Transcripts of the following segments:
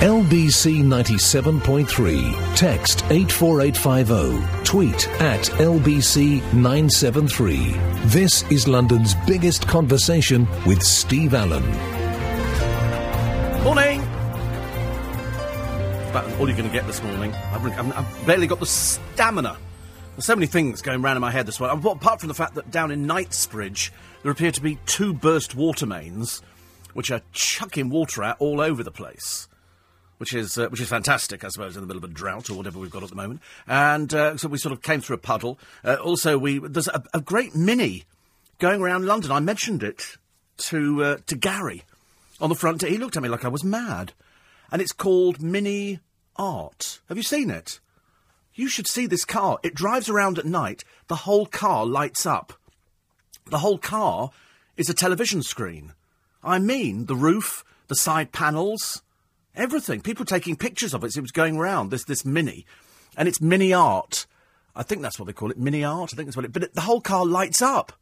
LBC 97.3. Text 84850. Tweet at LBC 973. This is London's biggest conversation with Steve Allen. Morning! About all you're going to get this morning. I've, I've, barely got the stamina. There's so many things going round in my head this morning. Apart from the fact that down in Knightsbridge, there appear to be two burst water mains, which are chucking water out all over the place which is uh, which is fantastic, I suppose, in the middle of a drought or whatever we've got at the moment. And uh, so we sort of came through a puddle. Uh, also, we there's a, a, great mini going around London. I mentioned it to uh, to Gary on the front. He looked at me like I was mad, and it's called Mini Art. Have you seen it? You should see this car. It drives around at night. The whole car lights up. The whole car is a television screen. I mean, the roof, the side panels Everything. People taking pictures of it. It was going around this this mini, and it's mini art. I think that's what they call it, mini art. I think that's what it. But it, the whole car lights up.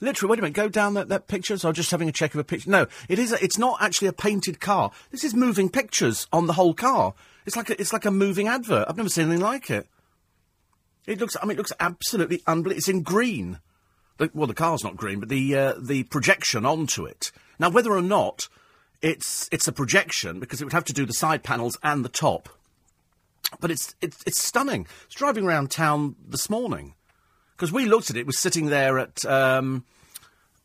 Literally, wait a minute. Go down that, that picture. So I'm just having a check of a picture. No, it is. A, it's not actually a painted car. This is moving pictures on the whole car. It's like a, it's like a moving advert. I've never seen anything like it. It looks. I mean, it looks absolutely unbelievable. It's in green. The, well, the car's not green, but the uh, the projection onto it. Now, whether or not it's it's a projection because it would have to do the side panels and the top. But it's it's it's stunning. It's driving around town this morning because we looked at it. it. Was sitting there at. Um,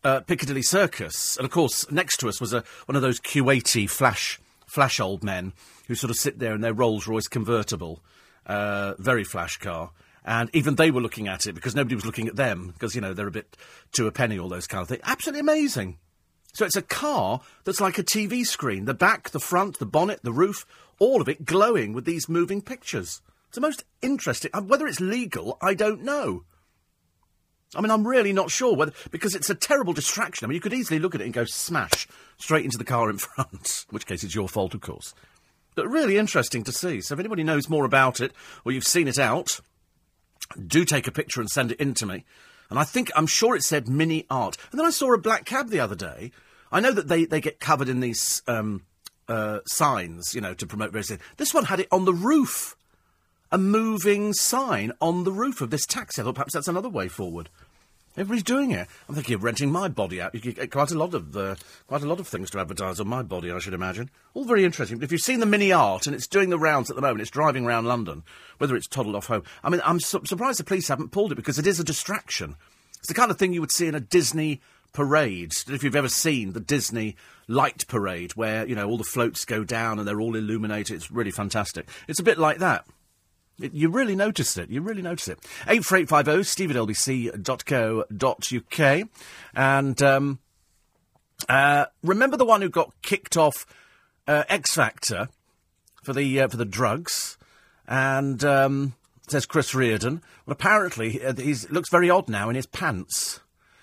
uh, Piccadilly Circus, and of course, next to us was a one of those Q80 flash flash old men who sort of sit there in their Rolls Royce convertible, uh, very flash car. And even they were looking at it because nobody was looking at them because you know they're a bit to a penny, all those kind of things. Absolutely amazing. So it's a car that's like a TV screen. The back, the front, the bonnet, the roof, all of it glowing with these moving pictures. It's the most interesting. Uh, whether it's legal, I don't know. I mean, I'm really not sure whether because it's a terrible distraction. I mean, you could easily look at it and go smash straight into the car in front, in which case it's your fault, of course. But really interesting to see. So if anybody knows more about it or you've seen it out, do take a picture and send it in to me. And I think, I'm sure it said mini art. And then I saw a black cab the other day. I know that they, they get covered in these um, uh, signs, you know, to promote various things. This one had it on the roof. A moving sign on the roof of this taxi. I thought perhaps that's another way forward. Everybody's doing it. I'm thinking of renting my body out. You get quite a lot of uh, quite a lot of things to advertise on my body, I should imagine. All very interesting. But if you've seen the mini art and it's doing the rounds at the moment, it's driving around London, whether it's toddled off home. I mean, I'm su- surprised the police haven't pulled it because it is a distraction. It's the kind of thing you would see in a Disney parade. If you've ever seen the Disney light parade, where you know all the floats go down and they're all illuminated, it's really fantastic. It's a bit like that. It, you really notice it. You really notice it. 84850 steve at lbc.co.uk. And um, uh, remember the one who got kicked off uh, X Factor for the, uh, for the drugs? And um, says Chris Reardon. Well, apparently he looks very odd now in his pants.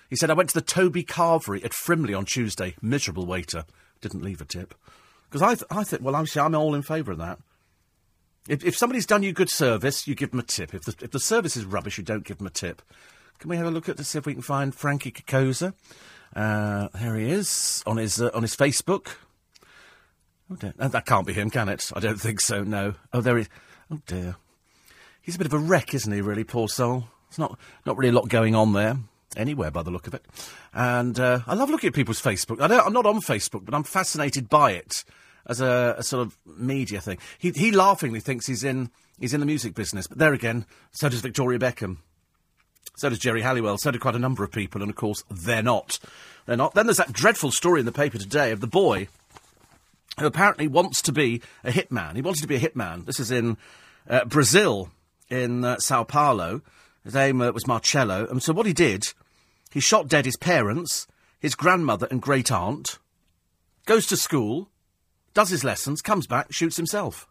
He said, I went to the Toby Carvery at Frimley on Tuesday. Miserable waiter. Didn't leave a tip. Because I, th- I think, well, actually, I'm all in favour of that. If, if somebody's done you good service, you give them a tip. If the, if the service is rubbish, you don't give them a tip. Can we have a look at to see if we can find Frankie Cocozza? Uh, there he is on his uh, on his Facebook. Oh dear, that can't be him, can it? I don't think so. No. Oh, there he. Oh dear. He's a bit of a wreck, isn't he? Really, poor soul. It's not not really a lot going on there anywhere by the look of it. And uh, I love looking at people's Facebook. I am not on Facebook, but I'm fascinated by it as a, a, sort of media thing. He, he laughingly thinks he's in he's in the music business, but there again, so does Victoria Beckham. So does Geri Halliwell. So do quite a number of people, and of course, they're not. They're not. Then there's that dreadful story in the paper today of the boy who apparently wants to be a hitman. He wanted to be a hitman. This is in uh, Brazil, in uh, Sao Paulo. His name uh, was Marcello. And so what he did, he shot dead his parents, his grandmother and great aunt, goes to school, does his lessons, comes back, shoots himself.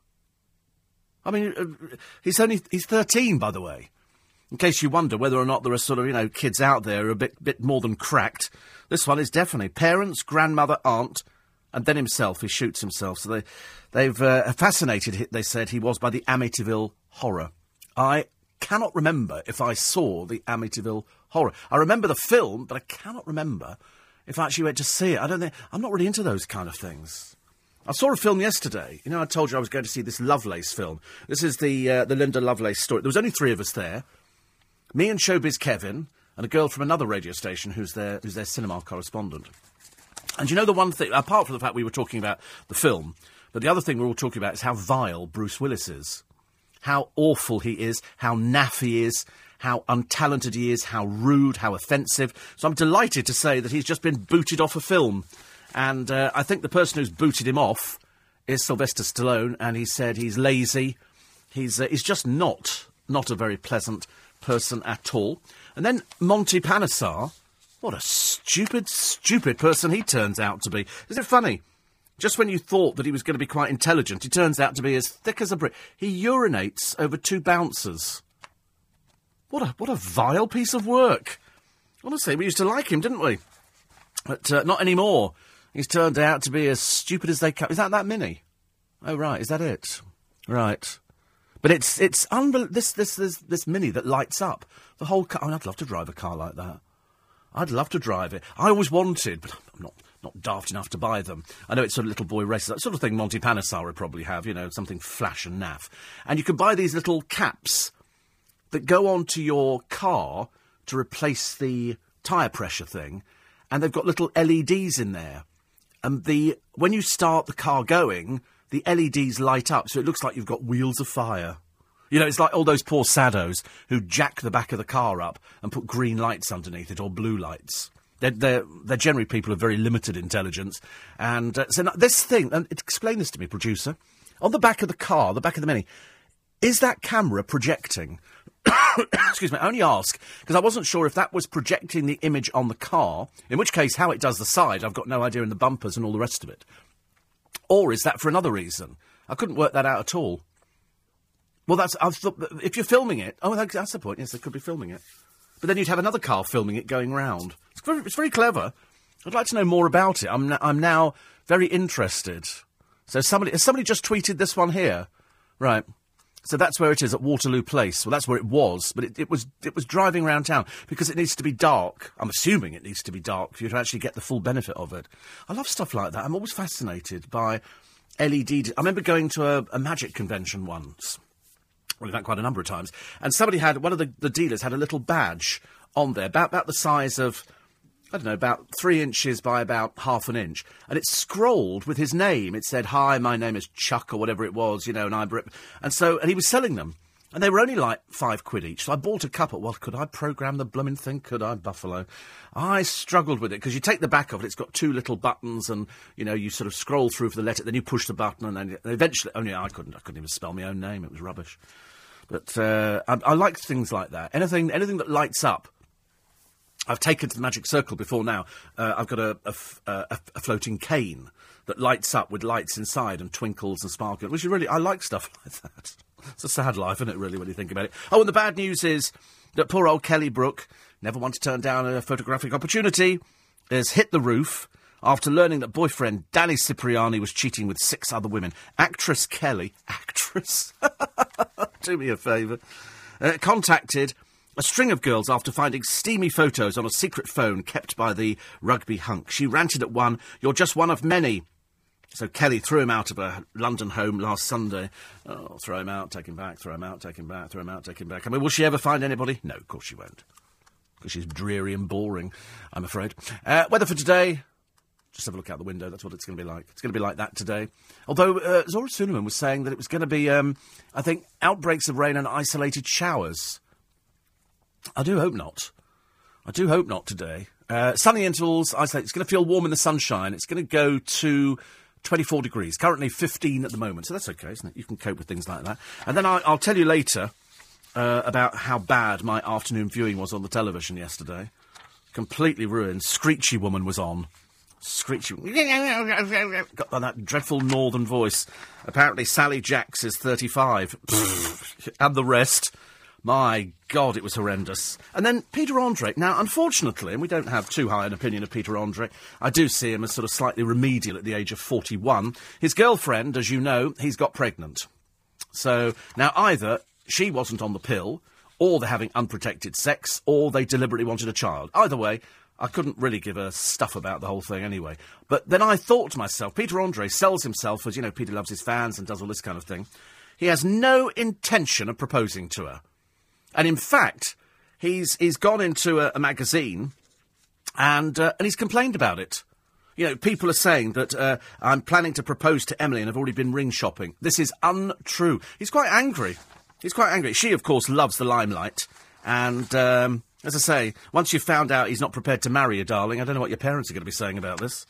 I mean, uh, he's only he's thirteen, by the way. In case you wonder whether or not there are sort of you know kids out there a bit bit more than cracked, this one is definitely parents, grandmother, aunt, and then himself. He shoots himself. So they they've uh, fascinated. They said he was by the Amityville horror. I cannot remember if I saw the Amityville horror. I remember the film, but I cannot remember if I actually went to see it. I don't think I'm not really into those kind of things. I saw a film yesterday. You know, I told you I was going to see this Lovelace film. This is the uh, the Linda Lovelace story. There was only three of us there. Me and Showbiz Kevin and a girl from another radio station who's their who's their cinema correspondent. And you know the one thing, apart from the fact we were talking about the film, but the other thing we're all talking about is how vile Bruce Willis is, how awful he is, how naff he is, how untalented he is, how rude, how offensive. So I'm delighted to say that he's just been booted off a film. And uh, I think the person who's booted him off is Sylvester Stallone, and he said he's lazy. He's, uh, he's just not, not a very pleasant person at all. And then Monty Panesar, what a stupid, stupid person he turns out to be. Is it funny? Just when you thought that he was going to be quite intelligent, he turns out to be as thick as a brick. He urinates over two bouncers. What a what a vile piece of work. Honestly, we used to like him, didn't we? But uh, not anymore. He's turned out to be as stupid as they come. Is that that mini? Oh right, is that it? Right. But it's it's unbel- this this this this mini that lights up the whole car. I mean, I'd love to drive a car like that. I'd love to drive it. I always wanted, but I'm not not daft enough to buy them. I know it's sort of little boy races, that sort of thing Monty Panesar would probably have, you know, something flash and naff. And you can buy these little caps that go onto your car to replace the tyre pressure thing, and they've got little LEDs in there. And the when you start the car going, the LEDs light up, so it looks like you've got wheels of fire. You know, it's like all those poor saddos who jack the back of the car up and put green lights underneath it or blue lights. They're, they're, they're generally people of very limited intelligence. And uh, so this thing, and explain this to me, producer. On the back of the car, the back of the Mini, is that camera projecting? Excuse me, I only ask because I wasn't sure if that was projecting the image on the car, in which case, how it does the side, I've got no idea, in the bumpers and all the rest of it. Or is that for another reason? I couldn't work that out at all. Well, that's I've thought, if you're filming it. Oh, that's the point. Yes, they could be filming it. But then you'd have another car filming it going round. It's very, it's very clever. I'd like to know more about it. I'm, n- I'm now very interested. So somebody, has somebody just tweeted this one here? Right. So that's where it is at Waterloo Place. Well, that's where it was, but it, it, was it was driving around town because it needs to be dark. I'm assuming it needs to be dark for you to actually get the full benefit of it. I love stuff like that. I'm always fascinated by LED. I remember going to a, a magic convention once. Well, in fact, quite a number of times. And somebody had one of the, the dealers had a little badge on there, about about the size of I don't know, about three inches by about half an inch, and it scrolled with his name. It said, "Hi, my name is Chuck," or whatever it was, you know, and I'm and so and he was selling them, and they were only like five quid each. So I bought a couple. Well, could I program the blooming thing? Could I, Buffalo? I struggled with it because you take the back of it. It's got two little buttons, and you know, you sort of scroll through for the letter, then you push the button, and then eventually, only I couldn't, I couldn't even spell my own name. It was rubbish. But uh, I, I like things like that. Anything, anything that lights up. I've taken to the magic circle before now. Uh, I've got a, a, a, a, floating cane that lights up with lights inside and twinkles and sparkles, which is really, I like stuff like that. It's a sad life, isn't it, really, when you think about it? Oh, and the bad news is that poor old Kelly Brook never wanted to turn down a photographic opportunity, has hit the roof after learning that boyfriend Danny Cipriani was cheating with six other women. Actress Kelly, actress, do me a favour, uh, contacted a string of girls after finding steamy photos on a secret phone kept by the rugby hunk. She ranted at one, You're just one of many. So Kelly threw him out of her London home last Sunday. Oh, throw him out, take him back, throw him out, take him back, throw him out, take him back. I mean, will she ever find anybody? No, of course she won't. Because she's dreary and boring, I'm afraid. Uh, weather for today. Just have a look out the window. That's what it's going to be like. It's going to be like that today. Although uh, Zora Suleiman was saying that it was going to be, um, I think, outbreaks of rain and isolated showers. I do hope not. I do hope not today. Uh, sunny intervals, I say it's going to feel warm in the sunshine. It's going to go to 24 degrees. Currently 15 at the moment, so that's okay, isn't it? You can cope with things like that. And then I, will tell you later uh, about how bad my afternoon viewing was on the television yesterday. Completely ruined. Screechy Woman was on. Screechy. Got that dreadful northern voice. Apparently Sally Jaxx is 35. and the rest my God, it was horrendous. And then Peter Andre. Now, unfortunately, and we don't have too high an opinion of Peter Andre, I do see him as sort of slightly remedial at the age of 41. His girlfriend, as you know, he's got pregnant. So now either she wasn't on the pill, or they're having unprotected sex, or they deliberately wanted a child. Either way, I couldn't really give a stuff about the whole thing anyway. But then I thought to myself, Peter Andre sells himself as, you know, Peter loves his fans and does all this kind of thing. He has no intention of proposing to her. And in fact, he's, he's gone into a, a magazine and, uh, and he's complained about it. You know, people are saying that uh, I'm planning to propose to Emily and I've already been ring shopping. This is untrue. He's quite angry. He's quite angry. She, of course, loves the limelight. And, um, as I say, once you've found out he's not prepared to marry you, darling, I don't know what your parents are going to be saying about this.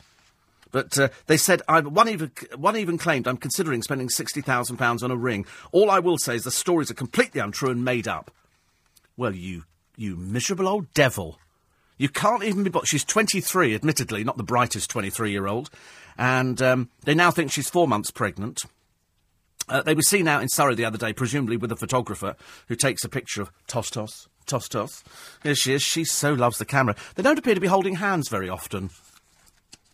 But uh, they said I, one even one even claimed I'm considering spending sixty thousand pounds on a ring. All I will say is the stories are completely untrue and made up. Well, you you miserable old devil! You can't even be. Bo- she's 23, admittedly, not the brightest 23 year old, and um, they now think she's four months pregnant. Uh, they were seen out in Surrey the other day, presumably with a photographer who takes a picture of Tostos. Tostos. Tos Tos. Here she is. She so loves the camera. They don't appear to be holding hands very often.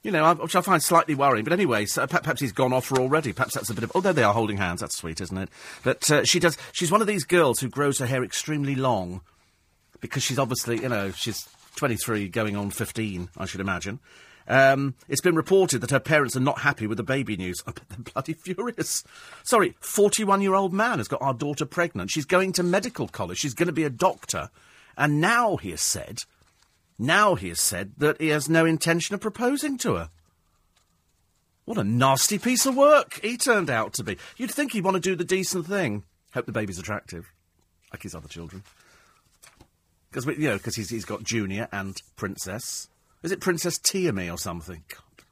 You know, which I find slightly worrying. But anyway, so perhaps he's gone off her already. Perhaps that's a bit of. Oh, there they are holding hands. That's sweet, isn't it? But uh, she does. She's one of these girls who grows her hair extremely long because she's obviously, you know, she's 23 going on 15, I should imagine. Um, it's been reported that her parents are not happy with the baby news. I bet they're bloody furious. Sorry, 41 year old man has got our daughter pregnant. She's going to medical college. She's going to be a doctor. And now he has said, now he has said that he has no intention of proposing to her. What a nasty piece of work he turned out to be. You'd think he'd want to do the decent thing. Hope the baby's attractive, like his other children. Because you know, because he's, he's got Junior and Princess. Is it Princess Tiamat or something? God,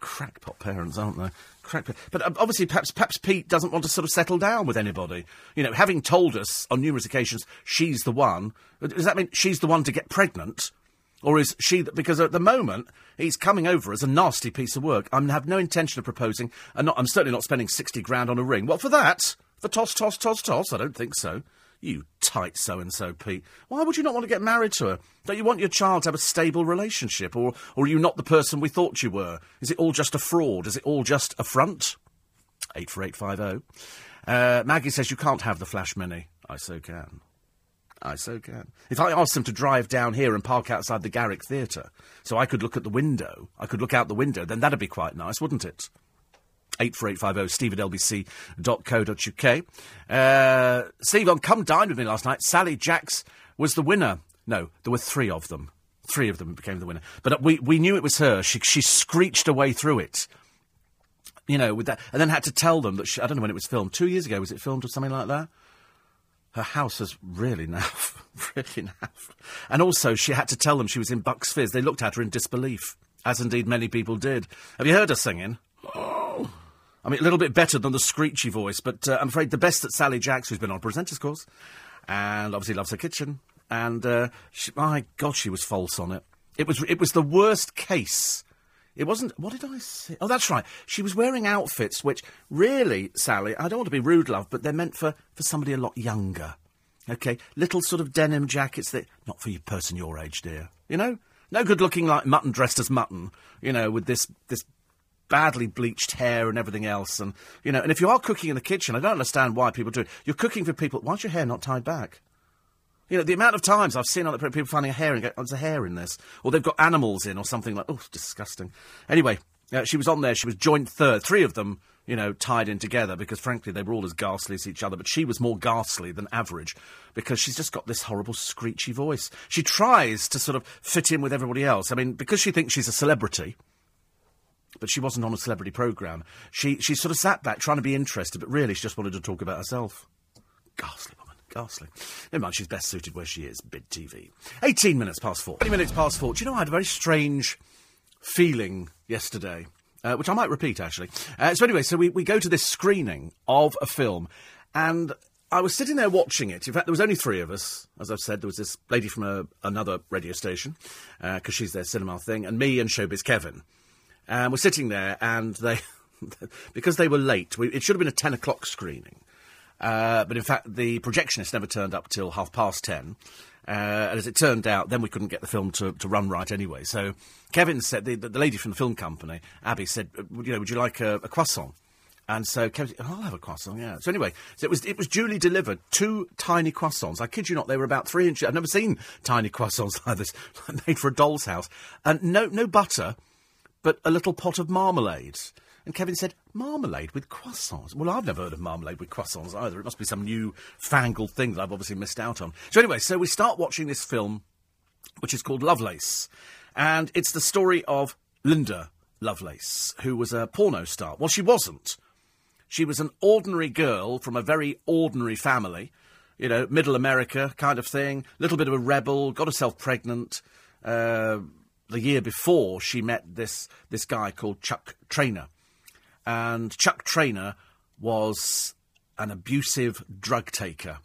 crackpot parents, aren't they? Crackpot. But uh, obviously, perhaps perhaps Pete doesn't want to sort of settle down with anybody. You know, having told us on numerous occasions she's the one. Does that mean she's the one to get pregnant? Or is she, th- because at the moment, he's coming over as a nasty piece of work. I have no intention of proposing, and not, I'm certainly not spending 60 grand on a ring. What, for that? For toss, toss, toss, toss? I don't think so. You tight so and so, Pete. Why would you not want to get married to her? Don't you want your child to have a stable relationship? Or, or are you not the person we thought you were? Is it all just a fraud? Is it all just a front? 84850. Uh, Maggie says you can't have the Flash Mini. I so can. I so can. If I asked them to drive down here and park outside the Garrick Theatre, so I could look at the window, I could look out the window, then that'd be quite nice, wouldn't it? 84850 steve at lbc.co.uk. Uh, Steve, on Come Dine with me last night, Sally Jaxx was the winner. No, there were three of them. Three of them became the winner. But we, we knew it was her. She, she screeched her way through it. You know, with that, and then had to tell them that she, I don't know when it was filmed. Two years ago, was it filmed or something like that? Her house was really naff, really naff. And also, she had to tell them she was in Bucks Fizz. They looked at her in disbelief, as indeed many people did. Have you heard her singing? Oh. I mean, a little bit better than the screechy voice, but uh, I'm afraid the best that Sally Jaxx, who's been on Presenters Course, and obviously loves her kitchen, and uh, she, my God, she was false on it. It was it was the worst case. It wasn't. What did I say? Oh, that's right. She was wearing outfits which, really, Sally, I don't want to be rude, love, but they're meant for, for somebody a lot younger. Okay? Little sort of denim jackets that. Not for you person your age, dear. You know? No good looking like mutton dressed as mutton, you know, with this, this badly bleached hair and everything else. And, you know, and if you are cooking in the kitchen, I don't understand why people do it. You're cooking for people. Why's your hair not tied back? You know, the amount of times I've seen other people finding a hair and go, oh, there's a hair in this. Or they've got animals in or something like, oh, disgusting. Anyway, uh, she was on there. She was joint third. Three of them, you know, tied in together because, frankly, they were all as ghastly as each other. But she was more ghastly than average because she's just got this horrible screechy voice. She tries to sort of fit in with everybody else. I mean, because she thinks she's a celebrity but she wasn't on a celebrity programme. She, she sort of sat back trying to be interested, but really she just wanted to talk about herself. Ghastly ghastly. Never mind, she's best suited where she is, bid TV. 18 minutes past four. 20 minutes past four. Do you know, I had a very strange feeling yesterday, uh, which I might repeat, actually. Uh, so anyway, so we, we go to this screening of a film, and I was sitting there watching it. In fact, there was only three of us. As I've said, there was this lady from a, another radio station, because uh, she's their cinema thing, and me and Showbiz Kevin. And we're sitting there, and they, because they were late, we, it should have been a 10 o'clock screening. Uh, but in fact, the projectionist never turned up till half past 10. Uh, and as it turned out, then we couldn't get the film to, to run right anyway. So Kevin said, the, the lady from the film company, Abby, said, uh, you know, would you like a, a croissant? And so Kevin, oh, I'll have a croissant, yeah. So anyway, so it was it was duly delivered. Two tiny croissants. I kid you not, they were about three inches. I've never seen tiny croissants like this, made for a doll's house. And no no butter, but a little pot of marmalade. And Kevin said, marmalade with croissants? Well, I've never heard of marmalade with croissants either. It must be some new fangled thing that I've obviously missed out on. So anyway, so we start watching this film, which is called Lovelace. And it's the story of Linda Lovelace, who was a porno star. Well, she wasn't. She was an ordinary girl from a very ordinary family, you know, middle America kind of thing, little bit of a rebel, got herself pregnant. Uh, the year before, she met this, this guy called Chuck Traynor. And Chuck Traynor was an abusive drug taker.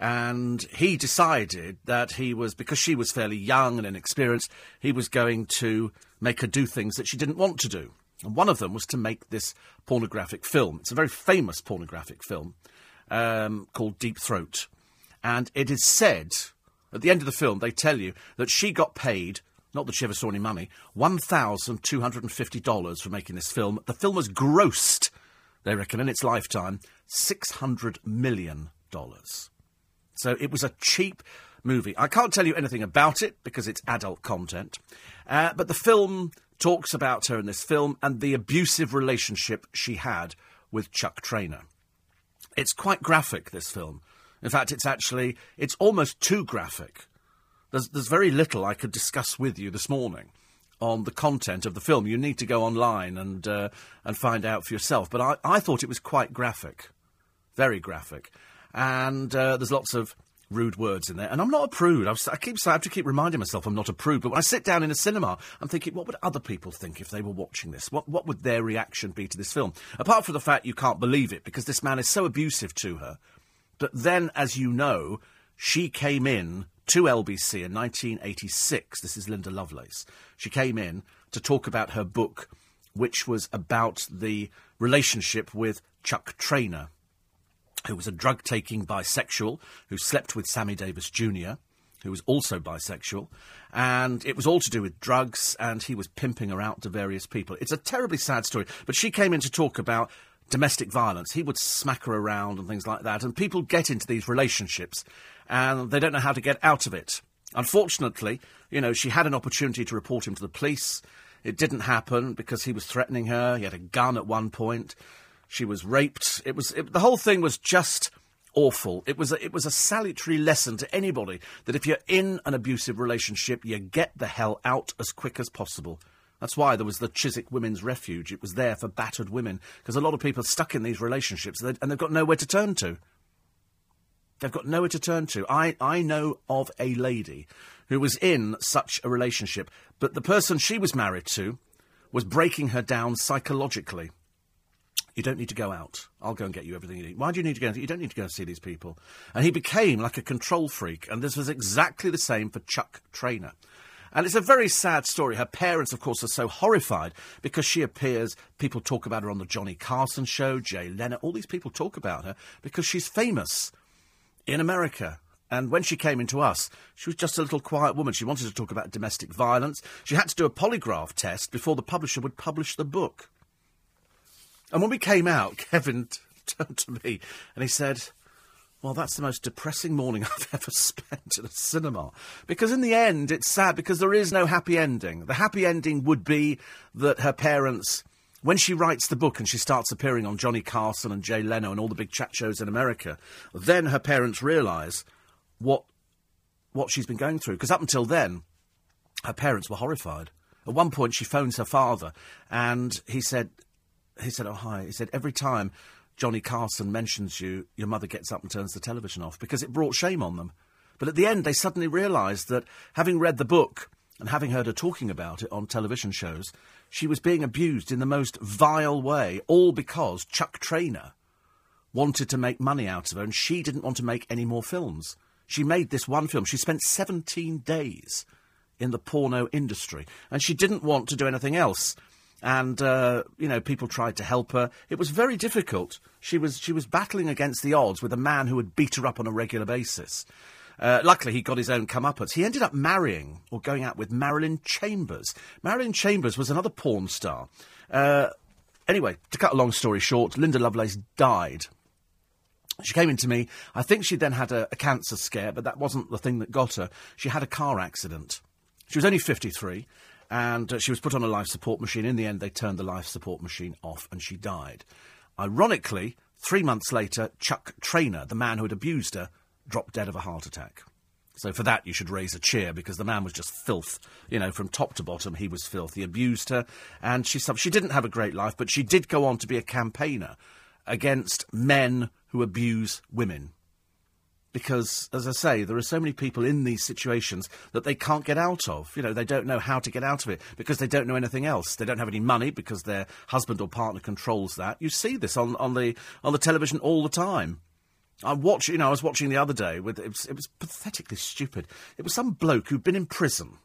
And he decided that he was, because she was fairly young and inexperienced, he was going to make her do things that she didn't want to do. And one of them was to make this pornographic film. It's a very famous pornographic film um, called Deep Throat. And it is said, at the end of the film, they tell you that she got paid, not that she ever saw any money, $1,250 for making this film. The film has grossed, they reckon, in its lifetime, $600 million. So it was a cheap movie. I can't tell you anything about it because it's adult content. Uh, but the film talks about her in this film and the abusive relationship she had with Chuck Traynor. It's quite graphic, this film. In fact, it's actually, it's almost too graphic. There's, there's very little I could discuss with you this morning on the content of the film. You need to go online and, uh, and find out for yourself. But I, I thought it was quite graphic. Very graphic. And uh, there's lots of rude words in there. And I'm not a prude. I, was, I keep I have to keep reminding myself I'm not a prude. But when I sit down in a cinema, I'm thinking, what would other people think if they were watching this? What what would their reaction be to this film? Apart from the fact you can't believe it because this man is so abusive to her. But then, as you know, she came in to LBC in 1986. This is Linda Lovelace. She came in to talk about her book, which was about the relationship with Chuck Traynor who was a drug taking bisexual who slept with Sammy Davis Jr., who was also bisexual. And it was all to do with drugs, and he was pimping her out to various people. It's a terribly sad story. But she came in to talk about domestic violence. He would smack her around and things like that. And people get into these relationships, and they don't know how to get out of it. Unfortunately, you know, she had an opportunity to report him to the police. It didn't happen because he was threatening her. He had a gun at one point. She was raped. It was it, the whole thing was just awful. It was a, it was a salutary lesson to anybody that if you're in an abusive relationship, you get the hell out as quick as possible. That's why there was the Chiswick Women's Refuge. It was there for battered women because a lot of people are stuck in these relationships and they've got nowhere to turn to. They've got nowhere to turn to. I, I know of a lady who was in such a relationship, but the person she was married to was breaking her down psychologically. You don't need to go out. I'll go and get you everything you need. Why do you need to go? You don't need to go and see these people. And he became like a control freak. And this was exactly the same for Chuck Traynor. And it's a very sad story. Her parents, of course, are so horrified because she appears. People talk about her on the Johnny Carson show, Jay Leno. All these people talk about her because she's famous in America. And when she came into us, she was just a little quiet woman. She wanted to talk about domestic violence. She had to do a polygraph test before the publisher would publish the book. And when we came out, Kevin turned to me and he said, well, that's the most depressing morning I've ever spent in a cinema. Because in the end, it's sad because there is no happy ending. The happy ending would be that her parents, when she writes the book and she starts appearing on Johnny Carson and Jay Leno and all the big chat shows in America, then her parents realise what, what she's been going through. Because up until then, her parents were horrified. At one point, she phones her father and he said, he said, "Oh hi." He said, "Every time Johnny Carson mentions you, your mother gets up and turns the television off because it brought shame on them." But at the end, they suddenly realised that having read the book and having heard her talking about it on television shows, she was being abused in the most vile way, all because Chuck Traynor wanted to make money out of her and she didn't want to make any more films. She made this one film. She spent 17 days in the porno industry and she didn't want to do anything else and uh, you know people tried to help her. It was very difficult. She was she was battling against the odds with a man who would beat her up on a regular basis. Uh, luckily, he got his own comeuppance. He ended up marrying or going out with Marilyn Chambers. Marilyn Chambers was another porn star. Uh, anyway, to cut a long story short, Linda Lovelace died. She came into me. I think she then had a, a cancer scare, but that wasn't the thing that got her. She had a car accident. She was only 53 and uh, she was put on a life support machine. In the end, they turned the life support machine off and she died. Ironically, three months later, Chuck Traynor, the man who had abused her, dropped dead of a heart attack. So for that, you should raise a cheer because the man was just filth. You know, from top to bottom, he was filth. He abused her, and she she didn't have a great life, but she did go on to be a campaigner against men who abuse women because, as I say, there are so many people in these situations that they can't get out of. You know, they don't know how to get out of it because they don't know anything else. They don't have any money because their husband or partner controls that. You see this on, on the on the television all the time. I watch, you know, I was watching the other day with it was, it was pathetically stupid. It was some bloke who'd been in prison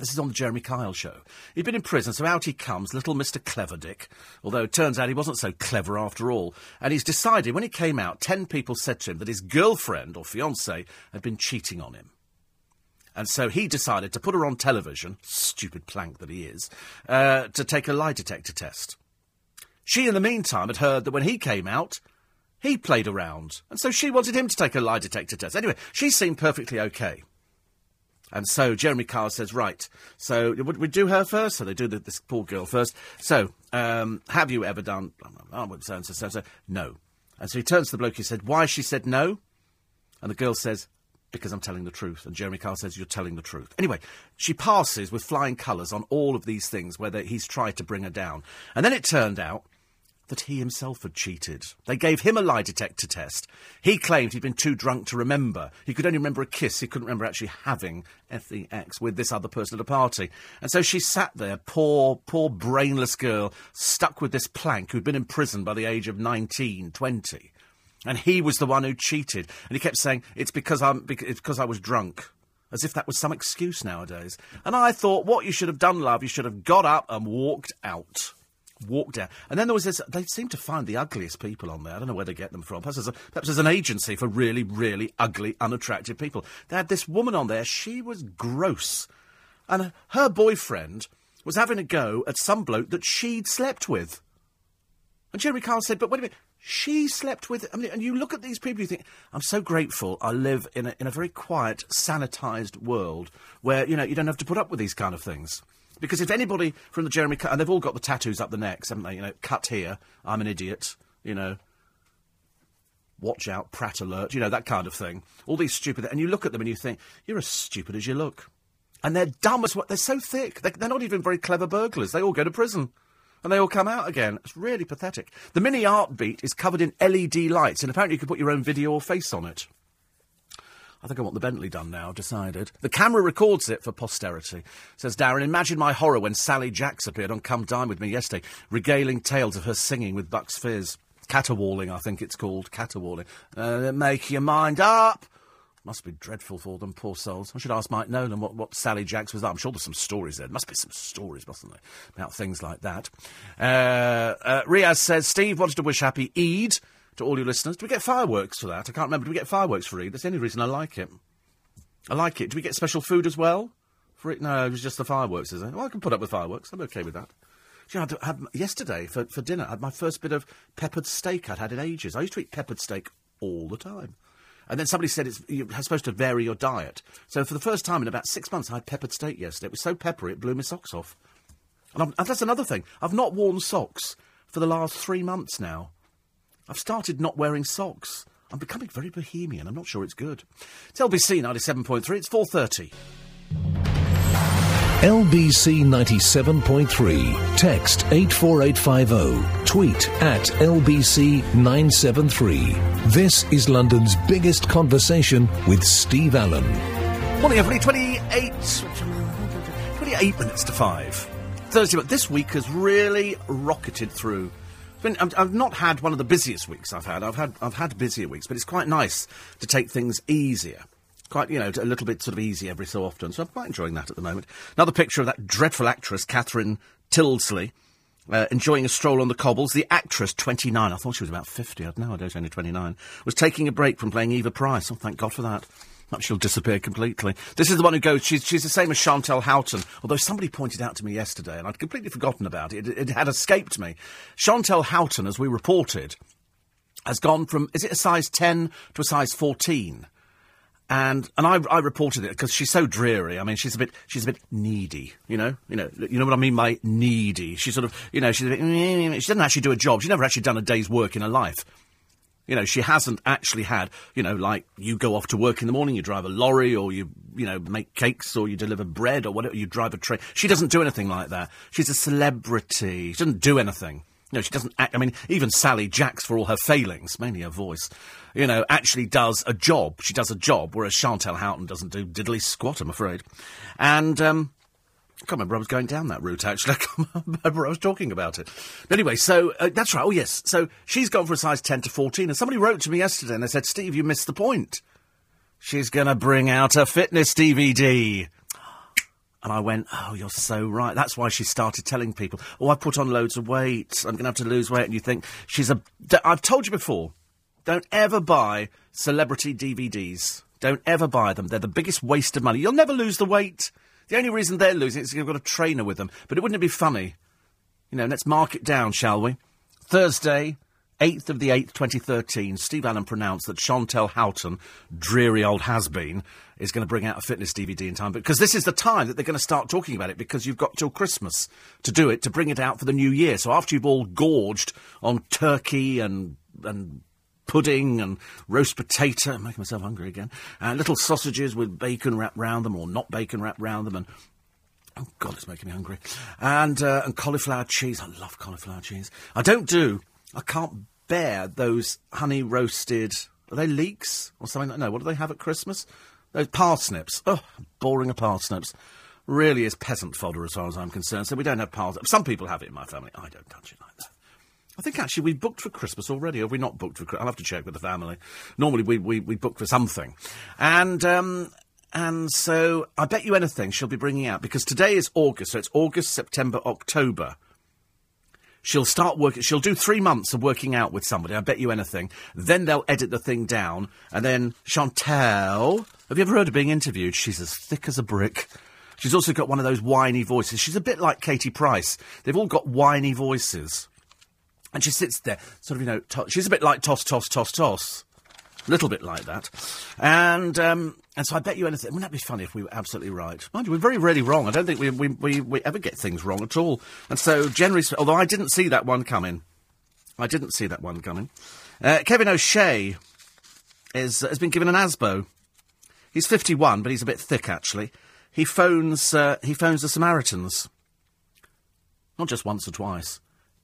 this is on the Jeremy Kyle show. He'd been in prison, so out he comes, little Mr. Cleverdick. Although it turns out he wasn't so clever after all. And he's decided, when he came out, ten people said to him that his girlfriend or fiancée had been cheating on him. And so he decided to put her on television, stupid plank that he is, uh, to take a lie detector test. She, in the meantime, had heard that when he came out, he played around. And so she wanted him to take a lie detector test. Anyway, she seemed perfectly okay. And so Jeremy Kyle says, right, so would we do her first? So they do the, this poor girl first. So, um, have you ever done, oh, so and so, so? No. And so he turns to the bloke, he said, why? She said no. And the girl says, because I'm telling the truth. And Jeremy Kyle says, you're telling the truth. Anyway, she passes with flying colours on all of these things where they, he's tried to bring her down. And then it turned out that he himself had cheated. They gave him a lie detector test. He claimed he'd been too drunk to remember. He could only remember a kiss. He couldn't remember actually having FEX with this other person at a party. And so she sat there, poor, poor brainless girl, stuck with this plank who'd been in prison by the age of 19, 20. And he was the one who cheated. And he kept saying, it's because, I'm, it's because I was drunk. As if that was some excuse nowadays. And I thought, what you should have done, love, you should have got up and walked out walk down. And then there was this, they seem to find the ugliest people on there. I don't know where they get them from. Perhaps there's, perhaps there's an agency for really, really ugly, unattractive people. They had this woman on there, she was gross. And her boyfriend was having a go at some bloke that she'd slept with. And Jeremy Kyle said, but wait a minute, she slept with, I mean, and you look at these people, you think, I'm so grateful I live in a, in a very quiet, sanitised world where, you know, you don't have to put up with these kind of things. Because if anybody from the Jeremy and they've all got the tattoos up the necks, haven't they? You know, cut here, I'm an idiot, you know, watch out, Pratt alert, you know, that kind of thing. All these stupid, and you look at them and you think, you're as stupid as you look. And they're dumb as what, they're so thick. They're, they're not even very clever burglars. They all go to prison. And they all come out again. It's really pathetic. The mini art beat is covered in LED lights, and apparently you can put your own video or face on it. I think I want the Bentley done now, decided. The camera records it for posterity. Says Darren, imagine my horror when Sally Jaxx appeared on Come Dine With Me yesterday, regaling tales of her singing with Bucks Fizz. Caterwauling, I think it's called. Caterwauling. Uh, make your mind up! Must be dreadful for them, poor souls. I should ask Mike Nolan what, what Sally Jaxx was like. I'm sure there's some stories there. There must be some stories, mustn't there, about things like that. Uh, uh, Riaz says, Steve wanted to wish happy Eid to all your listeners. Do we get fireworks for that? I can't remember. Do we get fireworks for Eid? That's the only reason I like it. I like it. Do we get special food as well? For it? No, it was just the fireworks, is it? Well, I can put up with fireworks. I'm okay with that. You know, I had, yesterday for, for dinner, I had my first bit of peppered steak I'd had in ages. I used to eat peppered steak all the time. And then somebody said it's you're supposed to vary your diet. So for the first time in about six months, I had peppered steak yesterday. It was so peppery, it blew my socks off. And, and that's another thing. I've not worn socks for the last three months now. I've started not wearing socks. I'm becoming very bohemian. I'm not sure it's good. It's LBC 97.3. It's 4.30. LBC 97.3. Text 84850. Tweet at LBC 973. This is London's biggest conversation with Steve Allen. Morning, everybody. 28, 28 minutes to 5. Thursday, but this week has really rocketed through been, I've not had one of the busiest weeks I've had. I've had I've had busier weeks, but it's quite nice to take things easier. Quite, you know, a little bit sort of easy every so often. So I'm quite enjoying that at the moment. Another picture of that dreadful actress, Catherine Tyldesley, uh, enjoying a stroll on the cobbles. The actress, 29, I thought she was about 50, I had no idea she was only 29, was taking a break from playing Eva Price. Oh, thank God for that. She'll disappear completely. This is the one who goes, she's, she's the same as Chantelle Houghton, although somebody pointed out to me yesterday, and I'd completely forgotten about it. It, it had escaped me. Chantelle Houghton, as we reported, has gone from, is it a size 10 to a size 14? And and I, I reported it because she's so dreary. I mean, she's a bit she's a bit needy. You know, you know, you know what I mean by needy. She's sort of you know she's a bit. She doesn't actually do a job. She's never actually done a day's work in her life. You know, she hasn't actually had, you know, like you go off to work in the morning, you drive a lorry, or you, you know, make cakes, or you deliver bread, or whatever, you drive a train. She doesn't do anything like that. She's a celebrity. She doesn't do anything. You know, she doesn't act. I mean, even Sally Jaxx, for all her failings, mainly her voice, you know, actually does a job. She does a job, whereas Chantelle Houghton doesn't do diddly squat, I'm afraid. And, um, I can't remember I was going down that route, actually. I can't remember I was talking about it. But anyway, so uh, that's right. Oh, yes. So she's gone for a size 10 to 14. And somebody wrote to me yesterday and they said, Steve, you missed the point. She's going to bring out a fitness DVD. And I went, oh, you're so right. That's why she started telling people, oh, I put on loads of weight. I'm going to have to lose weight. And you think, she's a. I've told you before, don't ever buy celebrity DVDs. Don't ever buy them. They're the biggest waste of money. You'll never lose the weight. The only reason they're losing is they've got a trainer with them. But it wouldn't it be funny? You know, let's mark it down, shall we? Thursday, 8th of the 8th, 2013, Steve Allen pronounced that Chantelle Houghton, dreary old has-been, is going to bring out a fitness DVD in time. Because this is the time that they're going to start talking about it, because you've got till Christmas to do it, to bring it out for the new year. So after you've all gorged on turkey and, and pudding and roast potato. I'm making myself hungry again. And little sausages with bacon wrapped round them or not bacon wrapped round them. And oh god, it's making me hungry. And uh, and cauliflower cheese. I love cauliflower cheese. I don't do. I can't bear those honey roasted. Are they leeks or something? No. What do they have at Christmas? Those parsnips. Oh, boring of parsnips. Really is peasant fodder as far as I'm concerned. So we don't have parsnips. Some people have it in my family. I don't touch it like that. I think actually we booked for Christmas already. Have we not booked for Christmas? I'll have to check with the family. Normally we, we, we book for something. And, um, and so I bet you anything she'll be bringing out because today is August, so it's August, September, October. She'll start working. She'll do three months of working out with somebody. I bet you anything. Then they'll edit the thing down, and then Chantelle. Have you ever heard of being interviewed? She's as thick as a brick. She's also got one of those whiny voices. She's a bit like Katie Price. They've all got whiny voices. And she sits there, sort of, you know, to- she's a bit like toss, toss, toss, toss. A little bit like that. And, um, and so I bet you anything. Wouldn't that be funny if we were absolutely right? Mind you, we're very rarely wrong. I don't think we, we, we, we ever get things wrong at all. And so, generally, although I didn't see that one coming. I didn't see that one coming. Uh, Kevin O'Shea is, has been given an ASBO. He's 51, but he's a bit thick, actually. He phones, uh, he phones the Samaritans. Not just once or twice.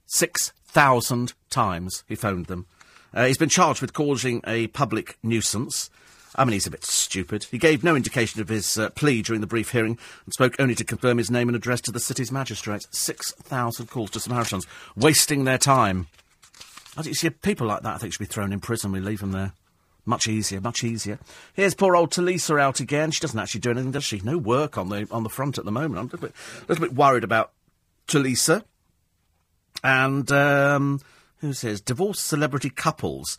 Six thousand times he phoned them. Uh, he's been charged with causing a public nuisance. I mean, he's a bit stupid. He gave no indication of his uh, plea during the brief hearing and spoke only to confirm his name and address to the city's magistrates. 6,000 calls to Samaritans, wasting their time. I think, you see, people like that I think should be thrown in prison. We leave them there. Much easier, much easier. Here's poor old Tulisa out again. She doesn't actually do anything, does she? No work on the on the front at the moment. I'm a little bit, a little bit worried about Tulisa. And um, who says divorced celebrity couples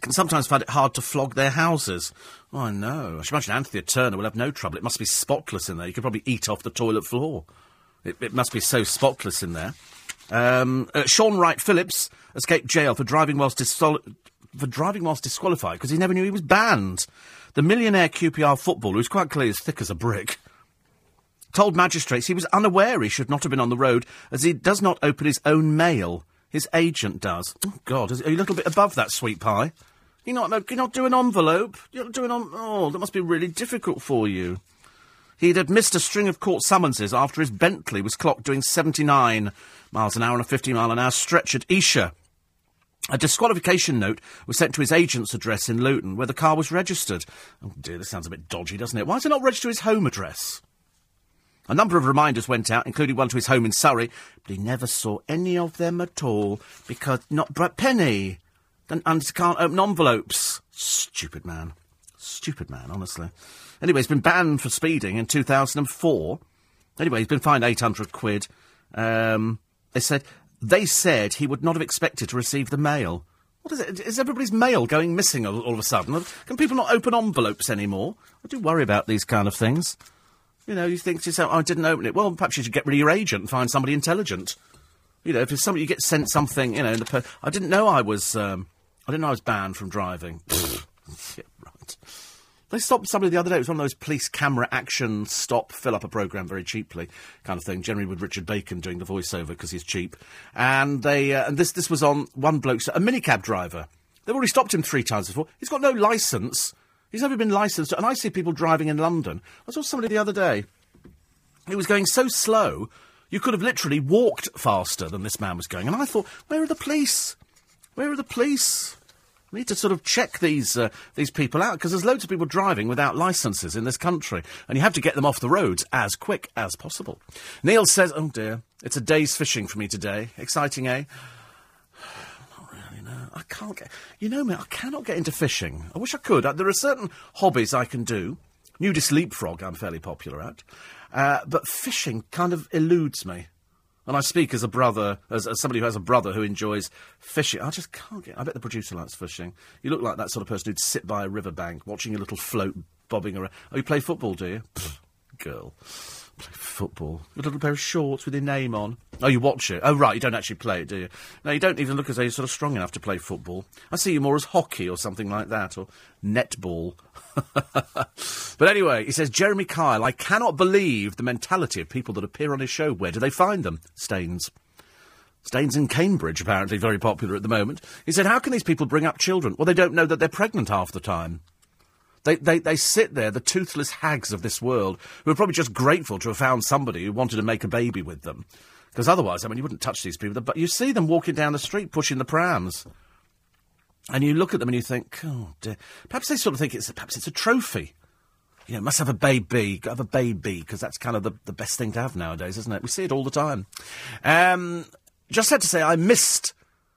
can sometimes find it hard to flog their houses. Oh, I know. I should imagine Anthea Turner will have no trouble. It must be spotless in there. You could probably eat off the toilet floor. It, it must be so spotless in there. Um, uh, Shaun Wright-Phillips escaped jail for driving whilst disqual- for driving whilst disqualified because he never knew he was banned. The millionaire QPR footballer, who's quite clearly as thick as a brick, told magistrates he was unaware he should not have been on the road as he does not open his own mail. His agent does. Oh, God, are you a little bit above that, sweet pie? You're not, you're not an envelope? You're not doing on. Oh, that must be really difficult for you. He'd had missed a string of court summonses after his Bentley was clocked doing 79 miles an hour on a 50 mile an hour stretch at Esher. A disqualification note was sent to his agent's address in Luton, where the car was registered. Oh dear, this sounds a bit dodgy, doesn't it? Why is it not registered to his home address? A number of reminders went out, including one to his home in Surrey, but he never saw any of them at all because not Brett Penny. And, and can't open envelopes. Stupid man. Stupid man, honestly. Anyway, he's been banned for speeding in 2004. Anyway, he's been fined 800 quid. Um, they said they said he would not have expected to receive the mail. What is it? Is everybody's mail going missing all, all of a sudden? Can people not open envelopes anymore? I do worry about these kind of things. You know, you think to yourself, oh, I didn't open it. Well, perhaps you should get rid of your agent and find somebody intelligent. You know, if it's somebody you get sent something, you know, the per- I didn't know I was, um, I didn't know I was banned from driving. yeah, right. They stopped somebody the other day. It was one of those police camera action stop, fill up a program very cheaply kind of thing. Generally with Richard Bacon doing the voiceover because he's cheap. And they uh, and this this was on one bloke, a minicab driver. They've already stopped him three times before. He's got no license. He's never been licensed. And I see people driving in London. I saw somebody the other day. He was going so slow, you could have literally walked faster than this man was going. And I thought, where are the police? Where are the police? We need to sort of check these uh, these people out because there's loads of people driving without licences in this country, and you have to get them off the roads as quick as possible. Neil says, "Oh dear, it's a day's fishing for me today. Exciting, eh?" No, I can't get. You know me, I cannot get into fishing. I wish I could. Uh, there are certain hobbies I can do. Nudist leapfrog, I'm fairly popular at, uh, but fishing kind of eludes me. And I speak as a brother, as, as, somebody who has a brother who enjoys fishing. I just can't get. I bet the producer likes fishing. You look like that sort of person who'd sit by a riverbank watching a little float bobbing around. Oh, you play football, do you? Pfft, girl. Play football. A little pair of shorts with your name on. Oh, you watch it. Oh, right, you don't actually play it, do you? No, you don't even look as though you're sort of strong enough to play football. I see you more as hockey or something like that, or netball. but anyway, he says, Jeremy Kyle, I cannot believe the mentality of people that appear on his show. Where do they find them? Staines. Staines in Cambridge, apparently very popular at the moment. He said, How can these people bring up children? Well, they don't know that they're pregnant half the time. They, they, they sit there, the toothless hags of this world, who are probably just grateful to have found somebody who wanted to make a baby with them. Because otherwise, I mean, you wouldn't touch these people. But you see them walking down the street pushing the prams. And you look at them and you think, oh dear. Perhaps they sort of think it's, perhaps it's a trophy. You know, must have a baby, have a baby, because that's kind of the, the best thing to have nowadays, isn't it? We see it all the time. Um, just had to say, I missed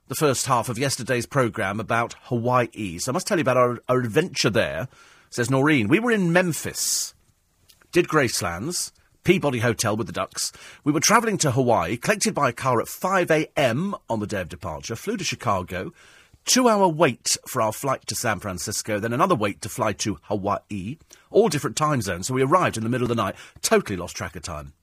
the first half of yesterday's programme about Hawaii. So I must tell you about our, our adventure there says Noreen. We were in Memphis, did Gracelands, Peabody Hotel with the Ducks. We were travelling to Hawaii, collected by a car at 5 a.m. on the day of departure, flew to Chicago, two hour wait for our flight to San Francisco, then another wait to fly to Hawaii, all different time zones. So we arrived in the middle of the night, totally lost track of time.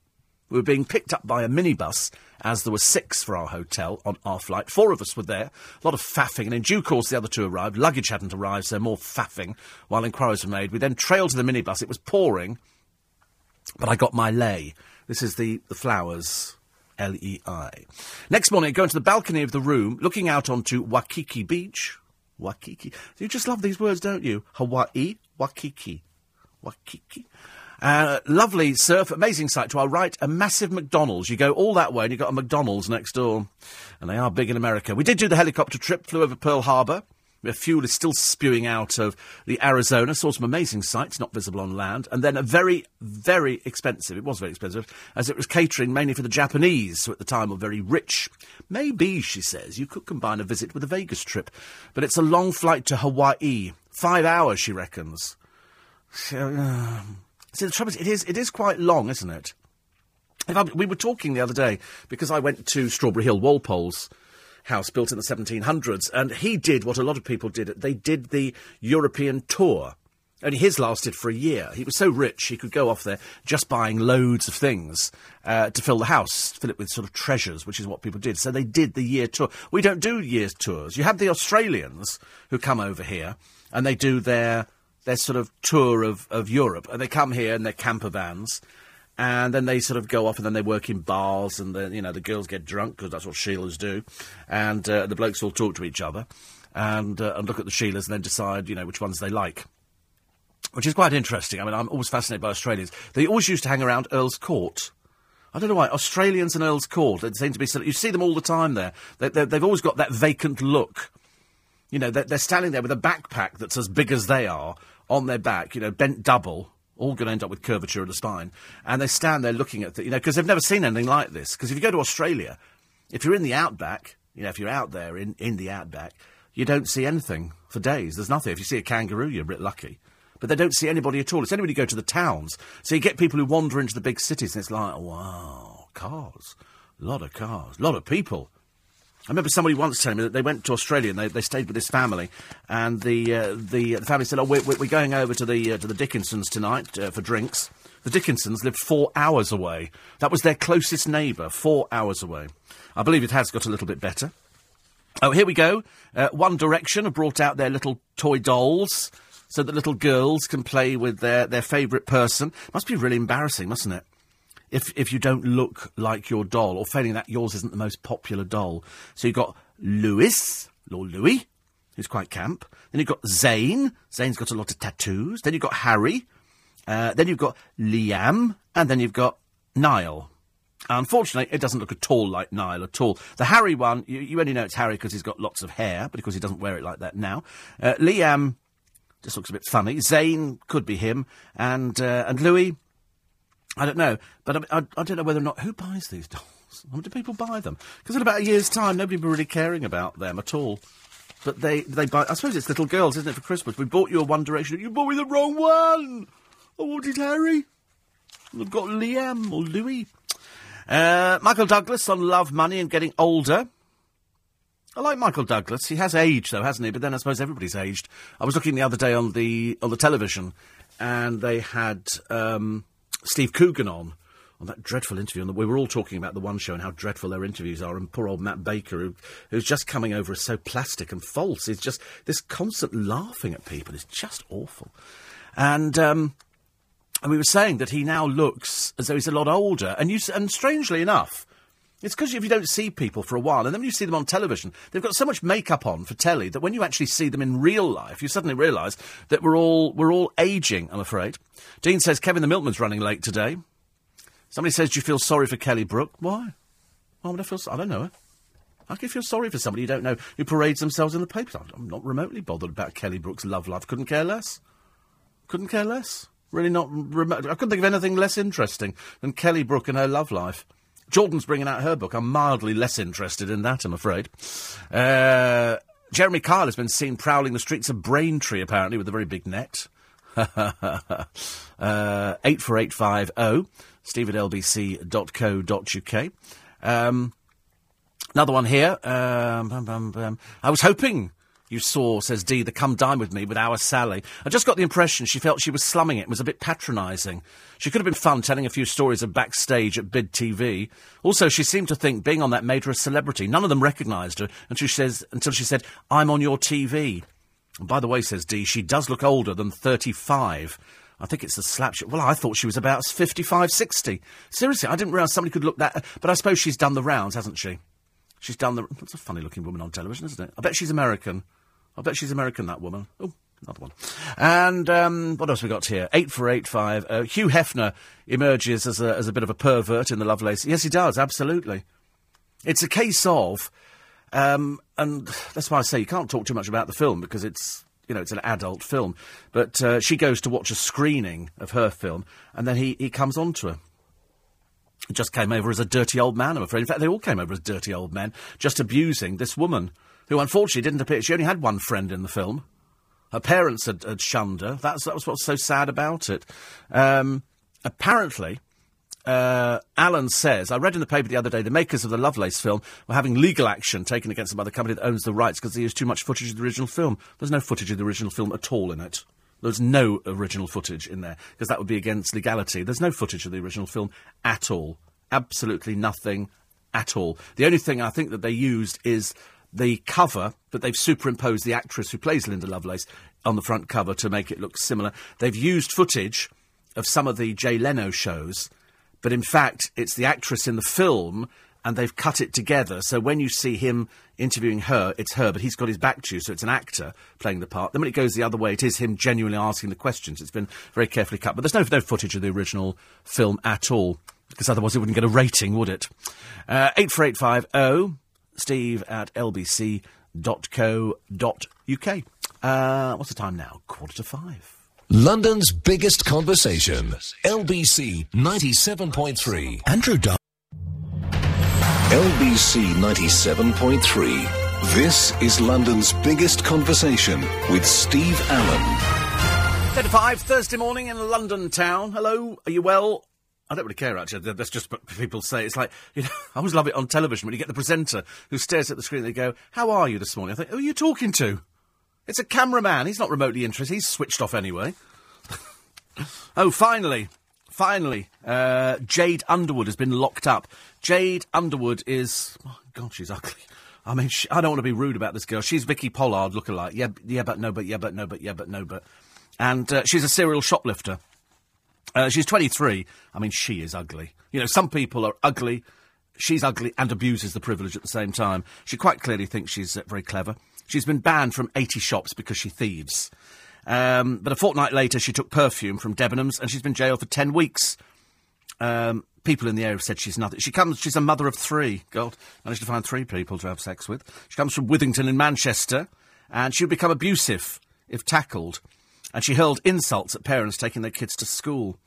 We were being picked up by a minibus, as there were six for our hotel on our flight. Four of us were there, a lot of faffing, and in due course the other two arrived. Luggage hadn't arrived, so more faffing while inquiries were made. We then trailed to the minibus. It was pouring, but I got my lei. This is the, the flowers. L E I. Next morning, go into the balcony of the room, looking out onto Waikiki Beach. Waikiki. You just love these words, don't you? Hawaii, Waikiki. Waikiki. Uh, lovely surf, amazing sight to our right, a massive McDonald's. You go all that way and you've got a McDonald's next door. And they are big in America. We did do the helicopter trip, flew over Pearl Harbor. The fuel is still spewing out of the Arizona. Saw some amazing sights, not visible on land. And then a very, very expensive, it was very expensive, as it was catering mainly for the Japanese, who at the time were very rich. Maybe, she says, you could combine a visit with a Vegas trip. But it's a long flight to Hawaii. Five hours, she reckons. So, See, the trouble is, it is, it is quite long, isn't it? I, we were talking the other day because I went to Strawberry Hill, Walpole's house built in the 1700s, and he did what a lot of people did. They did the European tour. Only his lasted for a year. He was so rich he could go off there just buying loads of things uh, to fill the house, fill it with sort of treasures, which is what people did. So they did the year tour. We don't do year tours. You have the Australians who come over here and they do their their sort of tour of, of Europe. And they come here in their camper vans, and then they sort of go off and then they work in bars, and the, you know the girls get drunk because that's what Sheilas do, and uh, the blokes all talk to each other, and uh, and look at the Sheilas and then decide you know which ones they like. Which is quite interesting. I mean, I'm always fascinated by Australians. They always used to hang around Earl's Court. I don't know why. Australians and Earl's Court, they seem to be. You see them all the time there. They, have always got that vacant look. You know, they're, they're, standing there with a backpack that's as big as they are on their back, you know, bent double, all going to end up with curvature of the spine. And they stand there looking at, the, you know, because they've never seen anything like this. Because if you go to Australia, if you're in the outback, you know, if you're out there in, in the outback, you don't see anything for days. There's nothing. If you see a kangaroo, you're a bit lucky. But they don't see anybody at all. It's you go to the towns. So you get people who wander into the big cities, and it's like, wow, cars. A lot of cars. A lot of people. I remember somebody once telling me that they went to Australia and they, they stayed with this family, and the uh, the, the family said, "Oh, we're, we're going over to the uh, to the Dickinsons tonight uh, for drinks." The Dickinsons lived four hours away. That was their closest neighbour, four hours away. I believe it has got a little bit better. Oh, here we go. Uh, One Direction have brought out their little toy dolls so that little girls can play with their, their favourite person. Must be really embarrassing, mustn't it? If, if you don't look like your doll, or failing that, yours isn't the most popular doll. So you've got Louis, or Louis, who's quite camp. Then you've got Zayn. Zayn's got a lot of tattoos. Then you've got Harry. Uh, then you've got Liam. And then you've got Niall. Unfortunately, it doesn't look at all like Niall at all. The Harry one, you, you only know it's Harry because he's got lots of hair, but because he doesn't wear it like that now. Uh, Liam just looks a bit funny. Zayn could be him, and uh, and Louis, I don't know, but I, I, I, don't know whether or not who buys these dolls. I mean, do people buy them? Because in about a year's time, nobody will be really caring about them at all. But they they buy. I suppose it's little girls, isn't it? For Christmas, we bought you a One Direction. You bought me the wrong one. I wanted Harry. I've got Liam or Louis. Uh, Michael Douglas on Love, Money and Getting Older. I like Michael Douglas. He has aged, though, hasn't he? But then I suppose everybody's aged. I was looking the other day on the on the television, and they had um, Steve Coogan on on that dreadful interview. And we were all talking about the one show and how dreadful their interviews are. And poor old Matt Baker, who, who's just coming over as so plastic and false, is just this constant laughing at people is just awful. And um, and we were saying that he now looks as though he's a lot older. And you and strangely enough. It's because if you don't see people for a while, and then you see them on television, they've got so much makeup on for telly that when you actually see them in real life, you suddenly realise that we're all we're all aging. I'm afraid. Dean says Kevin the Milkman's running late today. Somebody says, "Do you feel sorry for Kelly Brook?" Why? Why would I feel? I don't know. How can feel sorry for somebody you don't know who parades themselves in the papers? I'm not remotely bothered about Kelly Brook's love life. Couldn't care less. Couldn't care less. Really not remote. I couldn't think of anything less interesting than Kelly Brook and her love life. Jordan's bringing out her book. I'm mildly less interested in that, I'm afraid. Uh, Jeremy Kyle has been seen prowling the streets of Braintree, apparently, with a very big net. uh, 84850, steve at lbc.co.uk. Um, another one here. Um. I was hoping you saw, says Dee, the come dine with me with our Sally. I just got the impression she felt she was slumming it and was a bit patronising. She could have been fun telling a few stories of backstage at Bid TV. Also, she seemed to think being on that made her a celebrity. None of them recognised her until she, says, until she said, I'm on your TV. And by the way, says Dee, she does look older than 35. I think it's the slap shot. Well, I thought she was about 55, 60. Seriously, I didn't realise somebody could look that. But I suppose she's done the rounds, hasn't she? She's done the. That's a funny looking woman on television, isn't it? I bet she's American. I bet she's American, that woman. Oh, another one. And um, what else we got here? Eight four eight five. Uh, Hugh Hefner emerges as a, as a bit of a pervert in the Lovelace. Yes, he does. Absolutely. It's a case of, um, and that's why I say you can't talk too much about the film because it's you know it's an adult film. But uh, she goes to watch a screening of her film, and then he he comes on to her. Just came over as a dirty old man, I'm afraid. In fact, they all came over as dirty old men, just abusing this woman who unfortunately didn't appear. She only had one friend in the film. Her parents had, had shunned her. That's, that was what's so sad about it. Um, apparently, uh, Alan says, I read in the paper the other day, the makers of the Lovelace film were having legal action taken against them by the company that owns the rights because they used too much footage of the original film. There's no footage of the original film at all in it. There's no original footage in there because that would be against legality. There's no footage of the original film at all. Absolutely nothing at all. The only thing I think that they used is the cover, but they've superimposed the actress who plays Linda Lovelace on the front cover to make it look similar. They've used footage of some of the Jay Leno shows, but in fact, it's the actress in the film, and they've cut it together. So when you see him interviewing her, it's her, but he's got his back to you, so it's an actor playing the part. Then when it goes the other way, it is him genuinely asking the questions. It's been very carefully cut, but there's no, no footage of the original film at all, because otherwise it wouldn't get a rating, would it? Uh, 84850 steve at lbc.co.uk. Uh, what's the time now? Quarter to five. London's biggest conversation. LBC 97.3. Andrew Dunn. LBC 97.3. This is London's biggest conversation with Steve Allen. 10 to 5, Thursday morning in London town. Hello, are you well? I don't really care actually. That's just what people say. It's like you know, I always love it on television when you get the presenter who stares at the screen. and They go, "How are you this morning?" I think, "Who are you talking to?" It's a cameraman. He's not remotely interested. He's switched off anyway. oh, finally, finally, uh, Jade Underwood has been locked up. Jade Underwood is, oh God, she's ugly. I mean, she, I don't want to be rude about this girl. She's Vicky Pollard looking like. Yeah, yeah, but no, but yeah, but no, but yeah, but no, but. And uh, she's a serial shoplifter. Uh, she's 23. I mean, she is ugly. You know, some people are ugly. She's ugly and abuses the privilege at the same time. She quite clearly thinks she's uh, very clever. She's been banned from 80 shops because she thieves. Um, but a fortnight later, she took perfume from Debenhams and she's been jailed for 10 weeks. Um, people in the area have said she's nothing. She comes, she's a mother of three. God, managed to find three people to have sex with. She comes from Withington in Manchester and she would become abusive if tackled and she hurled insults at parents taking their kids to school.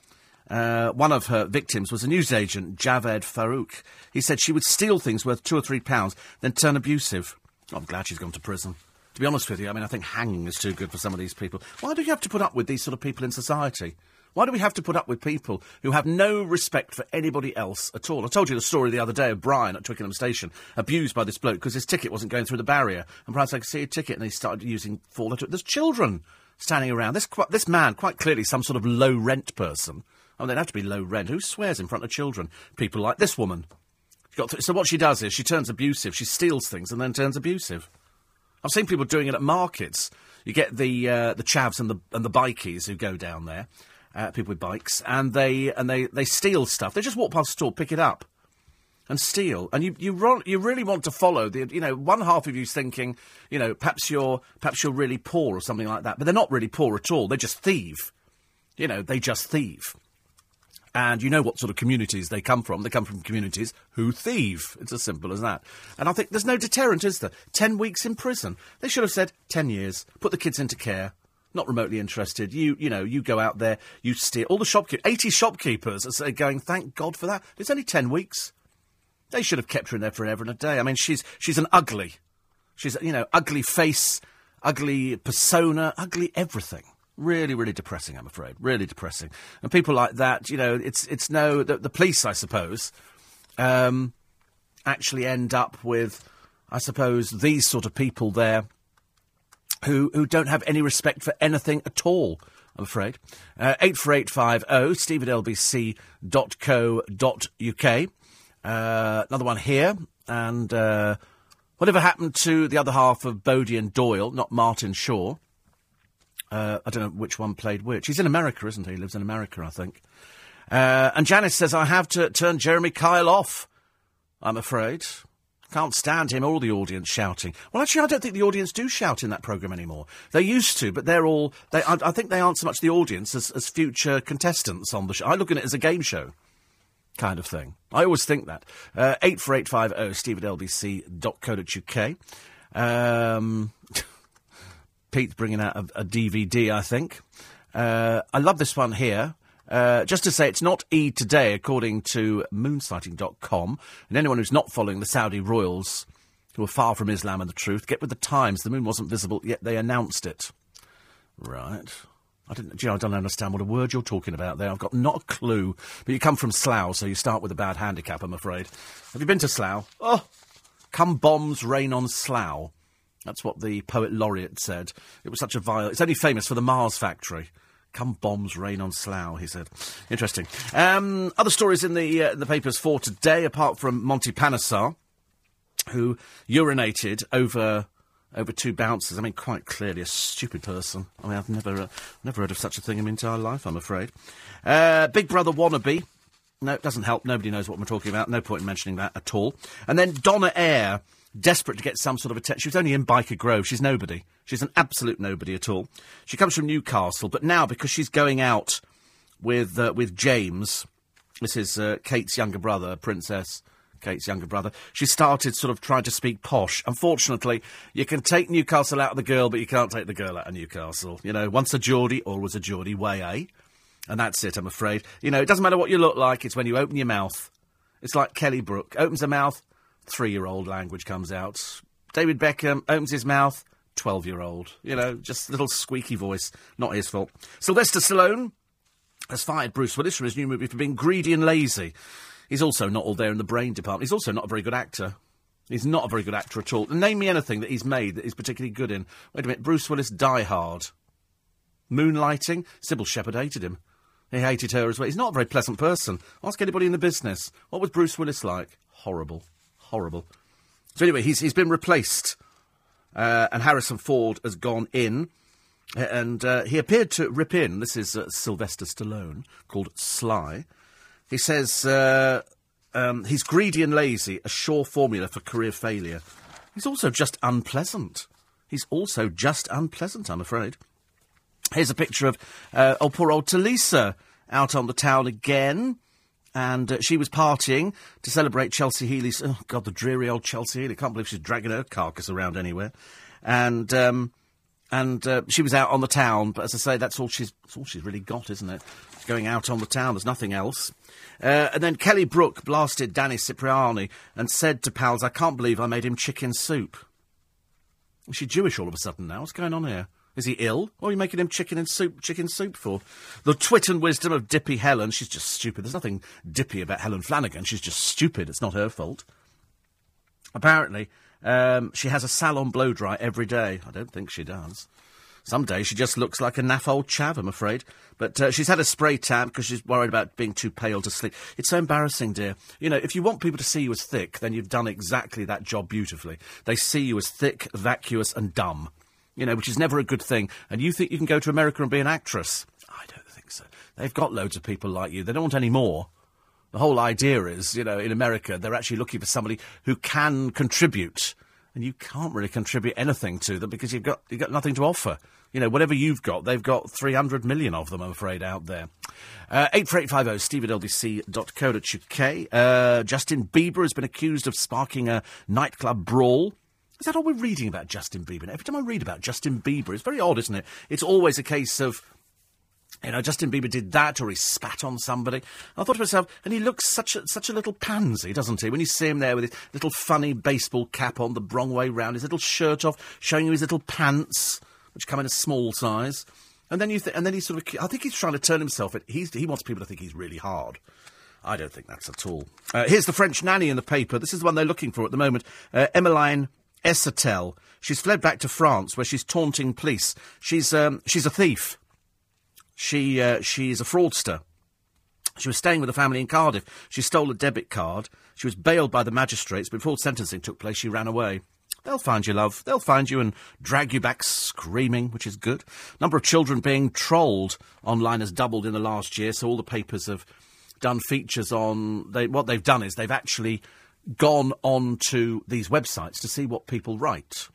Uh, one of her victims was a newsagent, Javed Farouk. He said she would steal things worth two or three pounds, then turn abusive. I'm glad she's gone to prison. To be honest with you, I mean, I think hanging is too good for some of these people. Why do you have to put up with these sort of people in society? Why do we have to put up with people who have no respect for anybody else at all? I told you the story the other day of Brian at Twickenham Station, abused by this bloke because his ticket wasn't going through the barrier. And said, I could see a ticket, and he started using four letter. There's children standing around. This, this man, quite clearly some sort of low rent person. I mean, they'd have to be low rent. Who swears in front of children? People like this woman. Th- so what she does is she turns abusive. She steals things and then turns abusive. I've seen people doing it at markets. You get the uh, the chavs and the and the bikies who go down there, uh, people with bikes, and they and they, they steal stuff. They just walk past the store, pick it up, and steal. And you you you really want to follow the you know one half of you's thinking you know perhaps you're perhaps you're really poor or something like that, but they're not really poor at all. They just thieve. You know they just thieve. And you know what sort of communities they come from. They come from communities who thieve. It's as simple as that. And I think there's no deterrent, is there? Ten weeks in prison. They should have said ten years. Put the kids into care. Not remotely interested. You, you know, you go out there, you steal. All the shopkeepers, 80 shopkeepers are going, thank God for that. It's only 10 weeks. They should have kept her in there forever and a day. I mean, she's, she's an ugly. She's, you know, ugly face, ugly persona, ugly everything. Really, really depressing, I'm afraid. Really depressing. And people like that, you know, it's, it's no, the, the police, I suppose, um, actually end up with, I suppose, these sort of people there who, who don't have any respect for anything at all, I'm afraid. Uh, 84850 steve at lbc.co.uk. Uh, another one here. And uh, whatever happened to the other half of Bodie and Doyle, not Martin Shaw? Uh, I don't know which one played which. He's in America, isn't he? He lives in America, I think. Uh, and Janice says, I have to turn Jeremy Kyle off, I'm afraid. Can't stand him or the audience shouting. Well, actually, I don't think the audience do shout in that programme anymore. They used to, but they're all. They, I, I think they aren't so much the audience as, as future contestants on the show. I look at it as a game show kind of thing. I always think that. Uh, 84850 steve at lbc.co.uk. Um, Pete's bringing out a, a DVD, I think. Uh, I love this one here. Uh, just to say, it's not E today, according to moonsighting.com. And anyone who's not following the Saudi royals, who are far from Islam and the truth, get with the times. The moon wasn't visible, yet they announced it. Right. I you know, I don't understand what a word you're talking about there. I've got not a clue. But you come from Slough, so you start with a bad handicap, I'm afraid. Have you been to Slough? Oh, come bombs rain on Slough. That's what the poet laureate said. It was such a vile. It's only famous for the Mars factory. Come bombs rain on Slough, he said. Interesting. Um, other stories in the uh, in the papers for today, apart from Monty Panesar, who urinated over over two bouncers. I mean, quite clearly a stupid person. I mean, I've never uh, never heard of such a thing in my entire life. I'm afraid. Uh, Big Brother wannabe. No, it doesn't help. Nobody knows what we're talking about. No point in mentioning that at all. And then Donna Air desperate to get some sort of attention. She was only in Byker Grove. She's nobody. She's an absolute nobody at all. She comes from Newcastle, but now because she's going out with uh, with James, this is uh, Kate's younger brother, Princess. Kate's younger brother. She started sort of trying to speak posh. Unfortunately, you can take Newcastle out of the girl, but you can't take the girl out of Newcastle. You know, once a Geordie, always a Geordie way, eh? And that's it, I'm afraid. You know, it doesn't matter what you look like, it's when you open your mouth. It's like Kelly Brook. Opens her mouth, three year old language comes out. David Beckham opens his mouth, 12 year old. You know, just little squeaky voice. Not his fault. Sylvester Stallone has fired Bruce Willis from his new movie for being greedy and lazy. He's also not all there in the brain department. He's also not a very good actor. He's not a very good actor at all. Name me anything that he's made that he's particularly good in. Wait a minute, Bruce Willis, Die Hard. Moonlighting, Cybill Shepherd hated him. He hated her as well. He's not a very pleasant person. Ask anybody in the business. What was Bruce Willis like? Horrible. Horrible. So anyway, he's, he's been replaced. Uh, and Harrison Ford has gone in. And uh, he appeared to rip in. This is uh, Sylvester Stallone, called Sly. He says uh, um, he's greedy and lazy, a sure formula for career failure. He's also just unpleasant. He's also just unpleasant, I'm afraid. Here's a picture of uh, oh poor old Tulisa out on the town again, and uh, she was partying to celebrate Chelsee Healey's. Oh God, the dreary old Chelsee Healey! Can't believe she's dragging her carcass around anywhere, and. Um, and uh, she was out on the town, but as I say, that's all she's that's all she's really got, isn't it? Going out on the town, there's nothing else. Uh, and then Kelly Brook blasted Danny Cipriani and said to pals, "I can't believe I made him chicken soup." Is she Jewish all of a sudden now? What's going on here? Is he ill? What are you making him chicken and soup, chicken soup for? The twit and wisdom of Dippy Helen. She's just stupid. There's nothing dippy about Helen Flanagan. She's just stupid. It's not her fault. Apparently, um, she has a salon blow dry every day. I don't think she does. Some days she just looks like a naff old chav, I'm afraid. But uh, she's had a spray tan because she's worried about being too pale to sleep. It's so embarrassing, dear. You know, if you want people to see you as thick, then you've done exactly that job beautifully. They see you as thick, vacuous, and dumb you know, which is never a good thing. And you think you can go to America and be an actress? I don't think so. They've got loads of people like you. They don't want any more. The whole idea is, you know, in America, they're actually looking for somebody who can contribute. And you can't really contribute anything to them because you've got, you've got nothing to offer. You know, whatever you've got, they've got 300 million of them, I'm afraid, out there. Uh, 84850 steve at lbc.co.uk. Uh, Justin Bieber has been accused of sparking a nightclub brawl. Is that all we're reading about Justin Bieber? Every time I read about Justin Bieber, it's very odd, isn't it? It's always a case of you know, Justin Bieber did that, or he spat on somebody. I thought to myself, and he looks such a, such a little pansy, doesn't he? When you see him there with his little funny baseball cap on the wrong way round, his little shirt off, showing you his little pants, which come in a small size. And then you, th- and then he sort of, I think he's trying to turn himself. He's, he wants people to think he's really hard. I don't think that's at all. Uh, here's the French nanny in the paper. This is the one they're looking for at the moment. Uh, Emmeline Essatel. She's fled back to France, where she's taunting police. She's um, she's a thief. She uh, she's a fraudster. She was staying with a family in Cardiff. She stole a debit card. She was bailed by the magistrates. Before sentencing took place, she ran away. They'll find you, love. They'll find you and drag you back screaming, which is good. Number of children being trolled online has doubled in the last year, so all the papers have done features on. They, what they've done is they've actually gone on to these websites to see what people write.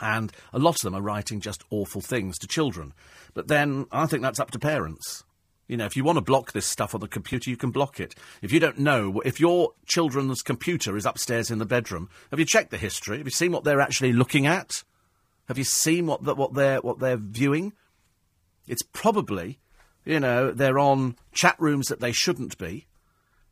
And a lot of them are writing just awful things to children. But then I think that's up to parents. You know, if you want to block this stuff on the computer, you can block it. If you don't know, if your children's computer is upstairs in the bedroom, have you checked the history? Have you seen what they're actually looking at? Have you seen what the, what they're what they're viewing? It's probably, you know, they're on chat rooms that they shouldn't be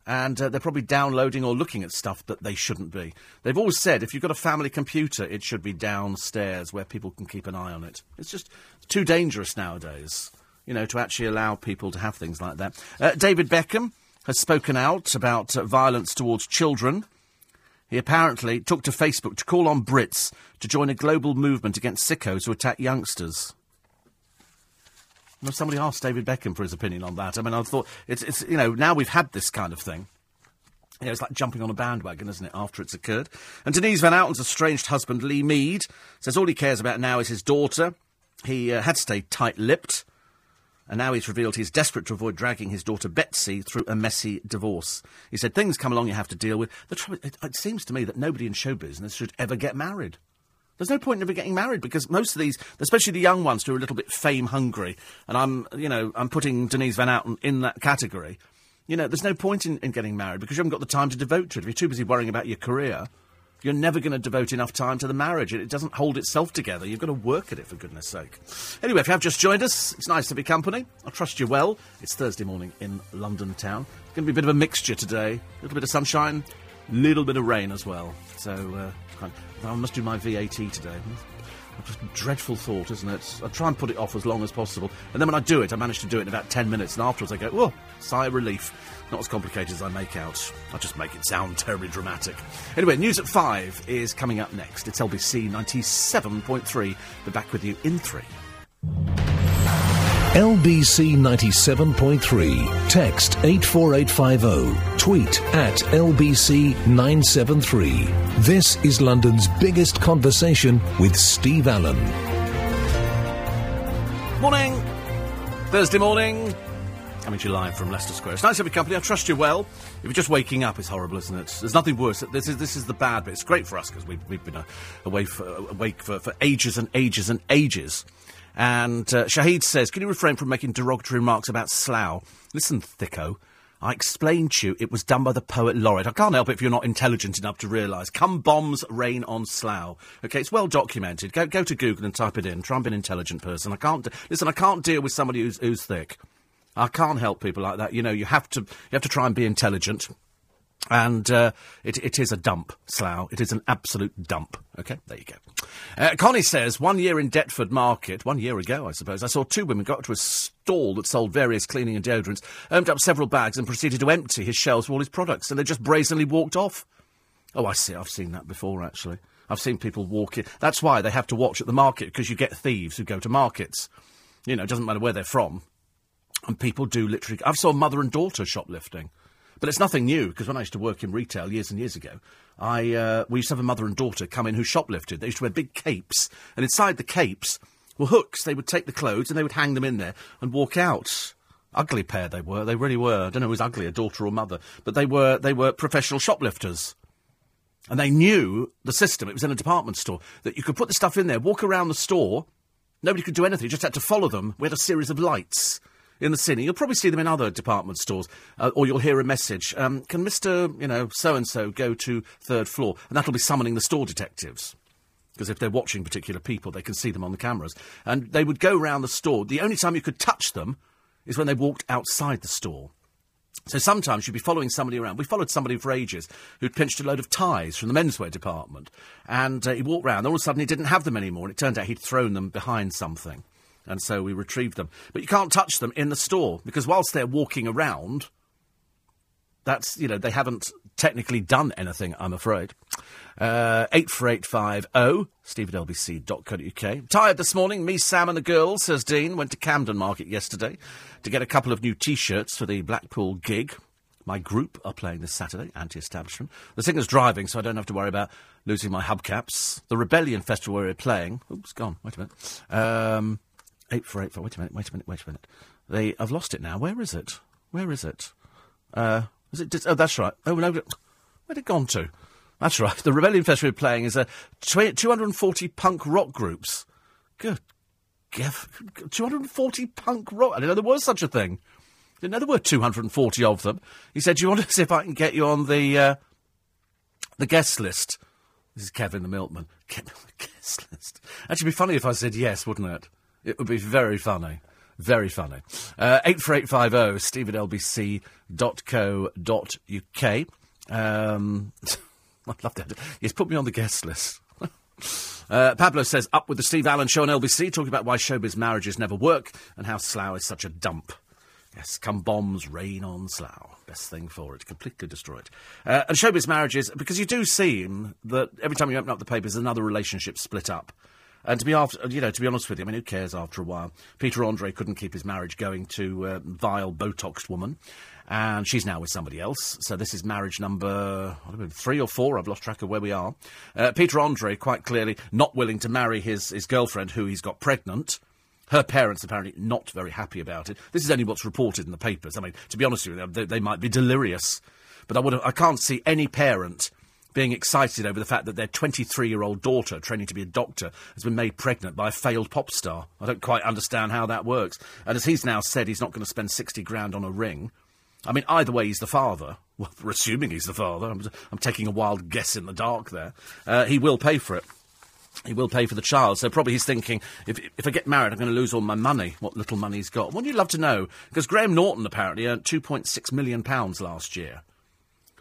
and uh, they're probably downloading or looking at stuff that they shouldn't be. They've always said if you've got a family computer, it should be downstairs where people can keep an eye on it. It's just too dangerous nowadays, you know, to actually allow people to have things like that. Uh, David Beckham has spoken out about uh, violence towards children. He apparently took to Facebook to call on Brits to join a global movement against sickos who attack youngsters. Well, somebody asked David Beckham for his opinion on that. I mean, I thought it's, it's you know now we've had this kind of thing. You know, it's like jumping on a bandwagon, isn't it, after it's occurred? And Denise Van Outen's estranged husband, Lee Mead, says all he cares about now is his daughter. He uh, had stayed tight lipped, and now he's revealed he's desperate to avoid dragging his daughter Betsy through a messy divorce. He said, Things come along you have to deal with. The trouble, it, it seems to me that nobody in show business should ever get married. There's no point in ever getting married because most of these, especially the young ones, who are a little bit fame hungry, and I'm, you know, I'm putting Denise Van Outen in that category. You know, there's no point in, in getting married because you haven't got the time to devote to it. If you're too busy worrying about your career, you're never going to devote enough time to the marriage. It, doesn't hold itself together. You've got to work at it, for goodness sake. Anyway, if you have just joined us, it's nice to be company. I trust you well. It's Thursday morning in London town. It's going to be a bit of a mixture today. A little bit of sunshine, a little bit of rain as well. So, uh, I must do my VAT today. A dreadful thought, isn't it? I try and put it off as long as possible, and then when I do it, I manage to do it in about ten minutes, and afterwards I go, "Whoa!" Sigh of relief. Not as complicated as I make out. I just make it sound terribly dramatic. Anyway, news at five is coming up next. It's LBC ninety-seven point three. Be back with you in three. LBC 97.3. Text 84850. Tweet at LBC 973. This is London's biggest conversation with Steve Allen. Morning! Thursday morning. Coming to you live from Leicester Square. It's nice to have your company. I trust you well. If you're just waking up, it's horrible, isn't it? There's nothing worse. This is this is the bad bit. It's great for us because we've, we've been away for, awake for, for ages and ages and ages. And uh, Shahid says, Can you refrain from making derogatory remarks about Slough? Listen, thicko. I explained to you it was done by the poet laureate. I can't help it if you're not intelligent enough to realise. Come bombs rain on Slough. Okay, it's well documented. Go go to Google and type it in. Try and be an intelligent person. I can't listen. I can't deal with somebody who's who's thick. I can't help people like that. You know, you have to you have to try and be intelligent. And uh, it, it is a dump, Slough. It is an absolute dump. Okay, there you go. Uh, Connie says, one year in Deptford Market, one year ago, I suppose, I saw two women go up to a stall that sold various cleaning and deodorants, opened up several bags and proceeded to empty his shelves of all his products, and they just brazenly walked off. Oh, I see. I've seen that before, actually. I've seen people walk in. That's why they have to watch at the market, because you get thieves who go to markets. You know, it doesn't matter where they're from. And people do literally. I've saw mother and daughter shoplifting. But it's nothing new, because when I used to work in retail years and years ago, I, uh, we used to have a mother and daughter come in who shoplifted. They used to wear big capes, and inside the capes were hooks. They would take the clothes and they would hang them in there and walk out. Ugly pair they were. They really were. I don't know who was uglier, daughter or mother, but they were they were professional shoplifters. And they knew the system. It was in a department store that you could put the stuff in there, walk around the store. Nobody could do anything. You just had to follow them. We had a series of lights in the city. You'll probably see them in other department stores, uh, or you'll hear a message. Um, can Mister, you know, so and so go to third floor, and that'll be summoning the store detectives. Because if they're watching particular people, they can see them on the cameras. And they would go round the store. The only time you could touch them is when they walked outside the store. So sometimes you'd be following somebody around. We followed somebody for ages who'd pinched a load of ties from the menswear department. And uh, he walked round. All of a sudden, he didn't have them anymore. And it turned out he'd thrown them behind something. And so we retrieved them. But you can't touch them in the store because whilst they're walking around, that's, you know, they haven't technically done anything, I'm afraid. Uh, 84850, steve at lbc.co.uk. Tired this morning, me, Sam and the girls, says Dean. Went to Camden Market yesterday to get a couple of new T-shirts for the Blackpool gig. My group are playing this Saturday, anti-establishment. The singer's driving, so I don't have to worry about losing my hubcaps. The Rebellion Festival where we're playing... Oops, gone. Wait a minute. Um, Eight four eight four. Wait a minute. Wait a minute. Wait a minute. They. I've lost it now. Where is it? Where is it? Uh, is it? Oh, that's right. Oh no. Where'd it gone to? That's right. The Rebellion Festival we're playing is a tw- 240 punk rock groups. Good. 240 punk rock. I didn't know there was such a thing. I didn't know there were 240 of them. He said, "Do you want to see if I can get you on the uh, the guest list?" This is Kevin the milkman. Get me on the guest list. Actually, it'd be funny if I said yes, wouldn't it? It would be very funny. Very funny. Uh, 84850 steve at lbc.co.uk. Um, I'd love that. Yes, put me on the guest list. uh, Pablo says, up with the Steve Allen show on LBC, talking about why showbiz marriages never work and how Slough is such a dump. Yes, come bombs rain on Slough. Best thing for it. Completely destroyed. Uh, and showbiz marriages, because you do seem that every time you open up the papers, another relationship split up. And to be after, you know, to be honest with you, I mean, who cares after a while? Peter Andre couldn't keep his marriage going to a vile, botoxed woman, and she's now with somebody else. So this is marriage number three or four. I've lost track of where we are. Uh, Peter Andre quite clearly not willing to marry his his girlfriend, who he's got pregnant. Her parents apparently not very happy about it. This is only what's reported in the papers. I mean, to be honest with you, they, they might be delirious, but I would I can't see any parent being excited over the fact that their 23 year old daughter, training to be a doctor, has been made pregnant by a failed pop star. I don't quite understand how that works. And as he's now said, he's not going to spend 60 grand on a ring. I mean, either way, he's the father. Well, we're assuming he's the father. I'm, I'm taking a wild guess in the dark there. Uh, he will pay for it. He will pay for the child. So probably he's thinking, if, if I get married, I'm going to lose all my money, what little money he's got. Wouldn't you love to know? Because Graham Norton apparently earned £2.6 million last year,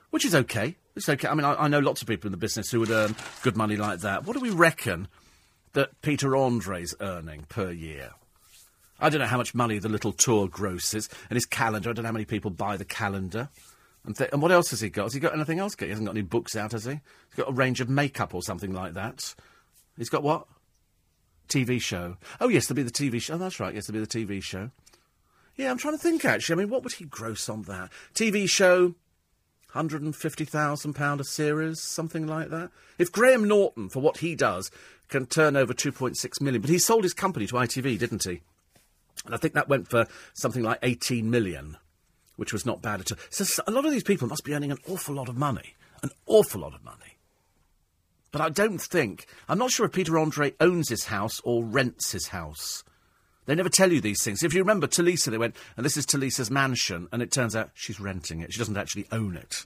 which is okay. It's okay. I mean, I, I, know lots of people in the business who would earn good money like that. What do we reckon that Peter Andre's earning per year. I don't know how much money the little tour grosses and his calendar. I don't know how many people buy the calendar. And, th- and what else has he got? Has he got anything else? He hasn't got any books out, has he? He's got a range of makeup or something like that. He's got what? TV show. Oh, yes, there'll be the TV show. Oh, that's right. Yes, there'll be the TV show. Yeah, I'm trying to think, actually. I mean, what would he gross on that? TV show, £150,000 a series, something like that. If Graham Norton, for what he does, can turn over 2.6 million, but he sold his company to ITV, didn't he? And I think that went for something like 18 million, which was not bad at all. So a lot of these people must be earning an awful lot of money. An awful lot of money. But I don't think. I'm not sure if Peter Andre owns his house or rents his house. They never tell you these things. If you remember Tulisa, they went, and this is Tulisa's mansion, and it turns out she's renting it. She doesn't actually own it,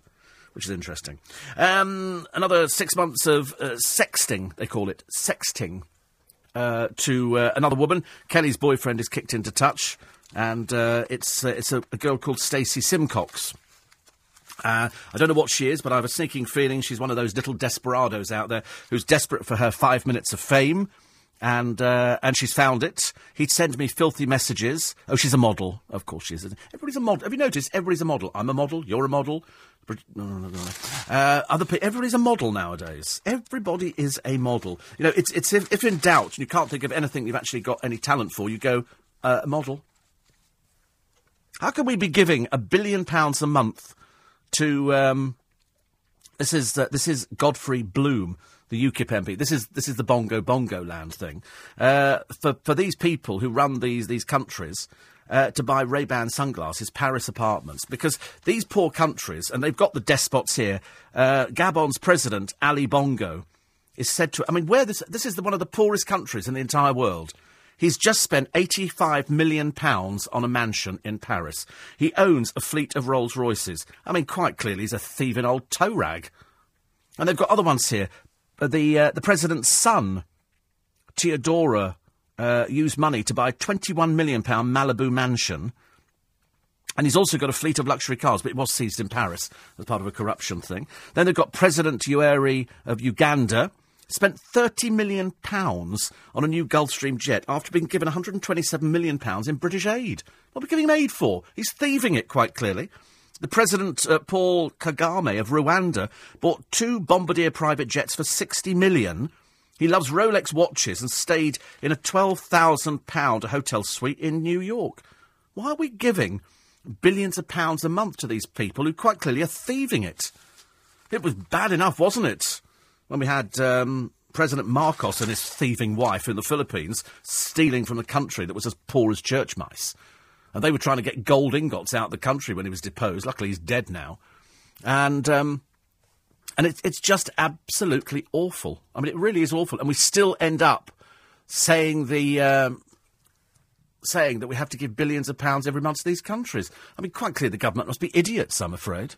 which is interesting. Um, another six months of uh, sexting, they call it, sexting, uh, to uh, another woman. Kelly's boyfriend is kicked into touch, and uh, it's, uh, it's a, a girl called Stacey Simcox. Uh, I don't know what she is, but I have a sneaking feeling she's one of those little desperados out there who's desperate for her five minutes of fame. And uh, and she's found it. He'd send me filthy messages. Oh, she's a model. Of course she is. Everybody's a model. Have you noticed? Everybody's a model. I'm a model. You're a model. No, no, no, uh, other pe- everybody's a model nowadays. Everybody is a model. You know, it's it's if, if in doubt and you can't think of anything you've actually got any talent for, you go uh, model. How can we be giving a billion pounds a month to um, this is uh, this is Godfrey Bloom, the UKIP MP. This is this is the bongo bongo land thing uh, for for these people who run these these countries. Uh, to buy Ray Ban sunglasses, Paris apartments, because these poor countries, and they've got the despots here. Uh, Gabon's president Ali Bongo is said to. I mean, where this this is the, one of the poorest countries in the entire world. He's just spent £85 million on a mansion in Paris. He owns a fleet of Rolls Royces. I mean, quite clearly, he's a thieving old tow rag. And they've got other ones here. Uh, the, uh, the president's son, Teodoro, uh, used money to buy a £21 million Malibu mansion. And he's also got a fleet of luxury cars, but it was seized in Paris as part of a corruption thing. Then they've got President Yoweri of Uganda spent £30 million on a new Gulfstream jet after being given £127 million in British aid. What are we giving him aid for? He's thieving it, quite clearly. The President, uh, Paul Kagame of Rwanda, bought two Bombardier private jets for £60 million. He loves Rolex watches and stayed in a £12,000 hotel suite in New York. Why are we giving billions of pounds a month to these people who quite clearly are thieving it? It was bad enough, wasn't it? when we had um, President Marcos and his thieving wife in the Philippines stealing from the country that was as poor as church mice. And they were trying to get gold ingots out of the country when he was deposed. Luckily, he's dead now. And, um, and it's, it's just absolutely awful. I mean, it really is awful. And we still end up saying the. Um, saying that we have to give billions of pounds every month to these countries. I mean, quite clear the government must be idiots, I'm afraid.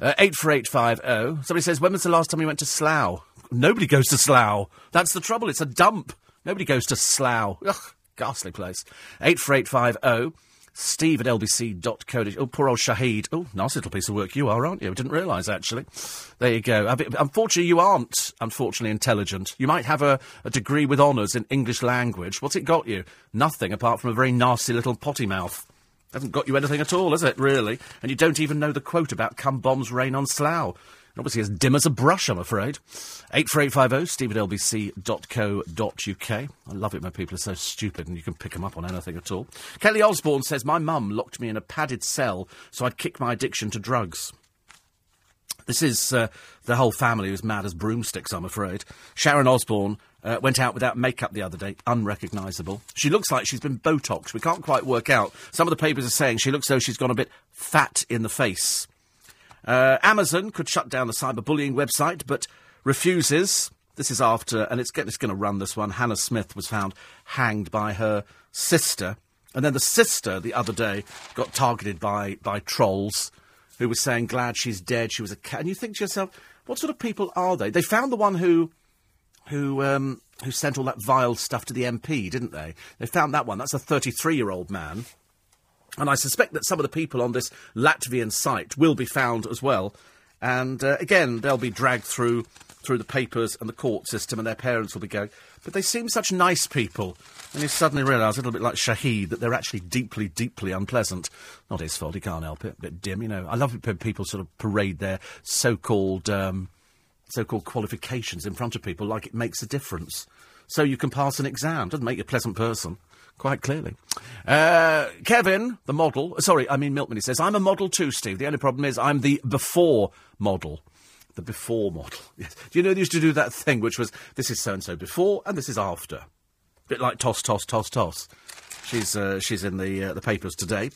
Uh, 84850. Somebody says, when was the last time you went to Slough? Nobody goes to Slough. That's the trouble. It's a dump. Nobody goes to Slough. Ugh, ghastly place. 84850. Steve at lbc.co. Oh, poor old Shahid. Oh, nice little piece of work you are, aren't you? I didn't realise, actually. There you go. Unfortunately, you aren't, unfortunately, intelligent. You might have a, a degree with honours in English language. What's it got you? Nothing, apart from a very nasty little potty mouth. Hasn't got you anything at all, has it, really? And you don't even know the quote about come bombs rain on Slough. Obviously, as dim as a brush, I'm afraid. 84850 steve at lbc.co.uk. I love it when people are so stupid and you can pick them up on anything at all. Kelly Osbourne says, My mum locked me in a padded cell so I'd kick my addiction to drugs. This is uh, the whole family who's mad as broomsticks, I'm afraid. Sharon Osbourne uh, went out without makeup the other day, unrecognisable. She looks like she's been Botoxed. We can't quite work out. Some of the papers are saying she looks though she's gone a bit fat in the face. Uh, Amazon could shut down the cyberbullying website, but refuses. This is after, and it's, it's going to run this one. Hannah Smith was found hanged by her sister. And then the sister, the other day, got targeted by, by trolls who were saying, glad she's dead, she was a cat. And you think to yourself, what sort of people are they? They found the one who, who, um, who sent all that vile stuff to the MP, didn't they? They found that one. That's a 33 year old man. And I suspect that some of the people on this Latvian site will be found as well. And uh, again, they'll be dragged through through the papers and the court system, and their parents will be going, but they seem such nice people. And you suddenly realise, a little bit like Shahid, that they're actually deeply, deeply unpleasant. Not his fault, he can't help it. A bit dim, you know. I love it when people sort of parade their so-called, um, so-called qualifications in front of people like it makes a difference. So you can pass an exam. Doesn't make you a pleasant person quite clearly. Uh, Kevin, the model, sorry, I mean Milkman, he says, I'm a model too, Steve. The only problem is I'm the before model. The before model. Yes. Do you know they used to do that thing which was, this is so and so before and this is after? A bit like toss, toss, toss, toss. She's, uh, she's in the, uh, the papers today.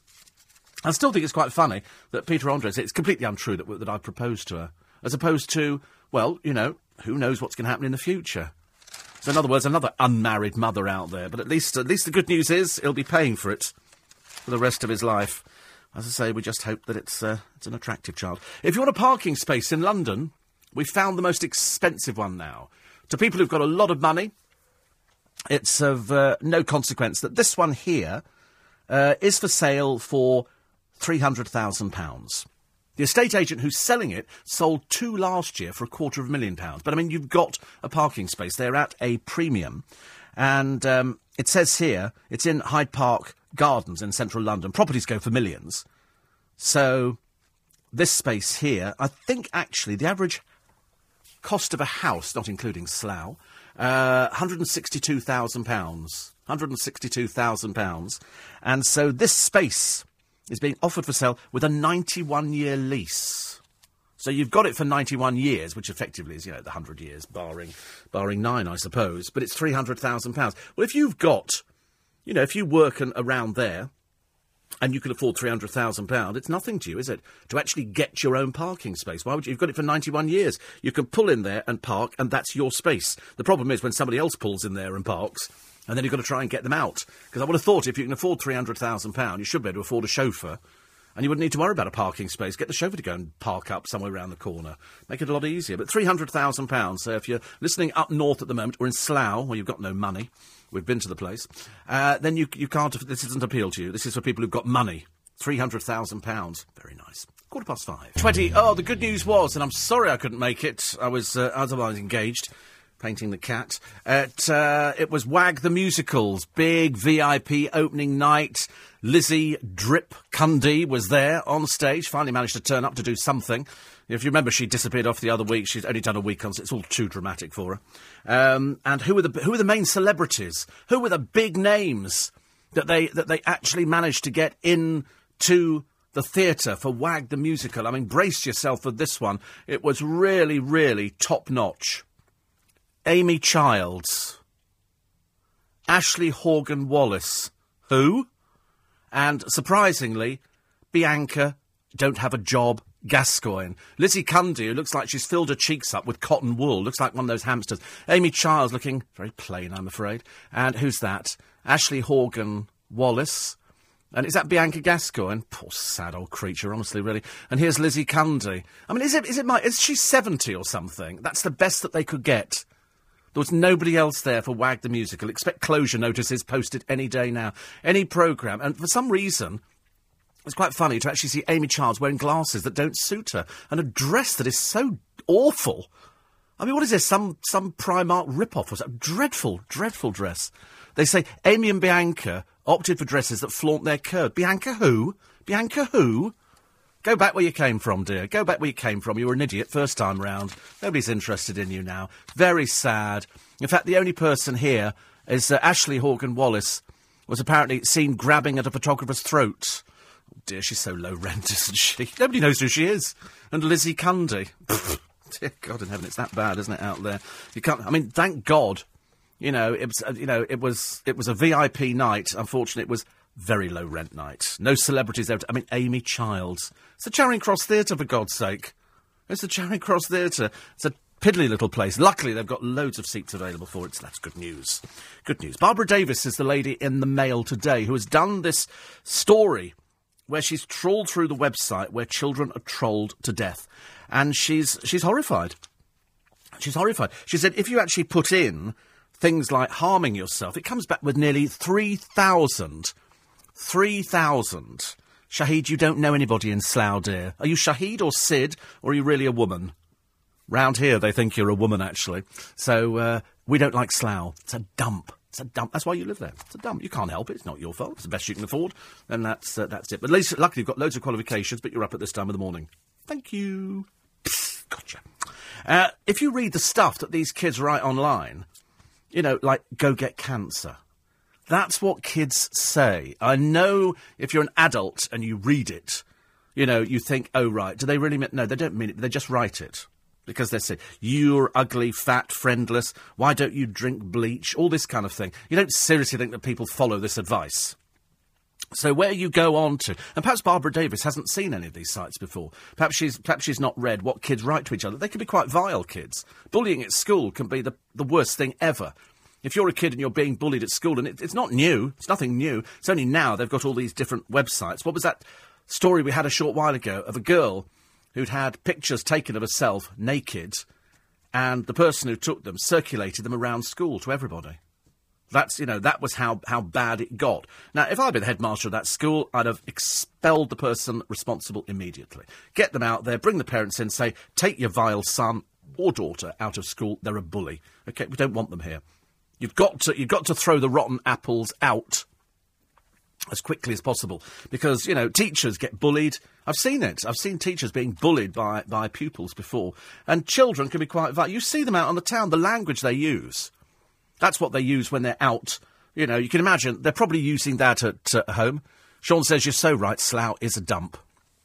I still think it's quite funny that Peter Andres, it's completely untrue that, that I proposed to her. As opposed to, well, you know, who knows what's going to happen in the future? So in other words, another unmarried mother out there. But at least, at least the good news is he'll be paying for it for the rest of his life. As I say, we just hope that it's uh, it's an attractive child. If you want a parking space in London, we've found the most expensive one now. To people who've got a lot of money, it's of uh, no consequence that this one here uh, is for sale for three hundred thousand pounds. The estate agent who's selling it sold two last year for a quarter of a million pounds. But I mean, you've got a parking space. They're at a premium. And um, it says here it's in Hyde Park Gardens in central London. Properties go for millions. So this space here, I think actually the average cost of a house, not including Slough, uh, £162,000. £162,000. And so this space is being offered for sale with a 91 year lease. So you've got it for 91 years, which effectively is, you know, the 100 years, barring, barring nine, I suppose. But it's £300,000. Well, if you've got, you know, if you work an, around there and you can afford £300,000, it's nothing to you, is it? To actually get your own parking space. Why would you? You've got it for 91 years. You can pull in there and park, and that's your space. The problem is when somebody else pulls in there and parks, and then you've got to try and get them out. Because I would have thought if you can afford £300,000, you should be able to afford a chauffeur. And you wouldn't need to worry about a parking space. Get the chauffeur to go and park up somewhere around the corner. Make it a lot easier. But £300,000. So if you're listening up north at the moment, or in Slough, where you've got no money, we've been to the place, uh, then you, you can't, this doesn't appeal to you. This is for people who've got money. £300,000. Very nice. Quarter past five. 20. Oh, the good news was, and I'm sorry I couldn't make it. I was uh, otherwise engaged painting the cat. At, uh, it was Wag the Musicals, big VIP opening night. Lizzie Drip Cundy was there on stage, finally managed to turn up to do something. If you remember, she disappeared off the other week. She's only done a week on, so it's all too dramatic for her. Um, and who were the who were the main celebrities? Who were the big names that they that they actually managed to get in to the theatre for Wag the Musical? I mean, brace yourself for this one. It was really, really top notch. Amy Childs, Aisleyne Horgan-Wallace, who? And surprisingly, Bianca don't have a job. Gascoigne. Lizzie Cundy, who looks like she's filled her cheeks up with cotton wool, looks like one of those hamsters. Amy Childs, looking very plain, I'm afraid. And who's that? Ashley Horgan Wallis. And is that Bianca Gascoigne? Poor sad old creature, honestly, really. And here's Lizzie Cundy. I mean, is it, is it my, is she 70 or something? That's the best that they could get. There was nobody else there for Wag the Musical. Expect closure notices posted any day now. Any programme. And for some reason, it's quite funny to actually see Amy Childs wearing glasses that don't suit her and a dress that is so awful. I mean, what is this? Some some Primark rip-off or something? Dreadful, dreadful dress. They say Amy and Bianca opted for dresses that flaunt their curve. Bianca who? Bianca who? Go back where you came from, dear. Go back where you came from. You were an idiot first time round. Nobody's interested in you now. Very sad. In fact, the only person here is uh, Aisleyne Horgan-Wallace, was apparently seen grabbing at a photographer's throat. Oh dear, she's so low rent, isn't she? Nobody knows who she is. And Lizzie Cundy. dear God in heaven, it's that bad, isn't it, out there? You can't. I mean, thank God. You know, it was. Uh, you know, it was. It was a VIP night. Unfortunately, it was very low rent night. No celebrities there. I mean, Amy Childs. It's the Charing Cross Theatre, for God's sake. It's the Charing Cross Theatre. It's a piddly little place. Luckily, they've got loads of seats available for it, so that's good news. Good news. Barbara Davis is the lady in the Mail today who has done this story where she's trawled through the website where children are trolled to death. And she's, she's horrified. She's horrified. She said if you actually put in things like harming yourself, it comes back with nearly 3,000 3,000. Shahid, you don't know anybody in Slough, dear. Are you Shahid or Sid, or are you really a woman? Round here, they think you're a woman, actually. So uh, we don't like Slough. It's a dump. It's a dump. That's why you live there. It's a dump. You can't help it. It's not your fault. It's the best you can afford, and that's uh, that's it. But least, luckily, you've got loads of qualifications. But you're up at this time of the morning. Thank you. Psst, gotcha. Uh, if you read the stuff that these kids write online, you know, like go get cancer. That's what kids say. I know if you're an adult and you read it, you know, you think, oh, right, do they really mean No, they don't mean it. They just write it. Because they say, you're ugly, fat, friendless. Why don't you drink bleach? All this kind of thing. You don't seriously think that people follow this advice. So where you go on to, and perhaps Barbara Davis hasn't seen any of these sites before. Perhaps she's perhaps she's not read what kids write to each other. They can be quite vile kids. Bullying at school can be the, the worst thing ever. If you're a kid and you're being bullied at school, and it, it's not new, it's nothing new. It's only now they've got all these different websites. What was that story we had a short while ago of a girl who'd had pictures taken of herself naked, and the person who took them circulated them around school to everybody. That's, you know, that was how, how bad it got. Now, if I'd been the headmaster of that school, I'd have expelled the person responsible immediately. Get them out there, bring the parents in, say, take your vile son or daughter out of school. They're a bully. Okay, we don't want them here. You've got to, you've got to throw the rotten apples out as quickly as possible because you know teachers get bullied. I've seen it. I've seen teachers being bullied by, by pupils before. And children can be quite you see them out on the town the language they use. That's what they use when they're out. You know you can imagine they're probably using that at, home. Sean says you're so right slough is a dump.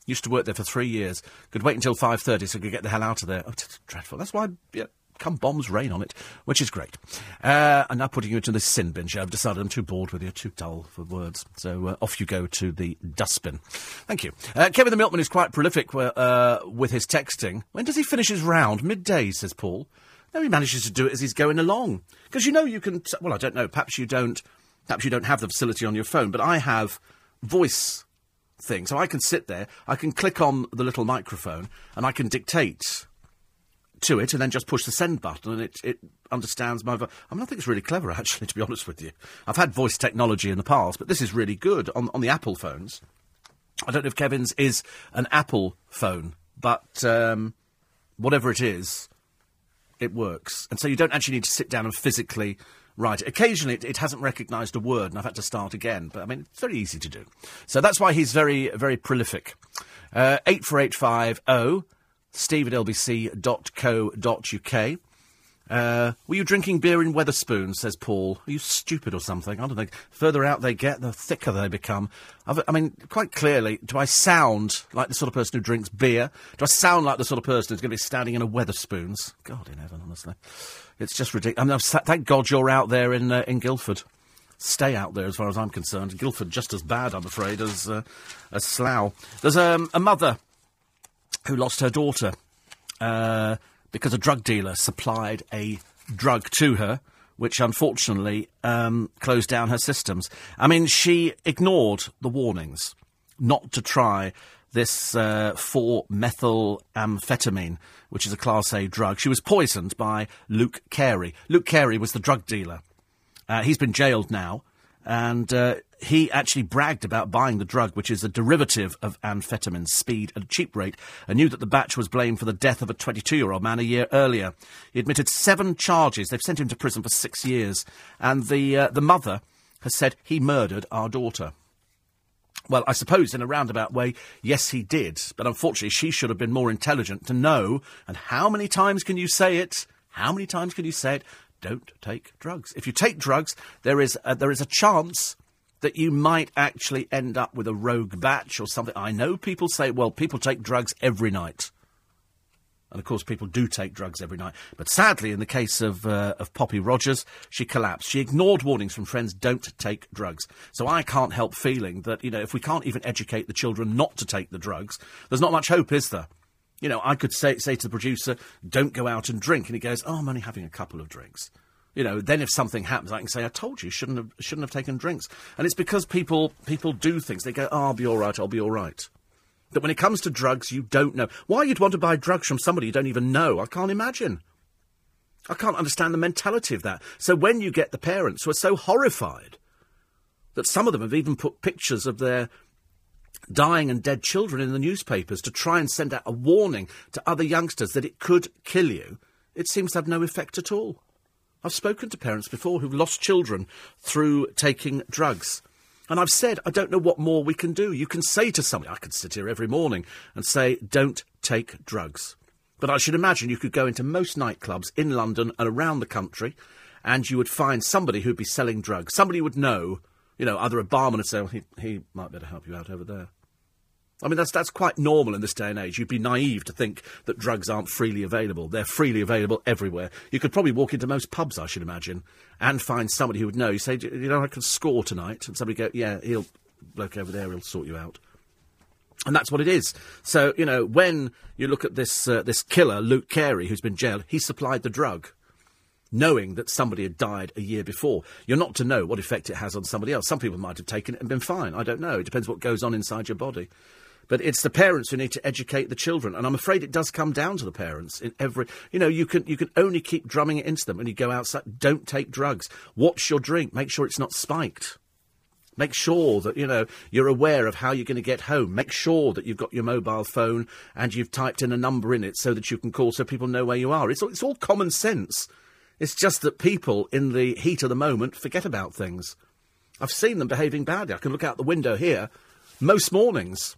Used to work there for three years. Could wait until 5.30 so could get the hell out of there. Oh, dreadful. That's why yeah, come bombs rain on it, which is great. Uh, I'm now putting you into the sin bin. I've decided I'm too bored with you, too dull for words. So uh, off you go to the dustbin. Thank you. Uh, Kevin the Milkman is quite prolific uh, with his texting. When does he finish his round? Midday, says Paul. No, he manages to do it as he's going along. Because you know you can. T- well, I don't know. Perhaps you don't. Perhaps you don't have the facility on your phone, but I have voice thing. So I can sit there, I can click on the little microphone, and I can dictate to it and then just push the send button and it, it understands my voice. I mean, I think it's really clever, actually, to be honest with you. I've had voice technology in the past, but this is really good on, on the Apple phones. I don't know if Kevin's is an Apple phone, but um, whatever it is, it works. And so you don't actually need to sit down and physically write it. Occasionally, it, it hasn't recognised a word, and I've had to start again. But I mean, it's very easy to do. So that's why he's very, very prolific. Uh, 84850 steve at lbc.co.uk. Uh, were you drinking beer in Wetherspoons, says Paul. Are you stupid or something? I don't know. Further out they get, the thicker they become. I've, i mean, quite clearly, do I sound like the sort of person who drinks beer? Do I sound like the sort of person who's going to be standing in a Wetherspoons? God in heaven, honestly. It's just ridiculous. I mean, I've, thank God you're out there in, uh, in Guildford. Stay out there as far as I'm concerned. Guildford just as bad, I'm afraid, as, uh, as Slough. There's um, a mother who lost her daughter uh, because a drug dealer supplied a drug to her, which unfortunately um, closed down her systems. I mean, she ignored the warnings not to try this uh, 4-methylamphetamine, which is a Class A drug. She was poisoned by Luke Carey. Luke Carey was the drug dealer. Uh, he's been jailed now, and uh, he actually bragged about buying the drug, which is a derivative of amphetamine, speed at a cheap rate, and knew that the batch was blamed for the death of a 22 year old man a year earlier. He admitted seven charges. They've sent him to prison for six years. And the, uh, the mother has said he murdered our daughter. Well, I suppose in a roundabout way, yes, he did. But unfortunately, she should have been more intelligent to know. And how many times can you say it? How many times can you say it? Don't take drugs. If you take drugs, there is a, there is a chance that you might actually end up with a rogue batch or something. I know people say, well, people take drugs every night. And of course, people do take drugs every night. But sadly, in the case of, uh, of Poppy Rogers, she collapsed. She ignored warnings from friends don't take drugs. So I can't help feeling that, you know, if we can't even educate the children not to take the drugs, there's not much hope, is there? You know, I could say, say to the producer, don't go out and drink. And he goes, oh, I'm only having a couple of drinks. You know, then if something happens, I can say, "I told you, shouldn't have shouldn't have taken drinks." And it's because people people do things. They go, oh, "I'll be all right. I'll be all right." That when it comes to drugs, you don't know why you'd want to buy drugs from somebody you don't even know. I can't imagine. I can't understand the mentality of that. So when you get the parents who are so horrified that some of them have even put pictures of their dying and dead children in the newspapers to try and send out a warning to other youngsters that it could kill you, it seems to have no effect at all. I've spoken to parents before who've lost children through taking drugs. And I've said, I don't know what more we can do. You can say to somebody, I could sit here every morning and say, don't take drugs. But I should imagine you could go into most nightclubs in London and around the country and you would find somebody who'd be selling drugs. Somebody would know, you know, either a barman would say, well, he, he might better help you out over there. I mean, that's, that's quite normal in this day and age. You'd be naive to think that drugs aren't freely available. They're freely available everywhere. You could probably walk into most pubs, I should imagine, and find somebody who would know. You say, you know, I can score tonight. And somebody go, yeah, he'll, bloke over there, he'll sort you out. And that's what it is. So, you know, when you look at this, uh, this killer, Luke Carey, who's been jailed, he supplied the drug knowing that somebody had died a year before. You're not to know what effect it has on somebody else. Some people might have taken it and been fine. I don't know. It depends what goes on inside your body. But it's the parents who need to educate the children, and I'm afraid it does come down to the parents in every. You know, you can you can only keep drumming it into them when you go outside. Don't take drugs. Watch your drink. Make sure it's not spiked. Make sure that you know you're aware of how you're going to get home. Make sure that you've got your mobile phone and you've typed in a number in it so that you can call, so people know where you are. It's all, it's all common sense. It's just that people, in the heat of the moment, forget about things. I've seen them behaving badly. I can look out the window here most mornings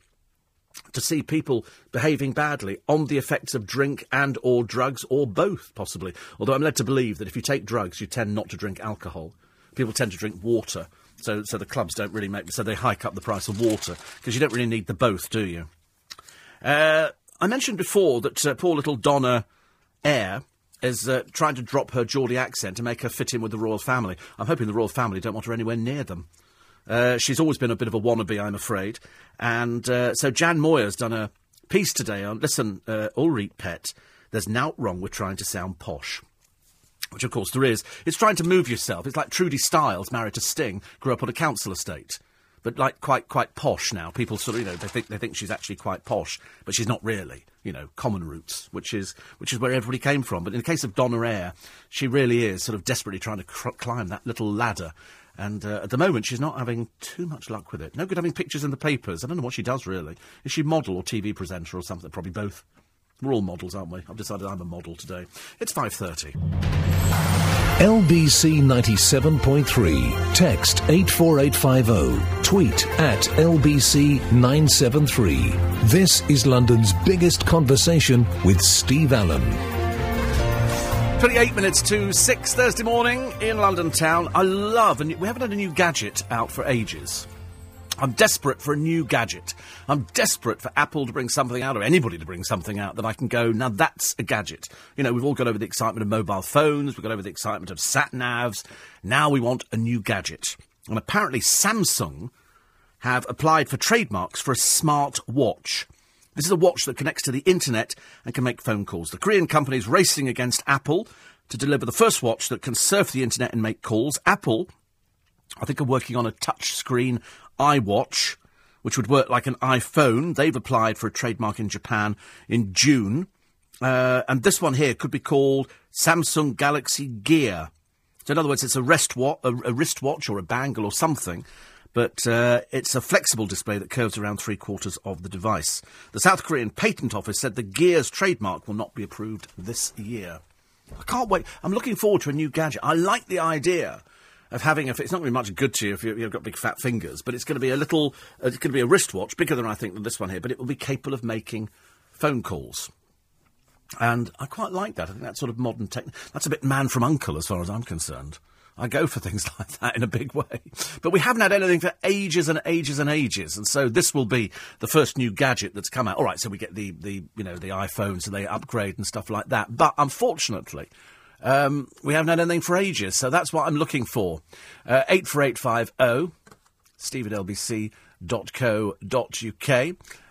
to see people behaving badly on the effects of drink and or drugs or both possibly although i'm led to believe that if you take drugs you tend not to drink alcohol people tend to drink water so so the clubs don't really make so they hike up the price of water because you don't really need the both do you uh, i mentioned before that uh, poor little Donna Air is uh, trying to drop her Geordie accent to make her fit in with the royal family. I'm hoping the royal family don't want her anywhere near them. Uh, she's always been a bit of a wannabe, I'm afraid. And uh, so Jan Moir's done a piece today on, listen, uh, Ulrich Pet, there's nought wrong with trying to sound posh. Which, of course, there is. It's trying to move yourself. It's like Trudy Styles, married to Sting, grew up on a council estate. But like quite quite posh now. People sort of you know they think they think she's actually quite posh, but she's not really. You know, common roots, which is which is where everybody came from. But in the case of Donna Air, she really is sort of desperately trying to cr- climb that little ladder and uh, at the moment, she's not having too much luck with it. No good having pictures in the papers. I don't know what she does really. Is she model or TV presenter or something? Probably both. We're all models, aren't we? I've decided I'm a model today. It's 5.30. LBC 97.3. Text 84850. Tweet at LBC 973. This is London's biggest conversation with Steve Allen. 28 minutes to 6 Thursday morning in London town. I love, and we haven't had a new gadget out for ages. I'm desperate for a new gadget. I'm desperate for Apple to bring something out, or anybody to bring something out that I can go, now that's a gadget. You know, we've all got over the excitement of mobile phones, we've got over the excitement of sat navs. Now we want a new gadget. And apparently, Samsung have applied for trademarks for a smart watch. This is a watch that connects to the internet and can make phone calls. The Korean company is racing against Apple to deliver the first watch that can surf the internet and make calls. Apple, I think, are working on a touchscreen iWatch, which would work like an iPhone. They've applied for a trademark in Japan in June. Uh, and this one here could be called Samsung Galaxy Gear. So, in other words, it's a, wrist wa- a, a wristwatch or a bangle or something but uh, it's a flexible display that curves around three quarters of the device. The South Korean Patent Office said the Gears trademark will not be approved this year. I can't wait. I'm looking forward to a new gadget. I like the idea of having a. It's not going to be much good to you if you, have got big fat fingers, but it's going to be a little. Uh, it's going to be a wristwatch, bigger than I think than this one here, but it will be capable of making phone calls. And I quite like that. I think that's sort of modern tech. That's a bit man from uncle as far as I'm concerned. I go for things like that in a big way. But we haven't had anything for ages and ages and ages, and so this will be the first new gadget that's come out. All right, so we get the, the you know the iPhones and they upgrade and stuff like that. But unfortunately, um, we haven't had anything for ages, so that's what I'm looking for. Uh, eight four eight five zero, Steve at lbc.co.uk.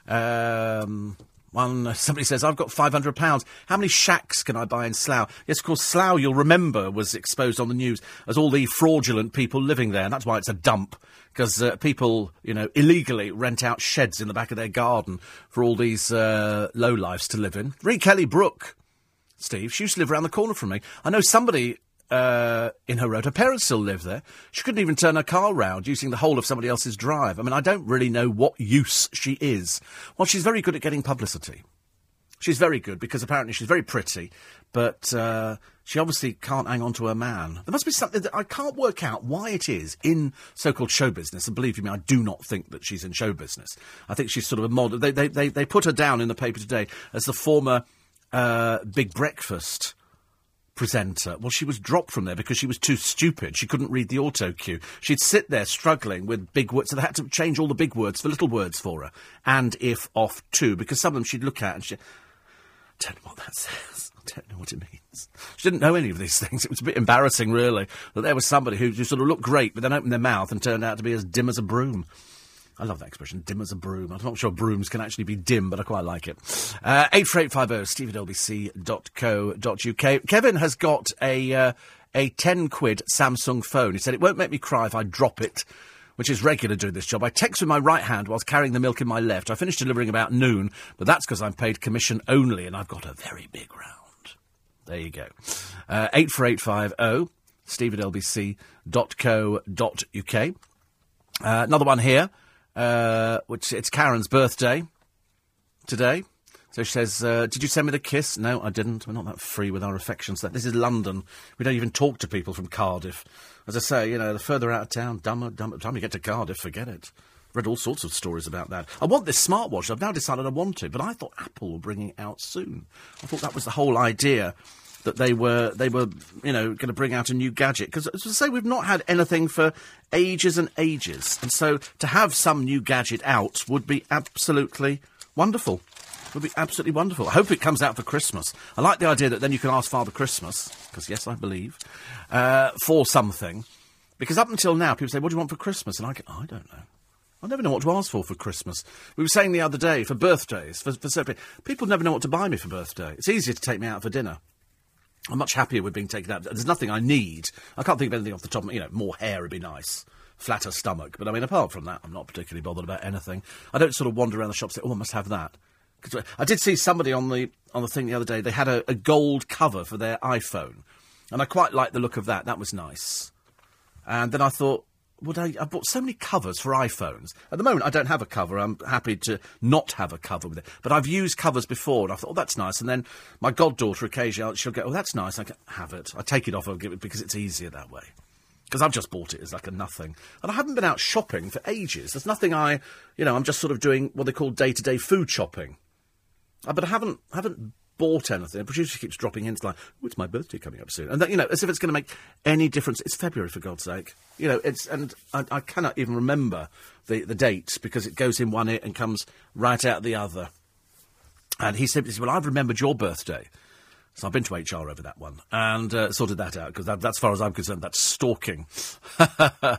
Um, one, somebody says, I've got £500. How many shacks can I buy in Slough? Yes, of course, Slough, you'll remember, was exposed on the news as all the fraudulent people living there, and that's why it's a dump. Because uh, people, you know, illegally rent out sheds in the back of their garden for all these uh, lowlifes to live in. Read Kelly Brook, Steve, she used to live around the corner from me. I know somebody uh, in her road. Her parents still live there. She couldn't even turn her car round using the whole of somebody else's drive. I mean, I don't really know what use she is. Well, she's very good at getting publicity. She's very good because apparently she's very pretty, but uh, she obviously can't hang on to her man. There must be something that I can't work out why it is in so-called show business. And believe me, I do not think that she's in show business. I think she's sort of a model. They, they, they, they put her down in the paper today as the former uh, Big Breakfast presenter. Well, she was dropped from there because she was too stupid. She couldn't read the auto cue. She'd sit there struggling with big words, so they had to change all the big words for little words for her. And if off too, because some of them she'd look at and she don't know what that says. I don't know what it means. She didn't know any of these things. It was a bit embarrassing, really, that there was somebody who just sort of looked great, but then opened their mouth and turned out to be as dim as a broom. I love that expression, dim as a broom. I'm not sure brooms can actually be dim, but I quite like it. Uh, 84850 steve at lbc.co.uk. Kevin has got a, uh, a 10 quid Samsung phone. He said, it won't make me cry if I drop it which is regular doing this job. I text with my right hand whilst carrying the milk in my left. I finish delivering about noon, but that's because I'm paid commission only and I've got a very big round. There you go. Uh, 84850 steve at lbc.co.uk. Uh, another one here uh, which it's Karen's birthday today. So she says, uh, "Did you send me the kiss?" No, I didn't. We're not that free with our affections. That This is London. We don't even talk to people from Cardiff. As I say, you know, the further out of town, dumber, dumber. The Time you get to Cardiff, forget it. Read all sorts of stories about that. I want this smartwatch. I've now decided I want it, but I thought Apple were bringing it out soon. I thought that was the whole idea that they were they were you know going to bring out a new gadget. Because as I say we've not had anything for ages and ages. And so to have some new gadget out would be absolutely wonderful. Would be absolutely wonderful. I hope it comes out for Christmas. I like the idea that then you can ask Father Christmas because yes I believe uh, for something. Because up until now people say what do you want for Christmas? And I go I don't know. I never know what to ask for for Christmas. We were saying the other day for birthdays, for, for people never know what to buy me for birthday. It's easier to take me out for dinner. I'm much happier with being taken out. There's nothing I need. I can't think of anything off the top of you know, more hair would be nice. Flatter stomach. But I mean, apart from that, I'm not particularly bothered about anything. I don't sort of wander around the shop and say, oh, I must have that. Cause I did see somebody on the, on the thing the other day, they had a, a gold cover for their iPhone. And I quite liked the look of that. That was nice. And then I thought, would I? I bought so many covers for iPhones. At the moment, I don't have a cover. I'm happy to not have a cover with it. But I've used covers before, and I thought, oh, that's nice. And then my goddaughter occasionally she'll go, oh, that's nice. I can have it. I take it off. I'll give it because it's easier that way. Because I've just bought it as like a nothing, and I haven't been out shopping for ages. There's nothing I, you know, I'm just sort of doing what they call day-to-day food shopping. Uh, but I haven't haven't bought anything. The producer keeps dropping hints like, oh, it's my birthday coming up soon. And, that, you know, as if it's going to make any difference. It's February, for God's sake. You know, it's, and I, I cannot even remember the, the date because it goes in one ear and comes right out the other. And he said, well, I've remembered your birthday. So I've been to HR over that one and uh, sorted that out because that, that's far as I'm concerned, that's stalking. uh,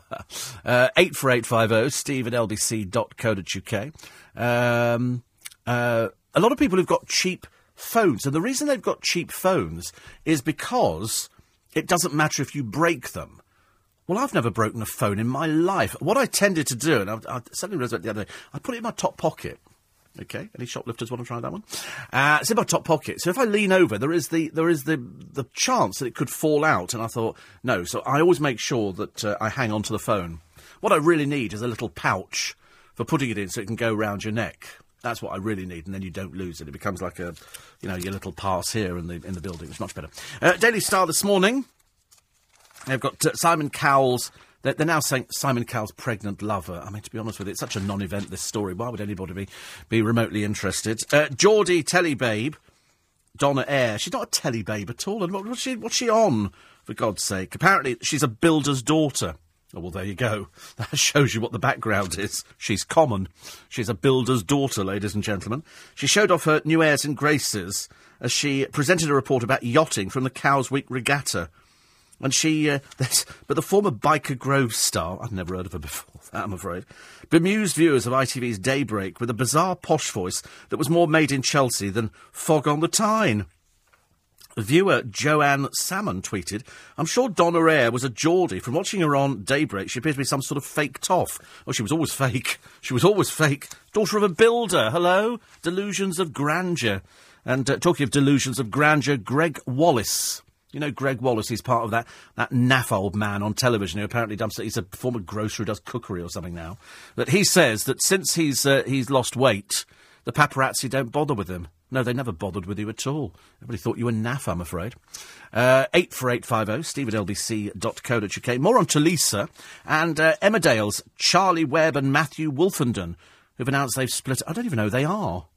84850 steve at lbc.co.uk. Um, uh, a lot of people who've got cheap phones. And the reason they've got cheap phones is because it doesn't matter if you break them. Well, I've never broken a phone in my life. What I tended to do, and I, I suddenly realised the other day, I put it in my top pocket. Okay, any shoplifters want to try that one? Uh, it's in my top pocket. So if I lean over, there is the there is the the chance that it could fall out. And I thought, no. So I always make sure that uh, I hang on to the phone. What I really need is a little pouch for putting it in, so it can go round your neck. That's what I really need, and then you don't lose it. It becomes like a, you know, your little pass here in the in the building. It's much better. Uh, Daily Star this morning. They've got uh, Simon Cowell's. They're, they're, now saying Simon Cowell's pregnant lover. I mean, to be honest with you, it's such a non-event. This story. Why would anybody be be remotely interested? Uh, Geordie Telly Babe, Donna Air. She's not a telly babe at all. And what, what's she? What's she on? For God's sake! Apparently, she's a builder's daughter. Oh, well, there you go. That shows you what the background is. She's common. She's a builder's daughter, ladies and gentlemen. She showed off her new airs and graces as she presented a report about yachting from the Cowes Week Regatta. And she, uh, but the former Byker Grove star, I've never heard of her before, that I'm afraid, bemused viewers of ITV's Daybreak with a bizarre posh voice that was more made in Chelsea than Fog on the Tyne. Viewer Joanne Salmon tweeted, I'm sure Donna Air was a Geordie. From watching her on Daybreak, she appears to be some sort of fake toff. Oh, she was always fake. She was always fake. Daughter of a builder. Hello? Delusions of grandeur. And uh, talking of delusions of grandeur, Gregg Wallace You know, Gregg Wallace, he's part of that, that naff old man on television who apparently dumps He's a former grocer who does cookery or something now. But he says that since he's, uh, he's lost weight, the paparazzi don't bother with him. No, they never bothered with you at all. Everybody thought you were naff, I'm afraid. Uh, 84850, steve at lbc.co.uk. More on Tulisa and uh, Emmerdale's Charlie Webb and Matthew Wolfenden, who've announced they've split. I don't even know who they are.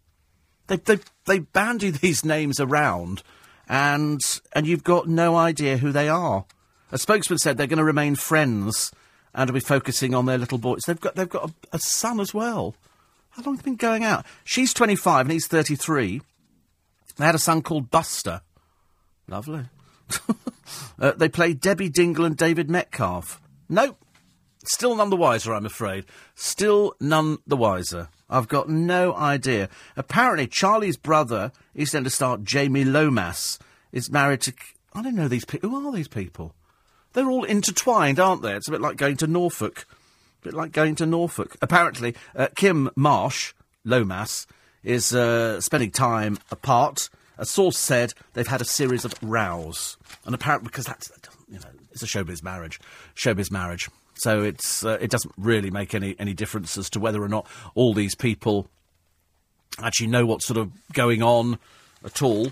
They, they, they bandy these names around, and, and you've got no idea who they are. A spokesman said they're going to remain friends and will be focusing on their little boys. They've got, they've got a, a son as well. How long have they been going out? She's 25 and he's 33. They had a son called Buster. Lovely. uh, they played Debbie Dingle and David Metcalfe. Nope. Still none the wiser, I'm afraid. Still none the wiser. I've got no idea. Apparently, Charlie's brother to start Jamie Lomas. Is married to. I don't know these people. Who are these people? They're all intertwined, aren't they? It's a bit like going to Norfolk. A bit like going to Norfolk. Apparently, uh, Kim Marsh, Lomas, is uh, spending time apart. A source said they've had a series of rows, and apparently because that's you know it's a showbiz marriage, showbiz marriage. So it's uh, it doesn't really make any any difference as to whether or not all these people actually know what's sort of going on at all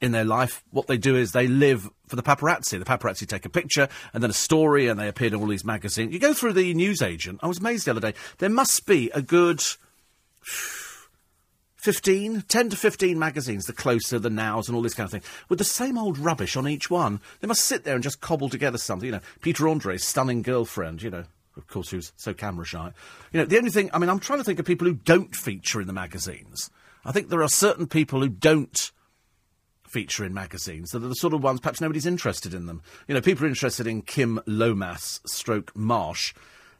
in their life. What they do is they live for the paparazzi. The paparazzi take a picture and then a story, and they appear in all these magazines. You go through the newsagent. I was amazed the other day. There must be a good 15, 10 to 15 magazines, the closer, the nows, and all this kind of thing, with the same old rubbish on each one. They must sit there and just cobble together something. You know, Peter Andre's stunning girlfriend, you know, of course, who's so camera shy. You know, the only thing, I mean, I'm trying to think of people who don't feature in the magazines. I think there are certain people who don't feature in magazines that are the sort of ones perhaps nobody's interested in them. You know, people are interested in Kim Lomas, stroke Marsh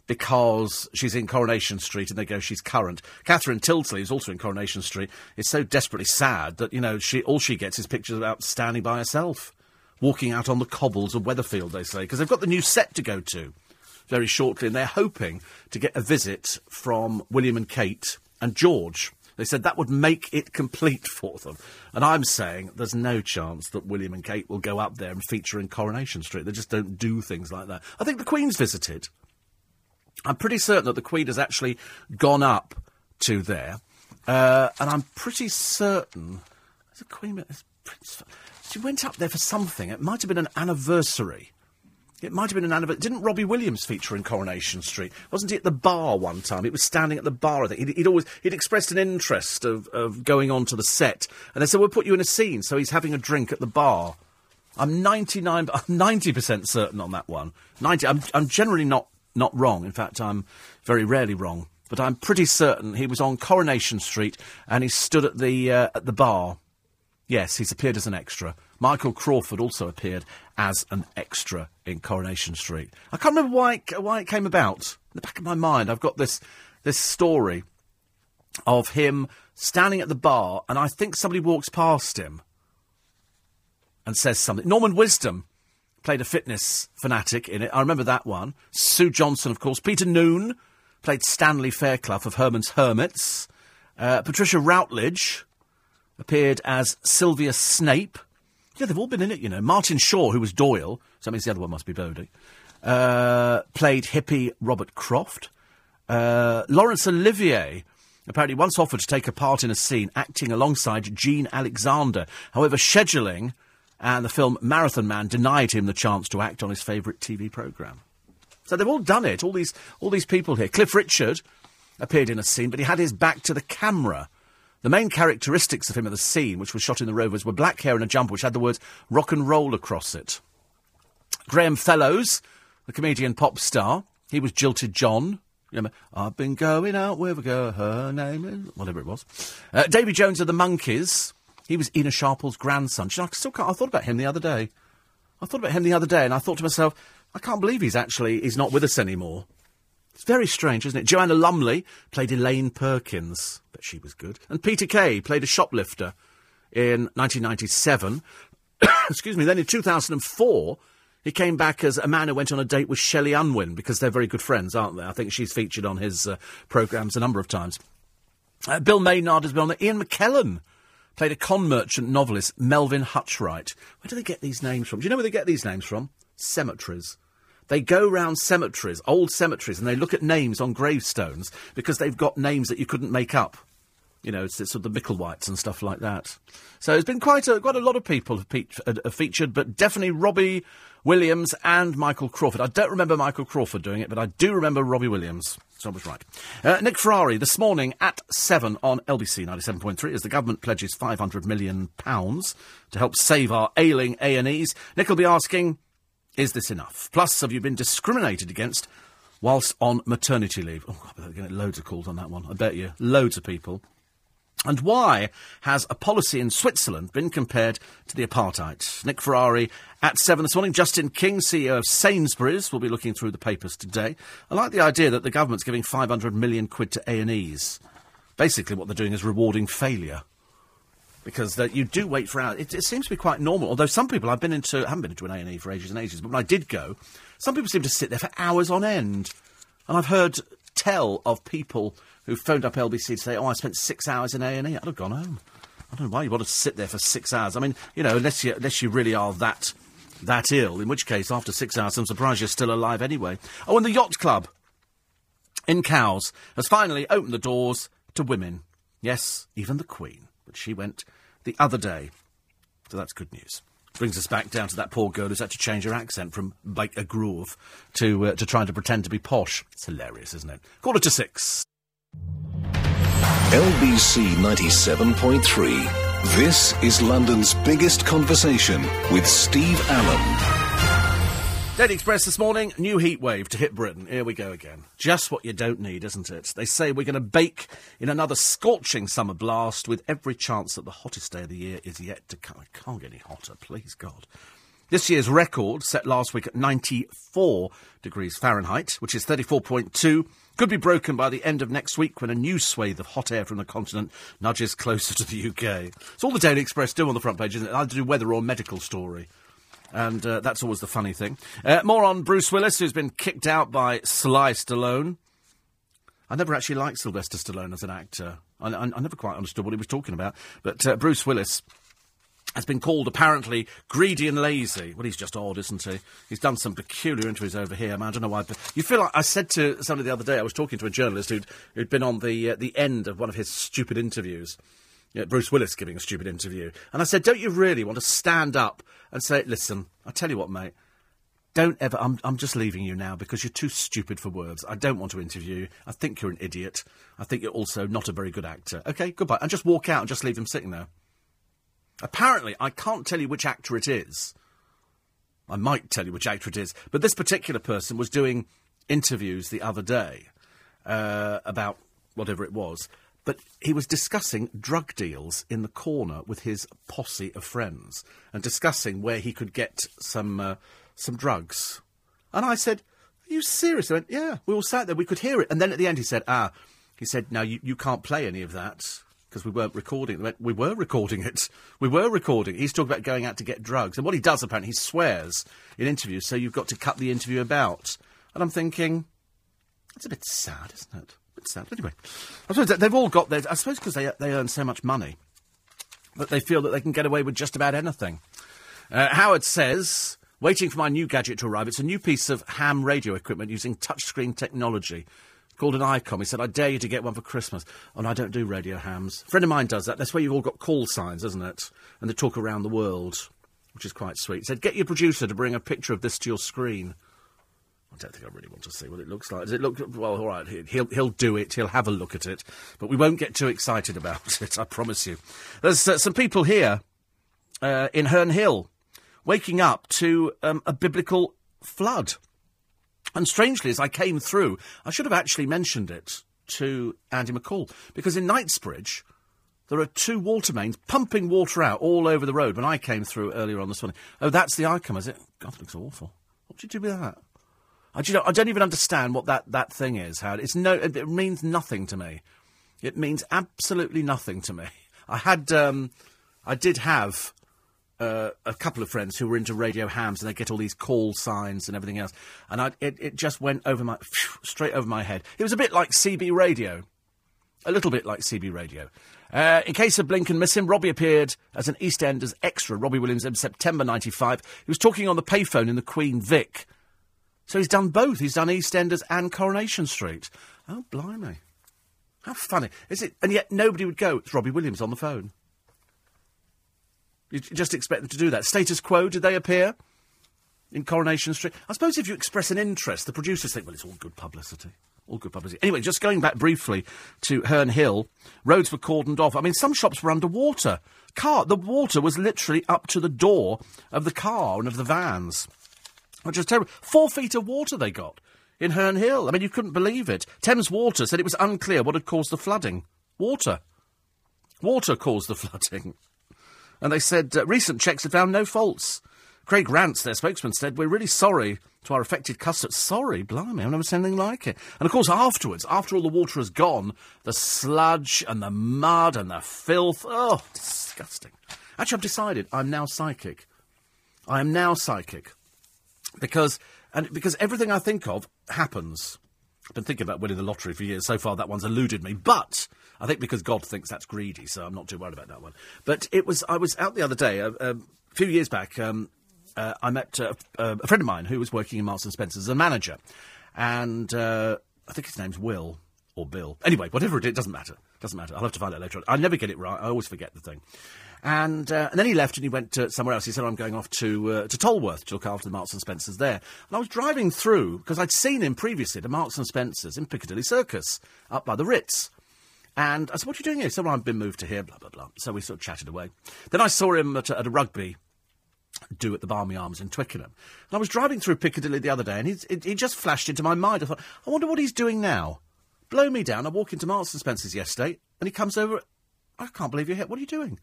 because she's in Coronation Street and they go, she's current. Catherine Tyldesley, who's also in Coronation Street, is so desperately sad that, you know, she all she gets is pictures about standing by herself, walking out on the cobbles of Weatherfield, they say, because they've got the new set to go to very shortly and they're hoping to get a visit from William and Kate and George. They said that would make it complete for them. And I'm saying there's no chance that William and Kate will go up there and feature in Coronation Street. They just don't do things like that. I think the Queen's visited. I'm pretty certain that the Queen has actually gone up to there, uh, and I'm pretty certain the Queen. Prince, she went up there for something. It might have been an anniversary. It might have been an anniversary. Didn't Robbie Williams feature in Coronation Street? Wasn't he at the bar one time? It was standing at the bar. I think he'd, he'd always he'd expressed an interest of, of going on to the set, and they said we'll put you in a scene. So he's having a drink at the bar. I'm 99, I'm 90% certain on that one. 90. I'm, I'm generally not not wrong. In fact, I'm very rarely wrong. But I'm pretty certain he was on Coronation Street and he stood at the uh, at the bar. Yes, he's appeared as an extra. Michael Crawford also appeared as an extra in Coronation Street. I can't remember why it, why it came about. In the back of my mind, I've got this this story of him standing at the bar, and I think somebody walks past him and says something. Norman Wisdom played a fitness fanatic in it. I remember that one. Sue Johnston, of course. Peter Noone played Stanley Fairclough of Herman's Hermits. Uh, Patricia Routledge appeared as Sylvia Snape. Yeah, they've all been in it, you know. Martin Shaw, who was Doyle, so that means the other one must be Bodie, uh, played hippie Robert Croft. Uh, Laurence Olivier apparently once offered to take a part in a scene acting alongside Jean Alexander. However, scheduling and the film Marathon Man denied him the chance to act on his favourite TV programme. So they've all done it. All these, all these people here. Cliff Richard appeared in a scene, but he had his back to the camera. The main characteristics of him at the scene, which was shot in the Rovers, were black hair and a jumper which had the words rock and roll across it. Graham Fellows, the comedian pop star, he was Jilted John. Remember, I've been going out with a girl, her name is... whatever it was. Uh, Davy Jones of the Monkees, he was Ena Sharples' grandson. You know, I still can't, I thought about him the other day. I thought about him the other day, and I thought to myself, I can't believe he's actually he's not with us anymore. It's very strange, isn't it? Joanna Lumley played Elaine Perkins, but she was good. And Peter Kay played a shoplifter in 1997. Excuse me. Then in 2004, he came back as a man who went on a date with Shelley Unwin because they're very good friends, aren't they? I think she's featured on his uh, programmes a number of times. Uh, Bill Maynard has been on there. Ian McKellen played a con merchant novelist, Melvin Hutchwright. Where do they get these names from? Do you know where they get these names from? Cemeteries. They go round cemeteries, old cemeteries, and they look at names on gravestones because they've got names that you couldn't make up. You know, it's, it's sort of the Micklewhites and stuff like that. So there's been quite a, quite a lot of people have, pe- have featured, but definitely Robbie Williams and Michael Crawford. I don't remember Michael Crawford doing it, but I do remember Robbie Williams. So I was right. Uh, Nick Ferrari this morning at 7 on LBC 97.3 as the government pledges £500 million to help save our ailing A&Es. Nick will be asking, is this enough? Plus, have you been discriminated against whilst on maternity leave? Oh, I'm getting loads of calls on that one. I bet you. Loads of people. And why has a policy in Switzerland been compared to the apartheid? Nick Ferrari at 7 this morning. Justin King, CEO of Sainsbury's, will be looking through the papers today. I like the idea that the government's giving 500 million quid to A&Es. Basically what they're doing is rewarding failure. Because uh, you do wait for hours. It, it, seems to be quite normal. Although some people, I've been into, I haven't been into an A&E for ages and ages, but when I did go, some people seem to sit there for hours on end. And I've heard tell of people who phoned up LBC to say, "Oh, I spent six hours in A and E. I'd have gone home. I don't know why you want to sit there for six hours. I mean, you know, unless you unless you really are that that ill, in which case, after six hours, I'm surprised you're still alive anyway. Oh, and the yacht club in Cowes has finally opened the doors to women. Yes, even the Queen, but she went the other day, so that's good news. Brings us back down to that poor girl who's had to change her accent from Byker Grove to uh, to trying to pretend to be posh. It's hilarious, isn't it? Quarter to six. LBC 97.3. This is London's biggest conversation with Steve Allen. Daily Express this morning, new heat wave to hit Britain. Here we go again. Just what you don't need, isn't it? They say we're going to bake in another scorching summer blast with every chance that the hottest day of the year is yet to come. It can't get any hotter, please God. This year's record, set last week at 94 degrees Fahrenheit, which is 34.2 could be broken by the end of next week when a new swathe of hot air from the continent nudges closer to the UK. It's all the Daily Express do on the front page, isn't it? Either do weather or medical story. And uh, that's always the funny thing. Uh, more on Bruce Willis, who's been kicked out by Sly Stallone. I never actually liked Sylvester Stallone as an actor. I, I, I never quite understood what he was talking about. But uh, Bruce Willis has been called apparently greedy and lazy. Well, he's just odd, isn't he? He's done some peculiar interviews over here. I, mean, I don't know why. But you feel like I said to somebody the other day. I was talking to a journalist who'd, who'd been on the uh, the end of one of his stupid interviews. Bruce Willis giving a stupid interview, and I said, "Don't you really want to stand up and say, listen? I tell you what, mate." Don't ever. I'm, I'm just leaving you now because you're too stupid for words. I don't want to interview you. I think you're an idiot. I think you're also not a very good actor. Okay, goodbye. And just walk out and just leave him sitting there. Apparently, I can't tell you which actor it is. I might tell you which actor it is, but this particular person was doing interviews the other day uh, about whatever it was. But he was discussing drug deals in the corner with his posse of friends and discussing where he could get some uh, some drugs. And I said, "Are you serious?" He went, "Yeah." We all sat there. We could hear it. And then at the end, he said, "Ah." He said, "Now you, you can't play any of that because we weren't recording. We were recording it. We were recording. He's talking about going out to get drugs, and what he does apparently, he swears in interviews. So you've got to cut the interview about. And I'm thinking, it's a bit sad, isn't it? Bit sad. Anyway, I suppose they've all got their. I suppose because they they earn so much money that they feel that they can get away with just about anything. Uh, Howard says. Waiting for my new gadget to arrive. It's a new piece of ham radio equipment using touchscreen technology called an ICOM. He said, I dare you to get one for Christmas. And I don't do radio hams. A friend of mine does that. That's where you've all got call signs, isn't it? And they talk around the world, which is quite sweet. He said, get your producer to bring a picture of this to your screen. I don't think I really want to see what it looks like. Does it look well? All right, he'll he'll do it. He'll have a look at it, but we won't get too excited about it. I promise you. There's uh, some people here uh, in Herne Hill waking up to um, a biblical flood. And strangely, as I came through, I should have actually mentioned it to Andy McCall, because in Knightsbridge, there are two water mains pumping water out all over the road when I came through earlier on this morning. Oh, that's the ICOM, is it? God, it looks awful. What did you do with that? I, you know, I don't even understand what that, that thing is, Howard. It's no, it, it means nothing to me. It means absolutely nothing to me. I had, um, I did have uh, a couple of friends who were into radio hams, and they get all these call signs and everything else, and I, it, it just went over my straight over my head. It was a bit like CB radio. A little bit like CB Radio. Uh, in case of Blink and Miss Him, Robbie appeared as an EastEnders extra, Robbie Williams, in September 95. He was talking on the payphone in the Queen Vic. So he's done both. He's done EastEnders and Coronation Street. Oh, blimey. How funny. Is it? And yet nobody would go, it's Robbie Williams on the phone. You just expect them to do that. Status quo, did they appear in Coronation Street? I suppose if you express an interest, the producers think, well, it's all good publicity. All good publicity. Anyway, just going back briefly to Herne Hill, roads were cordoned off. I mean, some shops were underwater. Car, the water was literally up to the door of the car and of the vans, which was terrible. Four feet of water they got in Herne Hill. I mean, you couldn't believe it. Thames Water said it was unclear what had caused the flooding. Water. Water caused the flooding. And they said uh, recent checks had found no faults. Craig Rance, their spokesman, said, We're really sorry to our affected customers. Sorry, blimey, I've never seen anything like it. And of course, afterwards, after all the water has gone, the sludge and the mud and the filth. Oh, disgusting. Actually, I've decided I'm now psychic. I am now psychic. Because, and because everything I think of happens. I've been thinking about winning the lottery for years. So far, that one's eluded me. But I think because God thinks that's greedy, so I'm not too worried about that one. But it was I was out the other day, uh, uh, a few years back. Um, uh, I met uh, uh, a friend of mine who was working in Marks and Spencer as a manager, and I think his name's Will or Bill. Anyway, whatever it is, it doesn't matter. Doesn't matter. I'll have to find out later on. I never get it right. I always forget the thing. And, uh, and then he left and he went uh, somewhere else. He said, I'm going off to, uh, to Tolworth to look after the Marks and Spencers there. And I was driving through, because I'd seen him previously at Marks and Spencers in Piccadilly Circus, up by the Ritz. And I said, What are you doing here? He said, Well, I've been moved to here, blah, blah, blah. So we sort of chatted away. Then I saw him at, a- at a rugby do at the Barmy Arms in Twickenham. And I was driving through Piccadilly the other day and he's, it, he just flashed into my mind. I thought, I wonder what he's doing now. Blow me down. I walk into Marks and Spencer's yesterday and he comes over. I can't believe you're here. What are you doing?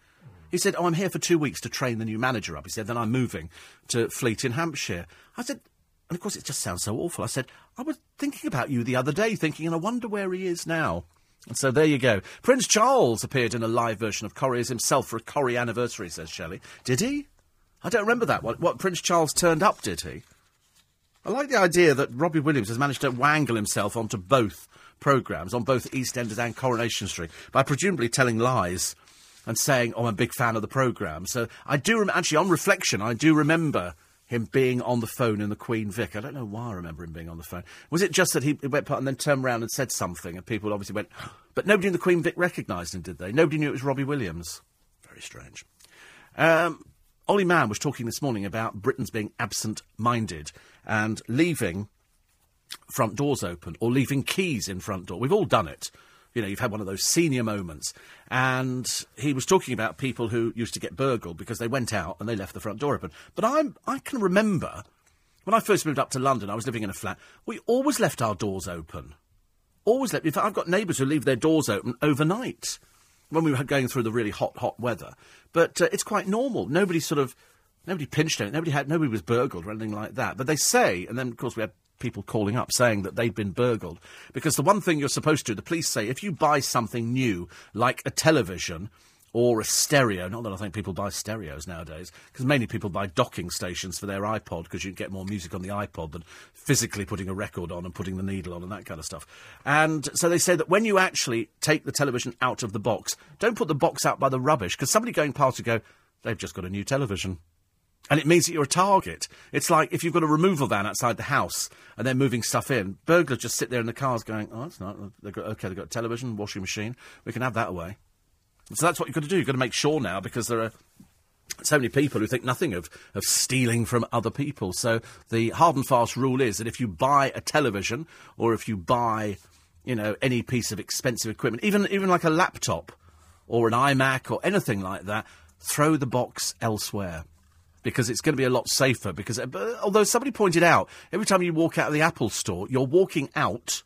He said, Oh, I'm here for two weeks to train the new manager up. He said, Then I'm moving to Fleet in Hampshire. I said, and of course, it just sounds so awful. I said, I was thinking about you the other day, thinking, and I wonder where he is now. And so there you go. Prince Charles appeared in a live version of Corrie as himself for a Corrie anniversary, says Shelley. Did he? I don't remember that. What, what Prince Charles turned up, did he? I like the idea that Robbie Williams has managed to wangle himself onto both programmes, on both EastEnders and Coronation Street, by presumably telling lies and saying, oh, I'm a big fan of the programme. So I do, rem- actually, on reflection, I do remember him being on the phone in the Queen Vic. I don't know why I remember him being on the phone. Was it just that he went and then turned around and said something, and people obviously went, but nobody in the Queen Vic recognised him, did they? Nobody knew it was Robbie Williams. Very strange. Um, Ollie Mann was talking this morning about Britons being absent-minded and leaving front doors open or leaving keys in front door. We've all done it. You know, you've had one of those senior moments. And he was talking about people who used to get burgled because they went out and they left the front door open. But I'm, I can remember when I first moved up to London, I was living in a flat, we always left our doors open. Always left. In fact, I've got neighbours who leave their doors open overnight when we were going through the really hot, hot weather. But uh, it's quite normal. Nobody sort of, nobody pinched it. Nobody had, nobody was burgled or anything like that. But they say, and then of course we had people calling up saying that they'd been burgled. Because the one thing you're supposed to, do, the police say, if you buy something new, like a television or a stereo, not that I think people buy stereos nowadays, because mainly people buy docking stations for their iPod because you get more music on the iPod than physically putting a record on and putting the needle on and that kind of stuff. And so they say that when you actually take the television out of the box, don't put the box out by the rubbish, because somebody going past will go, they've just got a new television. And it means that you're a target. It's like if you've got a removal van outside the house and they're moving stuff in, burglars just sit there in the cars going, oh, it's not. They've got, okay, they've got a television, washing machine. We can have that away. So that's what you've got to do. You've got to make sure now because there are so many people who think nothing of, of stealing from other people. So the hard and fast rule is that if you buy a television or if you buy, you know, any piece of expensive equipment, even even like a laptop or an iMac or anything like that, throw the box elsewhere. Because it's going to be a lot safer. Because uh, although somebody pointed out, every time you walk out of the Apple store, you're walking out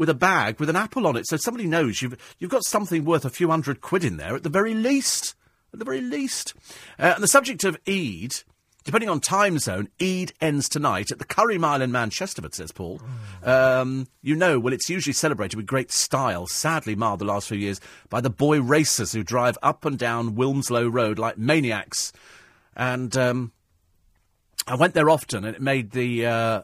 with a bag with an apple on it, so somebody knows you've you've got something worth a few hundred quid in there at the very least. At the very least. Uh, and the subject of Eid, depending on time zone, Eid ends tonight at the Curry Mile in Manchester, says Paul. Um, you know, well, it's usually celebrated with great style, sadly marred the last few years by the boy racers who drive up and down Wilmslow Road like maniacs. And um, I went there often, and it made the uh,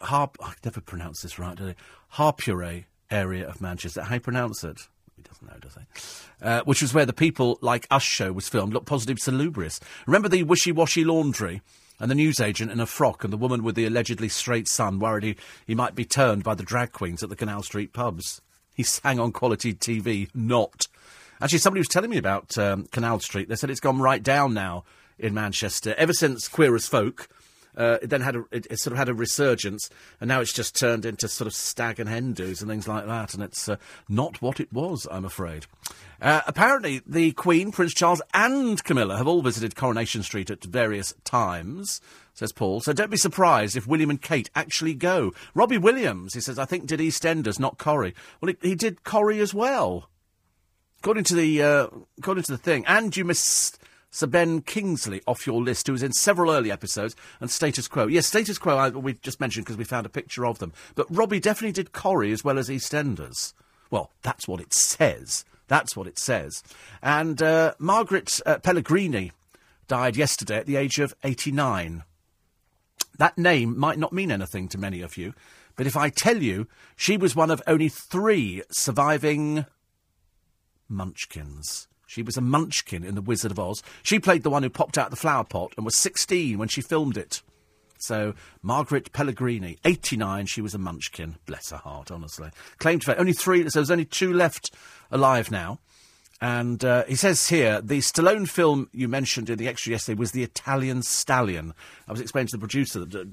harp. I never pronounce this right, do I? Harpure area of Manchester. How you pronounce it? He doesn't know, does he? Uh, which was where the People Like Us show was filmed. Look positive salubrious. Remember the wishy-washy laundry? And the newsagent in a frock and the woman with the allegedly straight son worried he, he might be turned by the drag queens at the Canal Street pubs. He sang on quality TV, not. Actually, somebody was telling me about um, Canal Street. They said it's gone right down now in Manchester. Ever since Queer as Folk, uh, it then had a, it, it, sort of had a resurgence, and now it's just turned into sort of stag and hen do's and things like that, and it's uh, not what it was, I'm afraid. Uh, apparently, the Queen, Prince Charles, and Camilla have all visited Coronation Street at various times. Says Paul. So don't be surprised if William and Kate actually go. Robbie Williams, he says, I think did EastEnders, not Corrie. Well, he, he did Corrie as well. According to the uh, according to the thing, and you missed Sir Ben Kingsley off your list, who was in several early episodes, and Status Quo. Yes, Status Quo I, we just mentioned because we found a picture of them. But Robbie definitely did Corrie as well as EastEnders. Well, that's what it says. That's what it says. And uh, Margaret uh, Pellegrini died yesterday at the age of 89. That name might not mean anything to many of you, but if I tell you she was one of only three surviving Munchkins. She was a munchkin in The Wizard of Oz. She played the one who popped out the flower pot and was 16 when she filmed it. So, Margaret Pellegrini, 89, she was a munchkin. Bless her heart, honestly. Claimed to only three, so there's only two left alive now. And uh, he says here, the Stallone film you mentioned in the extra yesterday was The Italian Stallion. I was explaining to the producer that uh,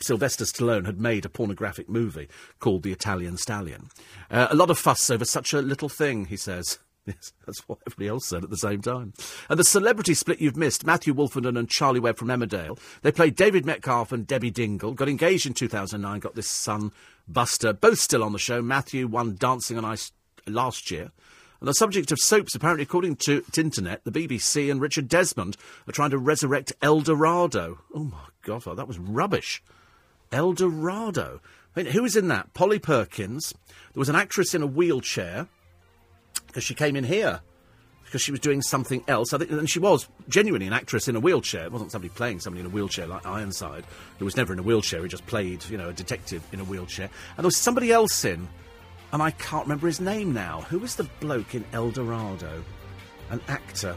Sylvester Stallone had made a pornographic movie called The Italian Stallion. Uh, a lot of fuss over such a little thing, he says. Yes, that's what everybody else said at the same time. And the celebrity split you've missed, Matthew Wolfenden and Charlie Webb from Emmerdale. They played David Metcalfe and Debbie Dingle. Got engaged in 2009, got this son, Buster. Both still on the show. Matthew won Dancing on Ice last year. And the subject of soaps, apparently, according to internet, the BBC and Richard Desmond are trying to resurrect Eldorado. Oh, my God, oh, that was rubbish. Eldorado. I mean, who was in that? Polly Perkins. There was an actress in a wheelchair because she came in here because she was doing something else. I think, and she was genuinely an actress in a wheelchair. It wasn't somebody playing somebody in a wheelchair like Ironside, who was never in a wheelchair. He just played, you know, a detective in a wheelchair. And there was somebody else in, and I can't remember his name now. Who was the bloke in Eldorado? An actor.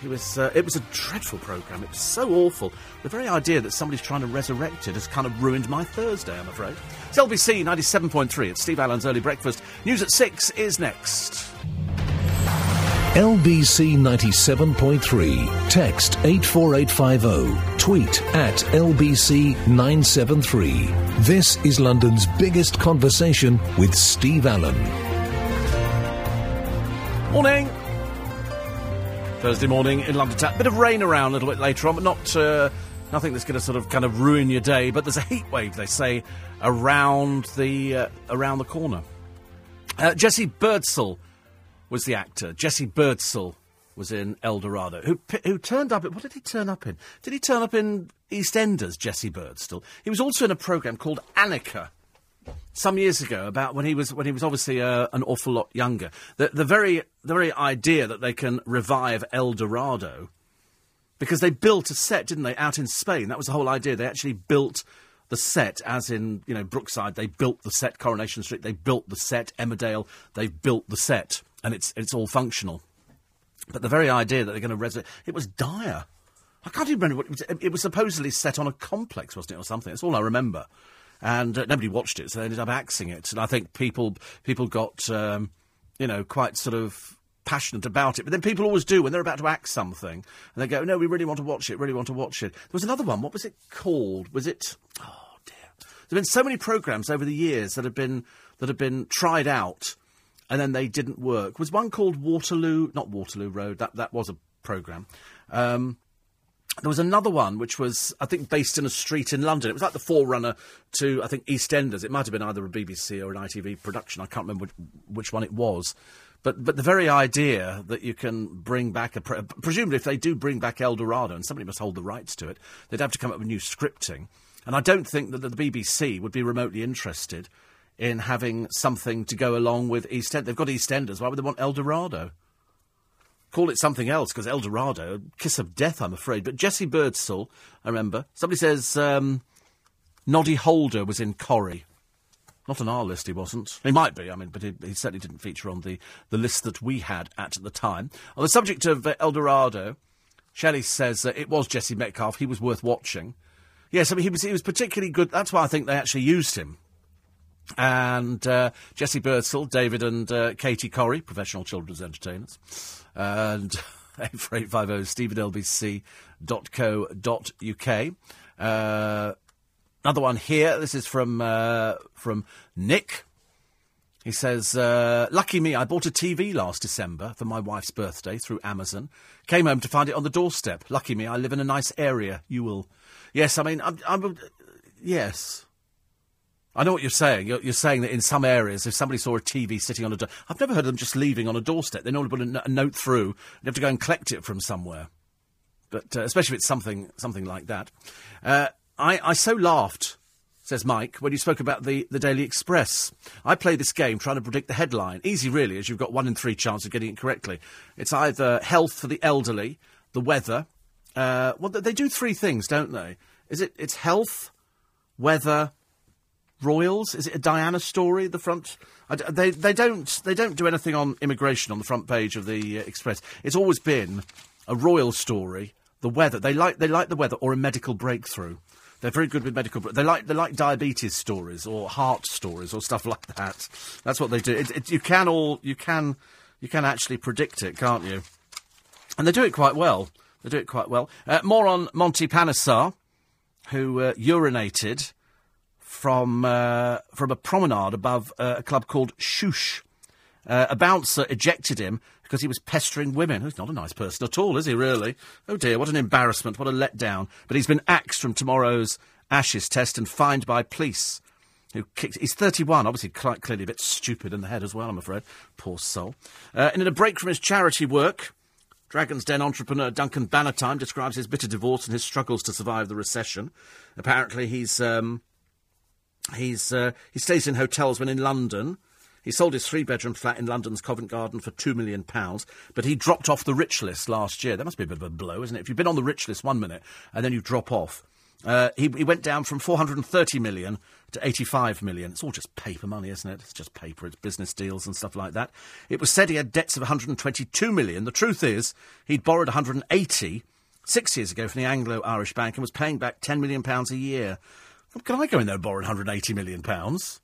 He was. Uh, it was a dreadful program. It was so awful. The very idea that somebody's trying to resurrect it has kind of ruined my Thursday. I'm afraid. It's LBC 97.3. It's Steve Allen's early breakfast. News at six is next. LBC 97.3. Text 84850. Tweet at LBC 973. This is London's biggest conversation with Steve Allen. Morning. Thursday morning in London. A bit of rain around a little bit later on, but not uh, nothing that's going to sort of kind of ruin your day. But there's a heat wave, they say, around the uh, around the corner. Uh, Jesse Birdsall was the actor. Jesse Birdsall was in Eldorado. Who, who turned up, what did he turn up in? Did he turn up in EastEnders, Jesse Birdsall? He was also in a programme called Annika some years ago about when he was when he was obviously uh, an awful lot younger. The, the very the very idea that they can revive Eldorado because they built a set, didn't they, out in Spain? That was the whole idea. They actually built the set, as in you know Brookside. They built the set. Coronation Street. They built the set. Emmerdale. They built the set and it's it's all functional. But the very idea that they're going to resurrect it was dire. I can't even remember what it was. It was supposedly set on a complex, wasn't it, or something? That's all I remember. And uh, nobody watched it, so they ended up axing it. And I think people people got um, you know quite sort of passionate about it. But then people always do when they're about to axe something, and they go, "No, we really want to watch it. Really want to watch it." There was another one. What was it called? Was it? Oh dear. There've been so many programs over the years that have been that have been tried out and then they didn't work. Was one called Waterloo? Not Waterloo Road. That that was a program. Um, there was another one which was, I think, based in a street in London. It was like the forerunner to, I think, EastEnders. It might have been either a BBC or an ITV production. I can't remember which, which one it was. But but the very idea that you can bring back a pre- presumably if they do bring back Eldorado and somebody must hold the rights to it, they'd have to come up with new scripting. And I don't think that the BBC would be remotely interested in having something to go along with East End. They've got EastEnders. Why would they want Eldorado? Call it something else, because Eldorado, kiss of death, I'm afraid. But Jesse Birdsall, I remember. Somebody says um, Noddy Holder was in Corrie. Not on our list, he wasn't. He might be, I mean, but he, he certainly didn't feature on the, the list that we had at the time. On the subject of uh, Eldorado, Shelley says uh, it was Jesse Metcalfe. He was worth watching. Yes, I mean, he was, he was particularly good. That's why I think they actually used him. And uh, Jesse Birdsall, David and uh, Katie Corrie, professional children's entertainers. And 84850 steve. Uh, Another one here. This is from uh, from Nick. He says, uh, "Lucky me, I bought a TV last December for my wife's birthday through Amazon. Came home to find it on the doorstep. Lucky me, I live in a nice area. You will, yes. I mean, I'm, I'm yes." I know what you're saying. You're, you're, saying that in some areas, if somebody saw a TV sitting on a door, I've never heard of them just leaving on a doorstep. They normally put a, note through. You have to go and collect it from somewhere. But uh, especially if it's something something like that. Uh, I, I so laughed, says Mike, when you spoke about the, the Daily Express. I play this game trying to predict the headline. Easy, really, as you've got one in three chance of getting it correctly. It's either health for the elderly, the weather. Uh, well, they do three things, don't they? Is it? It's health, weather, royals. Is it a Diana story? The front. they they don't they don't do anything on immigration on the front page of the uh, Express. It's always been a royal story. The weather. They like they like the weather or a medical breakthrough. They're very good with medical. They like they like diabetes stories or heart stories or stuff like that. That's what they do. It, it, you can all you can you can actually predict it, can't you? And they do it quite well. They do it quite well. Uh, more on Monty Panesar, who uh, urinated from uh, from a promenade above uh, a club called Shoosh. Uh, a bouncer ejected him because he was pestering women. He's not a nice person at all, is he, really? Oh dear, what an embarrassment, what a letdown. But he's been axed from tomorrow's Ashes test and fined by police. Who kicked, he's 31, obviously quite clearly a bit stupid in the head as well, I'm afraid. Poor soul. Uh, and in a break from his charity work, Dragon's Den entrepreneur Duncan Bannatyne describes his bitter divorce and his struggles to survive the recession. Apparently, he's um, he's uh, he stays in hotels when in London. He sold his three bedroom flat in London's Covent Garden for £2 million, but he dropped off the rich list last year. That must be a bit of a blow, isn't it? If you've been on the rich list one minute and then you drop off. Uh, he, he, went down from 430 million to 85 million. It's all just paper money, isn't it? It's just paper. It's business deals and stuff like that. It was said he had debts of 122 million. The truth is, he'd borrowed 180 six years ago from the Anglo-Irish Bank and was paying back 10 million pounds a year. Well, can I go in there and borrow 180 million pounds?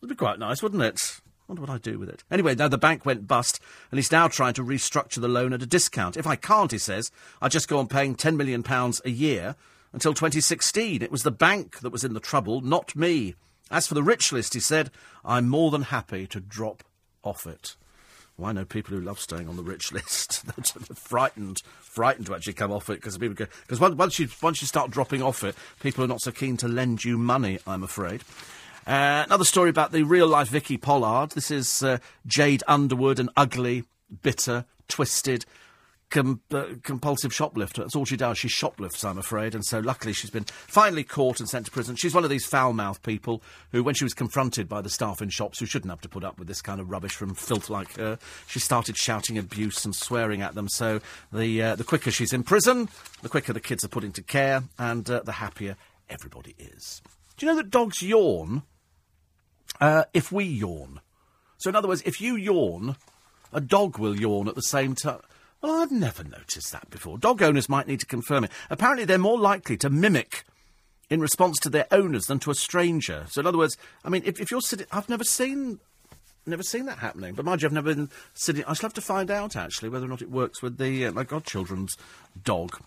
It'd be quite nice, wouldn't it? wonder what I'd do with it. Anyway, now the bank went bust, and he's now trying to restructure the loan at a discount. If I can't, he says, I'll just go on paying £10 million a year until 2016. It was the bank that was in the trouble, not me. As for the rich list, he said, I'm more than happy to drop off it. Well, I know people who love staying on the rich list. They're frightened, frightened to actually come off it because people because once you once you start dropping off it, people are not so keen to lend you money. I'm afraid. Uh, another story about the real life Vicky Pollard. This is uh, Jade Underwood, an ugly, bitter, twisted, com- uh, compulsive shoplifter. That's all she does. She shoplifts, I'm afraid. And so luckily she's been finally caught and sent to prison. She's one of these foul mouthed people who, when she was confronted by the staff in shops who shouldn't have to put up with this kind of rubbish from filth like her, she started shouting abuse and swearing at them. So the, uh, the quicker she's in prison, the quicker the kids are put into care, and uh, the happier everybody is. Do you know that dogs yawn? uh, if we yawn. So, in other words, if you yawn, a dog will yawn at the same time. Well, I've never noticed that before. Dog owners might need to confirm it. Apparently, they're more likely to mimic in response to their owners than to a stranger. So, in other words, I mean, if, if you're sitting, I've never seen, never seen that happening. But mind you, I've never been sitting. I shall have to find out actually whether or not it works with the uh, my godchildren's dog.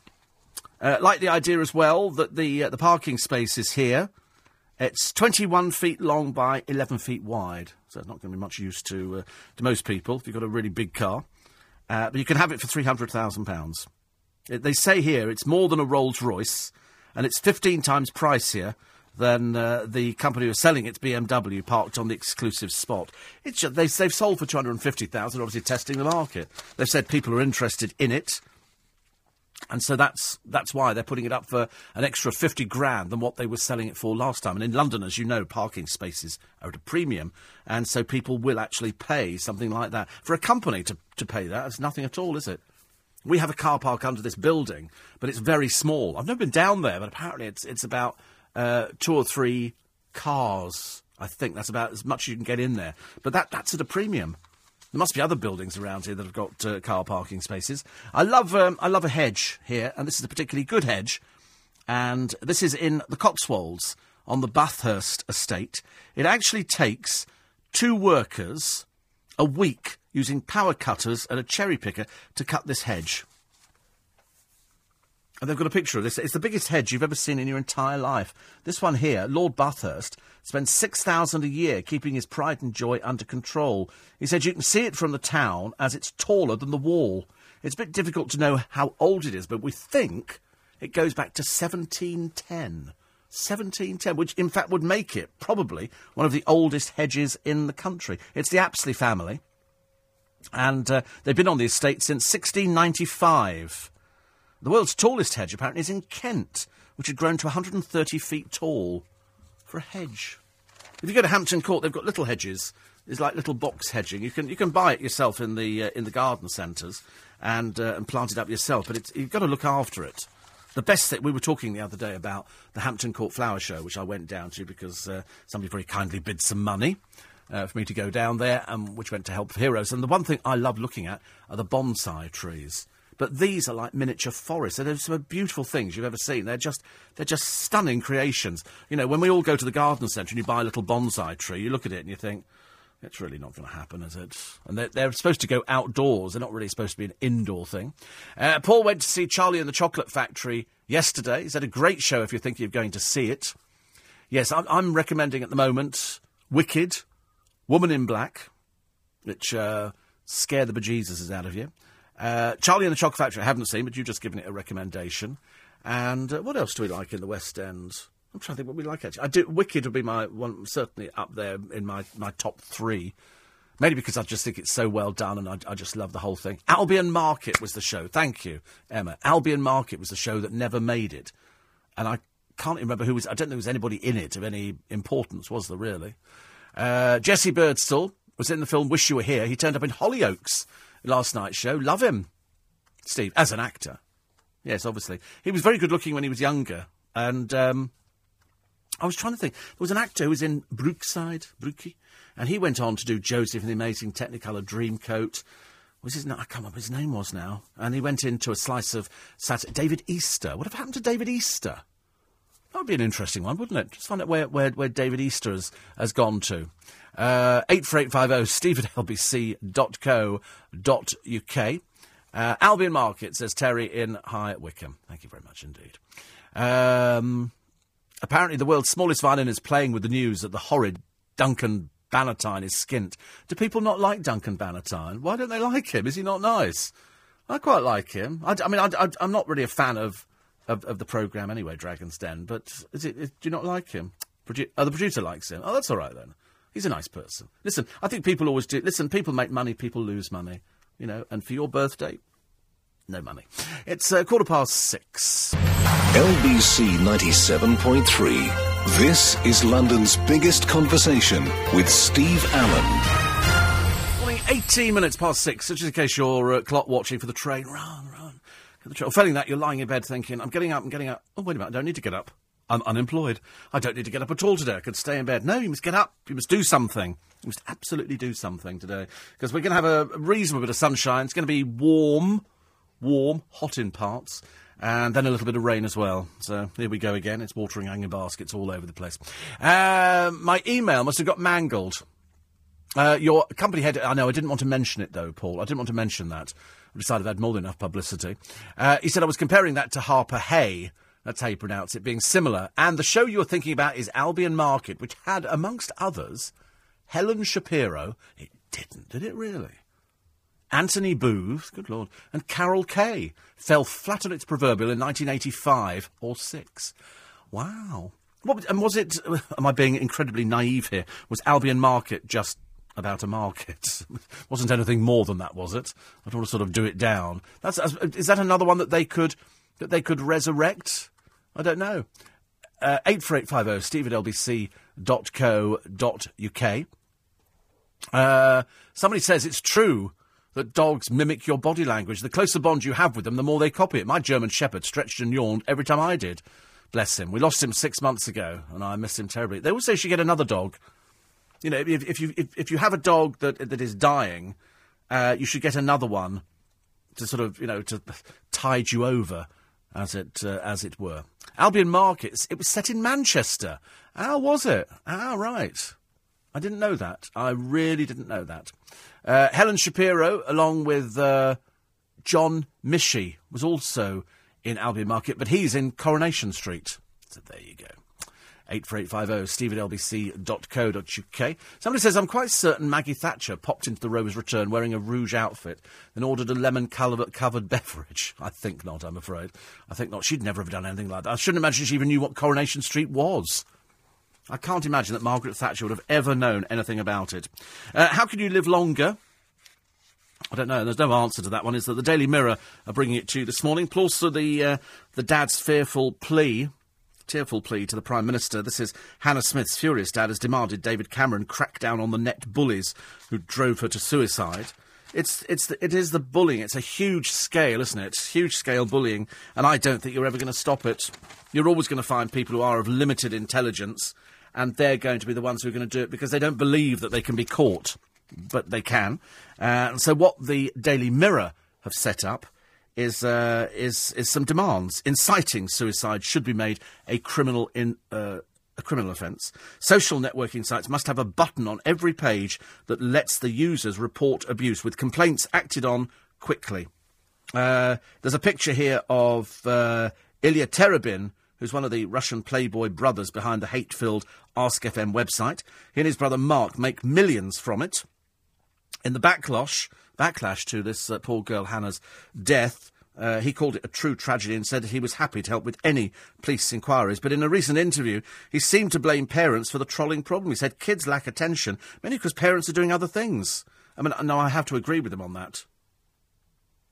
Uh, like the idea as well that the uh, the parking space is here it's 21 feet long by 11 feet wide, so it's not going to be much use to uh, to most people if you've got a really big car. Uh, but you can have it for £300,000. They say here it's more than a Rolls Royce, and it's 15 times pricier than uh, the company who's selling its BMW parked on the exclusive spot. It's just, they, they've sold for 250000 obviously testing the market. They've said people are interested in it. And so that's that's why they're putting it up for an extra fifty grand than what they were selling it for last time. And in London, as you know, parking spaces are at a premium, and so people will actually pay something like that for a company to to pay that. It's nothing at all, is it? We have a car park under this building, but it's very small. I've never been down there, but apparently it's it's about uh, two or three cars I think that's about as much as you can get in there. But that, that's at a premium. There must be other buildings around here that have got uh, car parking spaces. I love, um, I love a hedge here, and this is a particularly good hedge. And this is in the Cotswolds on the Bathurst estate. It actually takes two workers a week using power cutters and a cherry picker to cut this hedge. And they've got a picture of this. It's the biggest hedge you've ever seen in your entire life. This one here, Lord Bathurst, spends six thousand a year keeping his pride and joy under control. He said you can see it from the town as it's taller than the wall. It's a bit difficult to know how old it is, but we think it goes back to 1710. 1710, which in fact would make it probably one of the oldest hedges in the country. It's the Apsley family, and uh, they've been on the estate since 1695. The world's tallest hedge, apparently, is in Kent, which had grown to 130 feet tall for a hedge. If you go to Hampton Court, they've got little hedges. It's like little box hedging. You can you can buy it yourself in the uh, in the garden centres and uh, and plant it up yourself, but you've got to look after it. The best thing we were talking the other day about the Hampton Court Flower Show, which I went down to because uh, somebody very kindly bid some money. Uh, for me to go down there, um, which went to help heroes. And the one thing I love looking at are the bonsai trees. But these are like miniature forests. They're some beautiful things you've ever seen. They're just they're just stunning creations. You know, when we all go to the garden centre and you buy a little bonsai tree, you look at it and you think, it's really not going to happen, is it? And they're, they're, supposed to go outdoors. They're not really supposed to be an indoor thing. Uh, Paul went to see Charlie and the Chocolate Factory yesterday. He's had a great show if you're thinking of going to see it. Yes, I'm, I'm recommending at the moment Wicked, Woman in Black, which uh, scare the bejesus out of you. Uh, Charlie and the Chocolate Factory I haven't seen, but you've just given it a recommendation. And uh, what else do we like in the West End? I'm trying to think what we like actually. I do. Wicked would be my one, certainly up there in my, my top three. Mainly because I just think it's so well done and I, I, just love the whole thing. Albion Market was the show. Thank you, Emma. Albion Market was the show that never made it. And I can't remember who was. I don't think there was anybody in it of any importance, was there really? Uh, Jesse Birdsall was in the film Wish You Were Here. He turned up in Hollyoaks last night's show. Love him, Steve, as an actor. Yes, obviously. He was very good looking when he was younger. And um, I was trying to think. There was an actor who was in Brookside, Brookie, and he went on to do Joseph and the Amazing Technicolor Dreamcoat. Was his? name? I can't remember his name was now. And he went into a slice of Saturday. David Easter. What have happened to David Easter? That would be an interesting one, wouldn't it? Just find out where, where, where David Easter has, has gone to. Uh, 84850 steve at lbc.co.uk. Uh, Albion Market, says Terry in High Wycombe. Thank you very much indeed. Um, apparently, the world's smallest violin is playing with the news that the horrid Duncan Bannatyne is skint. Do people not like Duncan Bannatyne? Why don't they like him? Is he not nice? I quite like him. I, I mean, I, am not really a fan of, of, of the programme anyway, Dragon's Den, but is it, is, do you not like him? Produ- oh, the producer likes him. Oh, that's all right then. He's a nice person. Listen, I think people always do. Listen, people make money, people lose money. You know, and for your birthday, no money. It's uh, quarter past six. LBC 97.3. This is London's biggest conversation with Steve Allen. Morning, 18 minutes past six, just in case you're uh, clock watching for the train. Run, run. The train. Or failing that, you're lying in bed thinking, I'm getting up, I'm getting up. Oh, wait a minute, I don't need to get up. I'm unemployed. I don't need to get up at all today. I could stay in bed. No, you must get up. You must do something. You must absolutely do something today. Because we're going to have a reasonable bit of sunshine. It's going to be warm, warm, hot in parts. And then a little bit of rain as well. So here we go again. It's watering hanging baskets all over the place. Uh, my email must have got mangled. Uh, your company head. I know I didn't want to mention it though, Paul. I didn't want to mention that. I decided I'd more than enough publicity. Uh, he said I was comparing that to Harpurhey. That's how you pronounce it, being similar. And the show you're thinking about is Albion Market, which had, amongst others, Helen Shapiro. It didn't, did it really? Anthony Booth, good lord, and Carol Kay fell flat on its proverbial in 1985 or 6. Wow. What, and was it, am I being incredibly naive here? Was Albion Market just about a market? Wasn't anything more than that, was it? I don't want to sort of do it down. That's, is that another one that they could, that they could resurrect? I don't know. Uh, 84850 steve at lbc.co.uk. Uh, somebody says it's true that dogs mimic your body language. The closer bond you have with them, the more they copy it. My German Shepherd stretched and yawned every time I did. Bless him. We lost him six months ago, and I miss him terribly. They always say you should get another dog. You know, if, if you if, if you have a dog that that is dying, uh, you should get another one to sort of you know to tide you over, as it uh, as it were. Albion Markets. It was set in Manchester. How was it? Ah, right. I didn't know that. I really didn't know that. Uh, Helen Shapiro, along with uh, John Michie, was also in Albion Market, but he's in Coronation Street. So there you go. 84850 steve at lbc.co.uk. Somebody says, I'm quite certain Maggie Thatcher popped into the Rover's return wearing a rouge outfit and ordered a lemon covered beverage. I think not, I'm afraid. I think not. She'd never have done anything like that. I shouldn't imagine she even knew what Coronation Street was. I can't imagine that Margaret Thatcher would have ever known anything about it. Uh, how can you live longer? I don't know. There's no answer to that one. Is that the Daily Mirror are bringing it to you this morning? Plus, the uh, the dad's fearful plea, tearful plea to the Prime Minister. This is Hannah Smith's furious dad has demanded David Cameron crack down on the net bullies who drove her to suicide. It's it's the, it is the bullying. It's a huge scale, isn't it? Huge scale bullying, and I don't think you're ever going to stop it. You're always going to find people who are of limited intelligence and they're going to be the ones who are going to do it because they don't believe that they can be caught, but they can. Uh, and so, what the Daily Mirror have set up is uh, is is some demands. Inciting suicide should be made a criminal in. Uh, a criminal offence. Social networking sites must have a button on every page that lets the users report abuse, with complaints acted on quickly. Uh, there's a picture here of uh, Ilya Terebin, who's one of the Russian playboy brothers behind the hate filled Ask FM website. He and his brother Mark make millions from it. In the backlash, backlash to this uh, poor girl Hannah's death, uh, he called it a true tragedy and said he was happy to help with any police inquiries. But in a recent interview, he seemed to blame parents for the trolling problem. He said kids lack attention, mainly because parents are doing other things. I mean, no, I have to agree with him on that.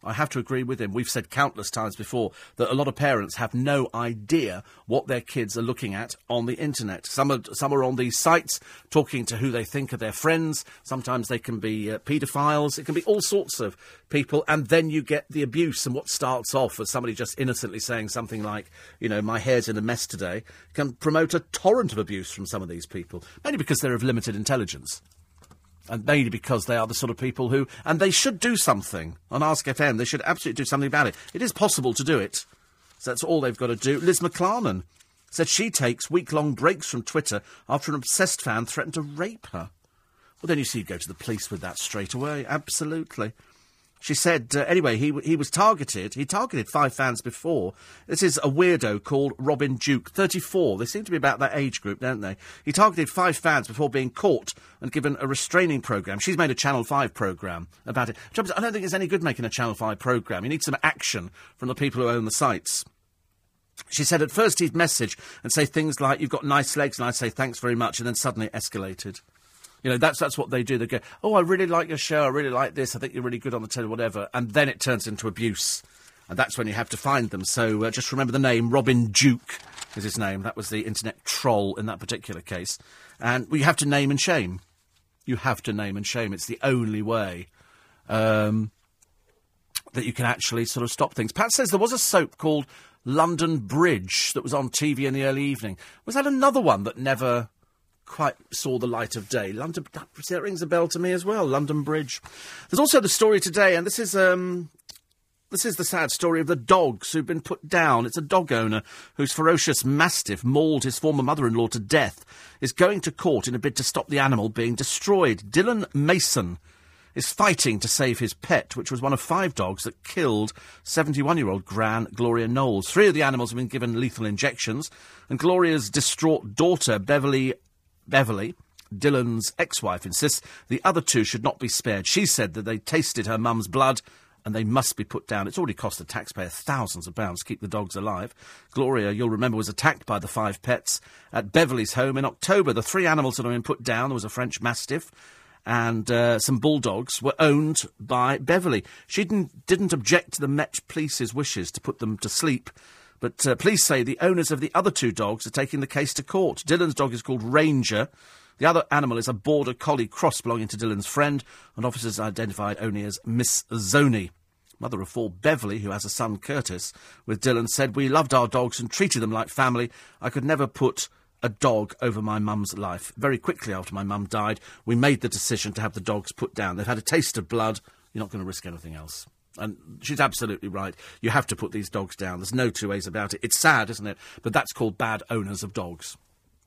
I have to agree with him. We've said countless times before that a lot of parents have no idea what their kids are looking at on the internet. Some are, some are on these sites talking to who they think are their friends. Sometimes they can be uh, paedophiles. It can be all sorts of people. And then you get the abuse. And what starts off as somebody just innocently saying something like, you know, my hair's in a mess today, can promote a torrent of abuse from some of these people. Mainly because they're of limited intelligence and mainly because they are the sort of people who, and they should do something on Ask FM. They should absolutely do something about it. It is possible to do it. So that's all they've got to do. Liz McClarnon said she takes week long breaks from Twitter after an obsessed fan threatened to rape her. Well, then you see, you go to the police with that straight away. Absolutely. She said, uh, anyway, he, he was targeted. He targeted five fans before. This is a weirdo called Robin Duke, 34. They seem to be about that age group, don't they? He targeted five fans before being caught and given a restraining programme. She's made a Channel 5 programme about it. I don't think it's any good making a Channel 5 programme. You need some action from the people who own the sites. She said at first he'd message and say things like, You've got nice legs, and I'd say thanks very much, and then suddenly it escalated. You know, that's that's what they do. They go, "Oh, I really like your show. I really like this. I think you're really good on the telly, whatever." And then it turns into abuse, and that's when you have to find them. So uh, just remember the name Robin Duke is his name. That was the internet troll in that particular case, and we have to name and shame. You have to name and shame. It's the only way. Um, that you can actually sort of stop things. Pat says there was a soap called London Bridge that was on TV in the early evening. Was that another one that never quite saw the light of day. London, that rings a bell to me as well. London Bridge. There's also the story today, and this is um, this is the sad story of the dogs who've been put down. It's a dog owner whose ferocious mastiff mauled his former mother-in-law to death. Is going to court in a bid to stop the animal being destroyed. Dylan Mason is fighting to save his pet, which was one of five dogs that killed 71 year old Gran Gloria Knowles. Three of the animals have been given lethal injections, and Gloria's distraught daughter, Beverly Beverly, Dylan's ex wife, insists the other two should not be spared. She said that they tasted her mum's blood and they must be put down. It's already cost the taxpayer thousands of pounds to keep the dogs alive. Gloria, you'll remember, was attacked by the five pets at Beverly's home in October. The three animals that have been put down, there was a French Mastiff and uh, some bulldogs, were owned by Beverly. She didn't, didn't object to the Met Police's wishes to put them to sleep but uh, police say the owners of the other two dogs are taking the case to court. Dylan's dog is called Ranger. The other animal is a border collie cross belonging to Dylan's friend, and officers identified only as Miss Zoni. Mother of four, Beverly, who has a son, Curtis, with Dylan, said, We loved our dogs and treated them like family. I could never put a dog over my mum's life. Very quickly after my mum died, we made the decision to have the dogs put down. They've had a taste of blood. You're not going to risk anything else. And she's absolutely right. You have to put these dogs down. There's no two ways about it. It's sad, isn't it? But that's called bad owners of dogs.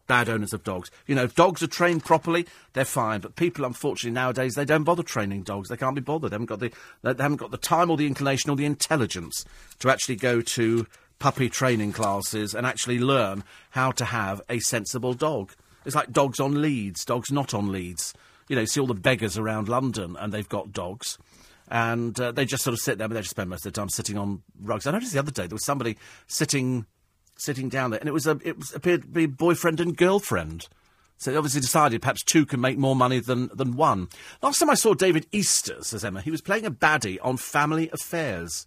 Bad owners of dogs. You know, if dogs are trained properly, they're fine. But people, unfortunately, nowadays they don't bother training dogs. They can't be bothered. They haven't got the they haven't got the time or the inclination or the intelligence to actually go to puppy training classes and actually learn how to have a sensible dog. It's like dogs on leads, dogs not on leads. You know, see all the beggars around London and they've got dogs and uh, they just sort of sit there, but they just spend most of their time sitting on rugs. I noticed the other day there was somebody sitting sitting down there, and it was a it was, appeared to be boyfriend and girlfriend. So they obviously decided perhaps two can make more money than, than one. Last time I saw David Easter, says Emma, he was playing a baddie on Family Affairs.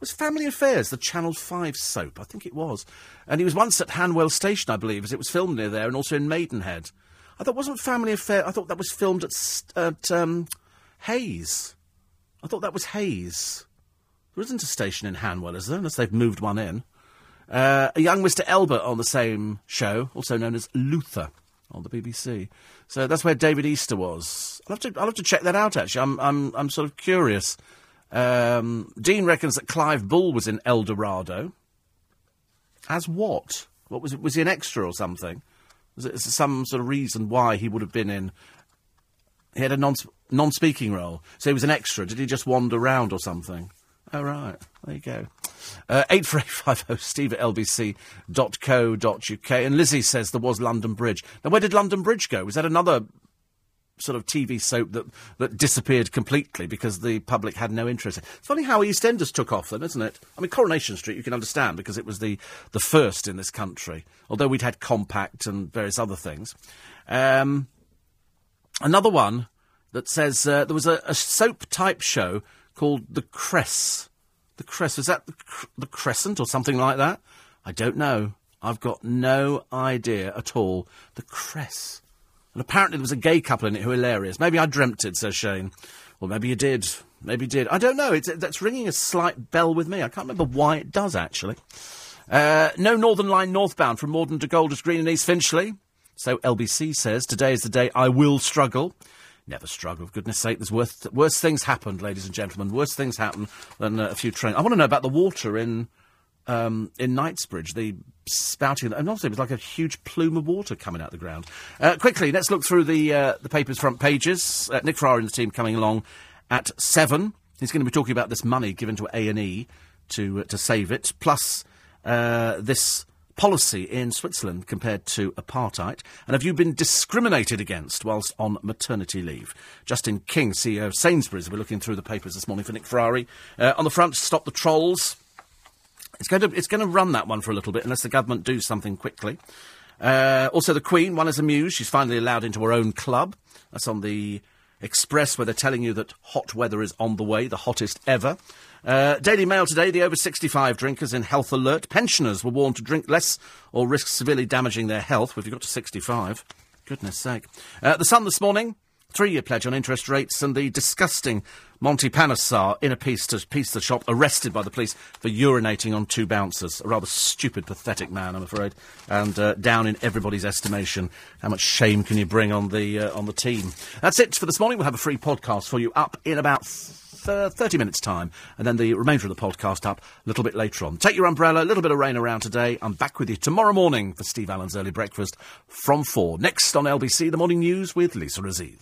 Was Family Affairs the Channel 5 soap? I think it was. And he was once at Hanwell Station, I believe, as it was filmed near there, and also in Maidenhead. I thought, wasn't Family Affairs, I thought that was filmed at, at um, Hayes. I thought that was Hayes. There isn't a station in Hanwell, is there? Unless they've moved one in. Uh, a young Mr. Elba on the same show, also known as Luther on the BBC. So that's where David Easter was. I'll have to, I'll have to check that out, actually. I'm, I'm, I'm sort of curious. Um, Dean reckons that Clive Bull was in Eldorado. As what? What was it? Was he an extra or something? Was it some sort of reason why he would have been in? He had a non non speaking role, so he was an extra. Did he just wander around or something? Oh right, there you go. Uh, eight four eight five zero Steve at lbc.co.uk. And Lizzie says there was London Bridge. Now where did London Bridge go? Was that another sort of TV soap that, that disappeared completely because the public had no interest. It's funny how EastEnders took off then, isn't it? I mean, Coronation Street you can understand because it was the, the first in this country, although we'd had Compact and various other things. Um, another one that says uh, there was a, a soap type show called The Cress. The Cress, was that the, the Crescent or something like that? I don't know. I've got no idea at all. The Cress. And apparently there was a gay couple in it who were hilarious. Maybe I dreamt it, says Shane. Well, maybe you did. Maybe you did. I don't know. It's, that's ringing a slight bell with me. I can't remember why it does, actually. Uh, no Northern Line northbound from Morden to Golders Green and East Finchley. So LBC says, today is the day I will struggle. Never struggle, for goodness sake. There's worse, worse things happened, ladies and gentlemen. Worse things happen than uh, a few trains. I want to know about the water in um, in Knightsbridge, the spouting, and obviously it was like a huge plume of water coming out the ground. Uh, quickly, let's look through the uh, the paper's front pages. Uh, Nick Ferrari and the team coming along at seven. He's going to be talking about this money given to A and E to uh, to save it, plus uh, this policy in Switzerland compared to apartheid? And have you been discriminated against whilst on maternity leave? Justin King, CEO of Sainsbury's, we're looking through the papers this morning for Nick Ferrari. Uh, on the front, stop the trolls. It's going to it's going to run that one for a little bit unless the government do something quickly. Uh, also, the Queen, one is amused. She's finally allowed into her own club. That's on the Express, where they're telling you that hot weather is on the way, the hottest ever. Uh, Daily Mail today, the over 65 drinkers in health alert. Pensioners were warned to drink less or risk severely damaging their health if you got to 65. Goodness sake. Uh, the Sun this morning, three year pledge on interest rates, and the disgusting Monty Panesar in a piece to piece the shop, arrested by the police for urinating on two bouncers. A rather stupid, pathetic man, I'm afraid, and uh, down in everybody's estimation. How much shame can you bring on the uh, on the team? That's it for this morning. We'll have a free podcast for you up in about. Th- 30 minutes' time, and then the remainder of the podcast up a little bit later on. Take your umbrella, a little bit of rain around today. I'm back with you tomorrow morning for Steve Allen's early breakfast from 4. Next on LBC, the morning news with Lisa Aziz.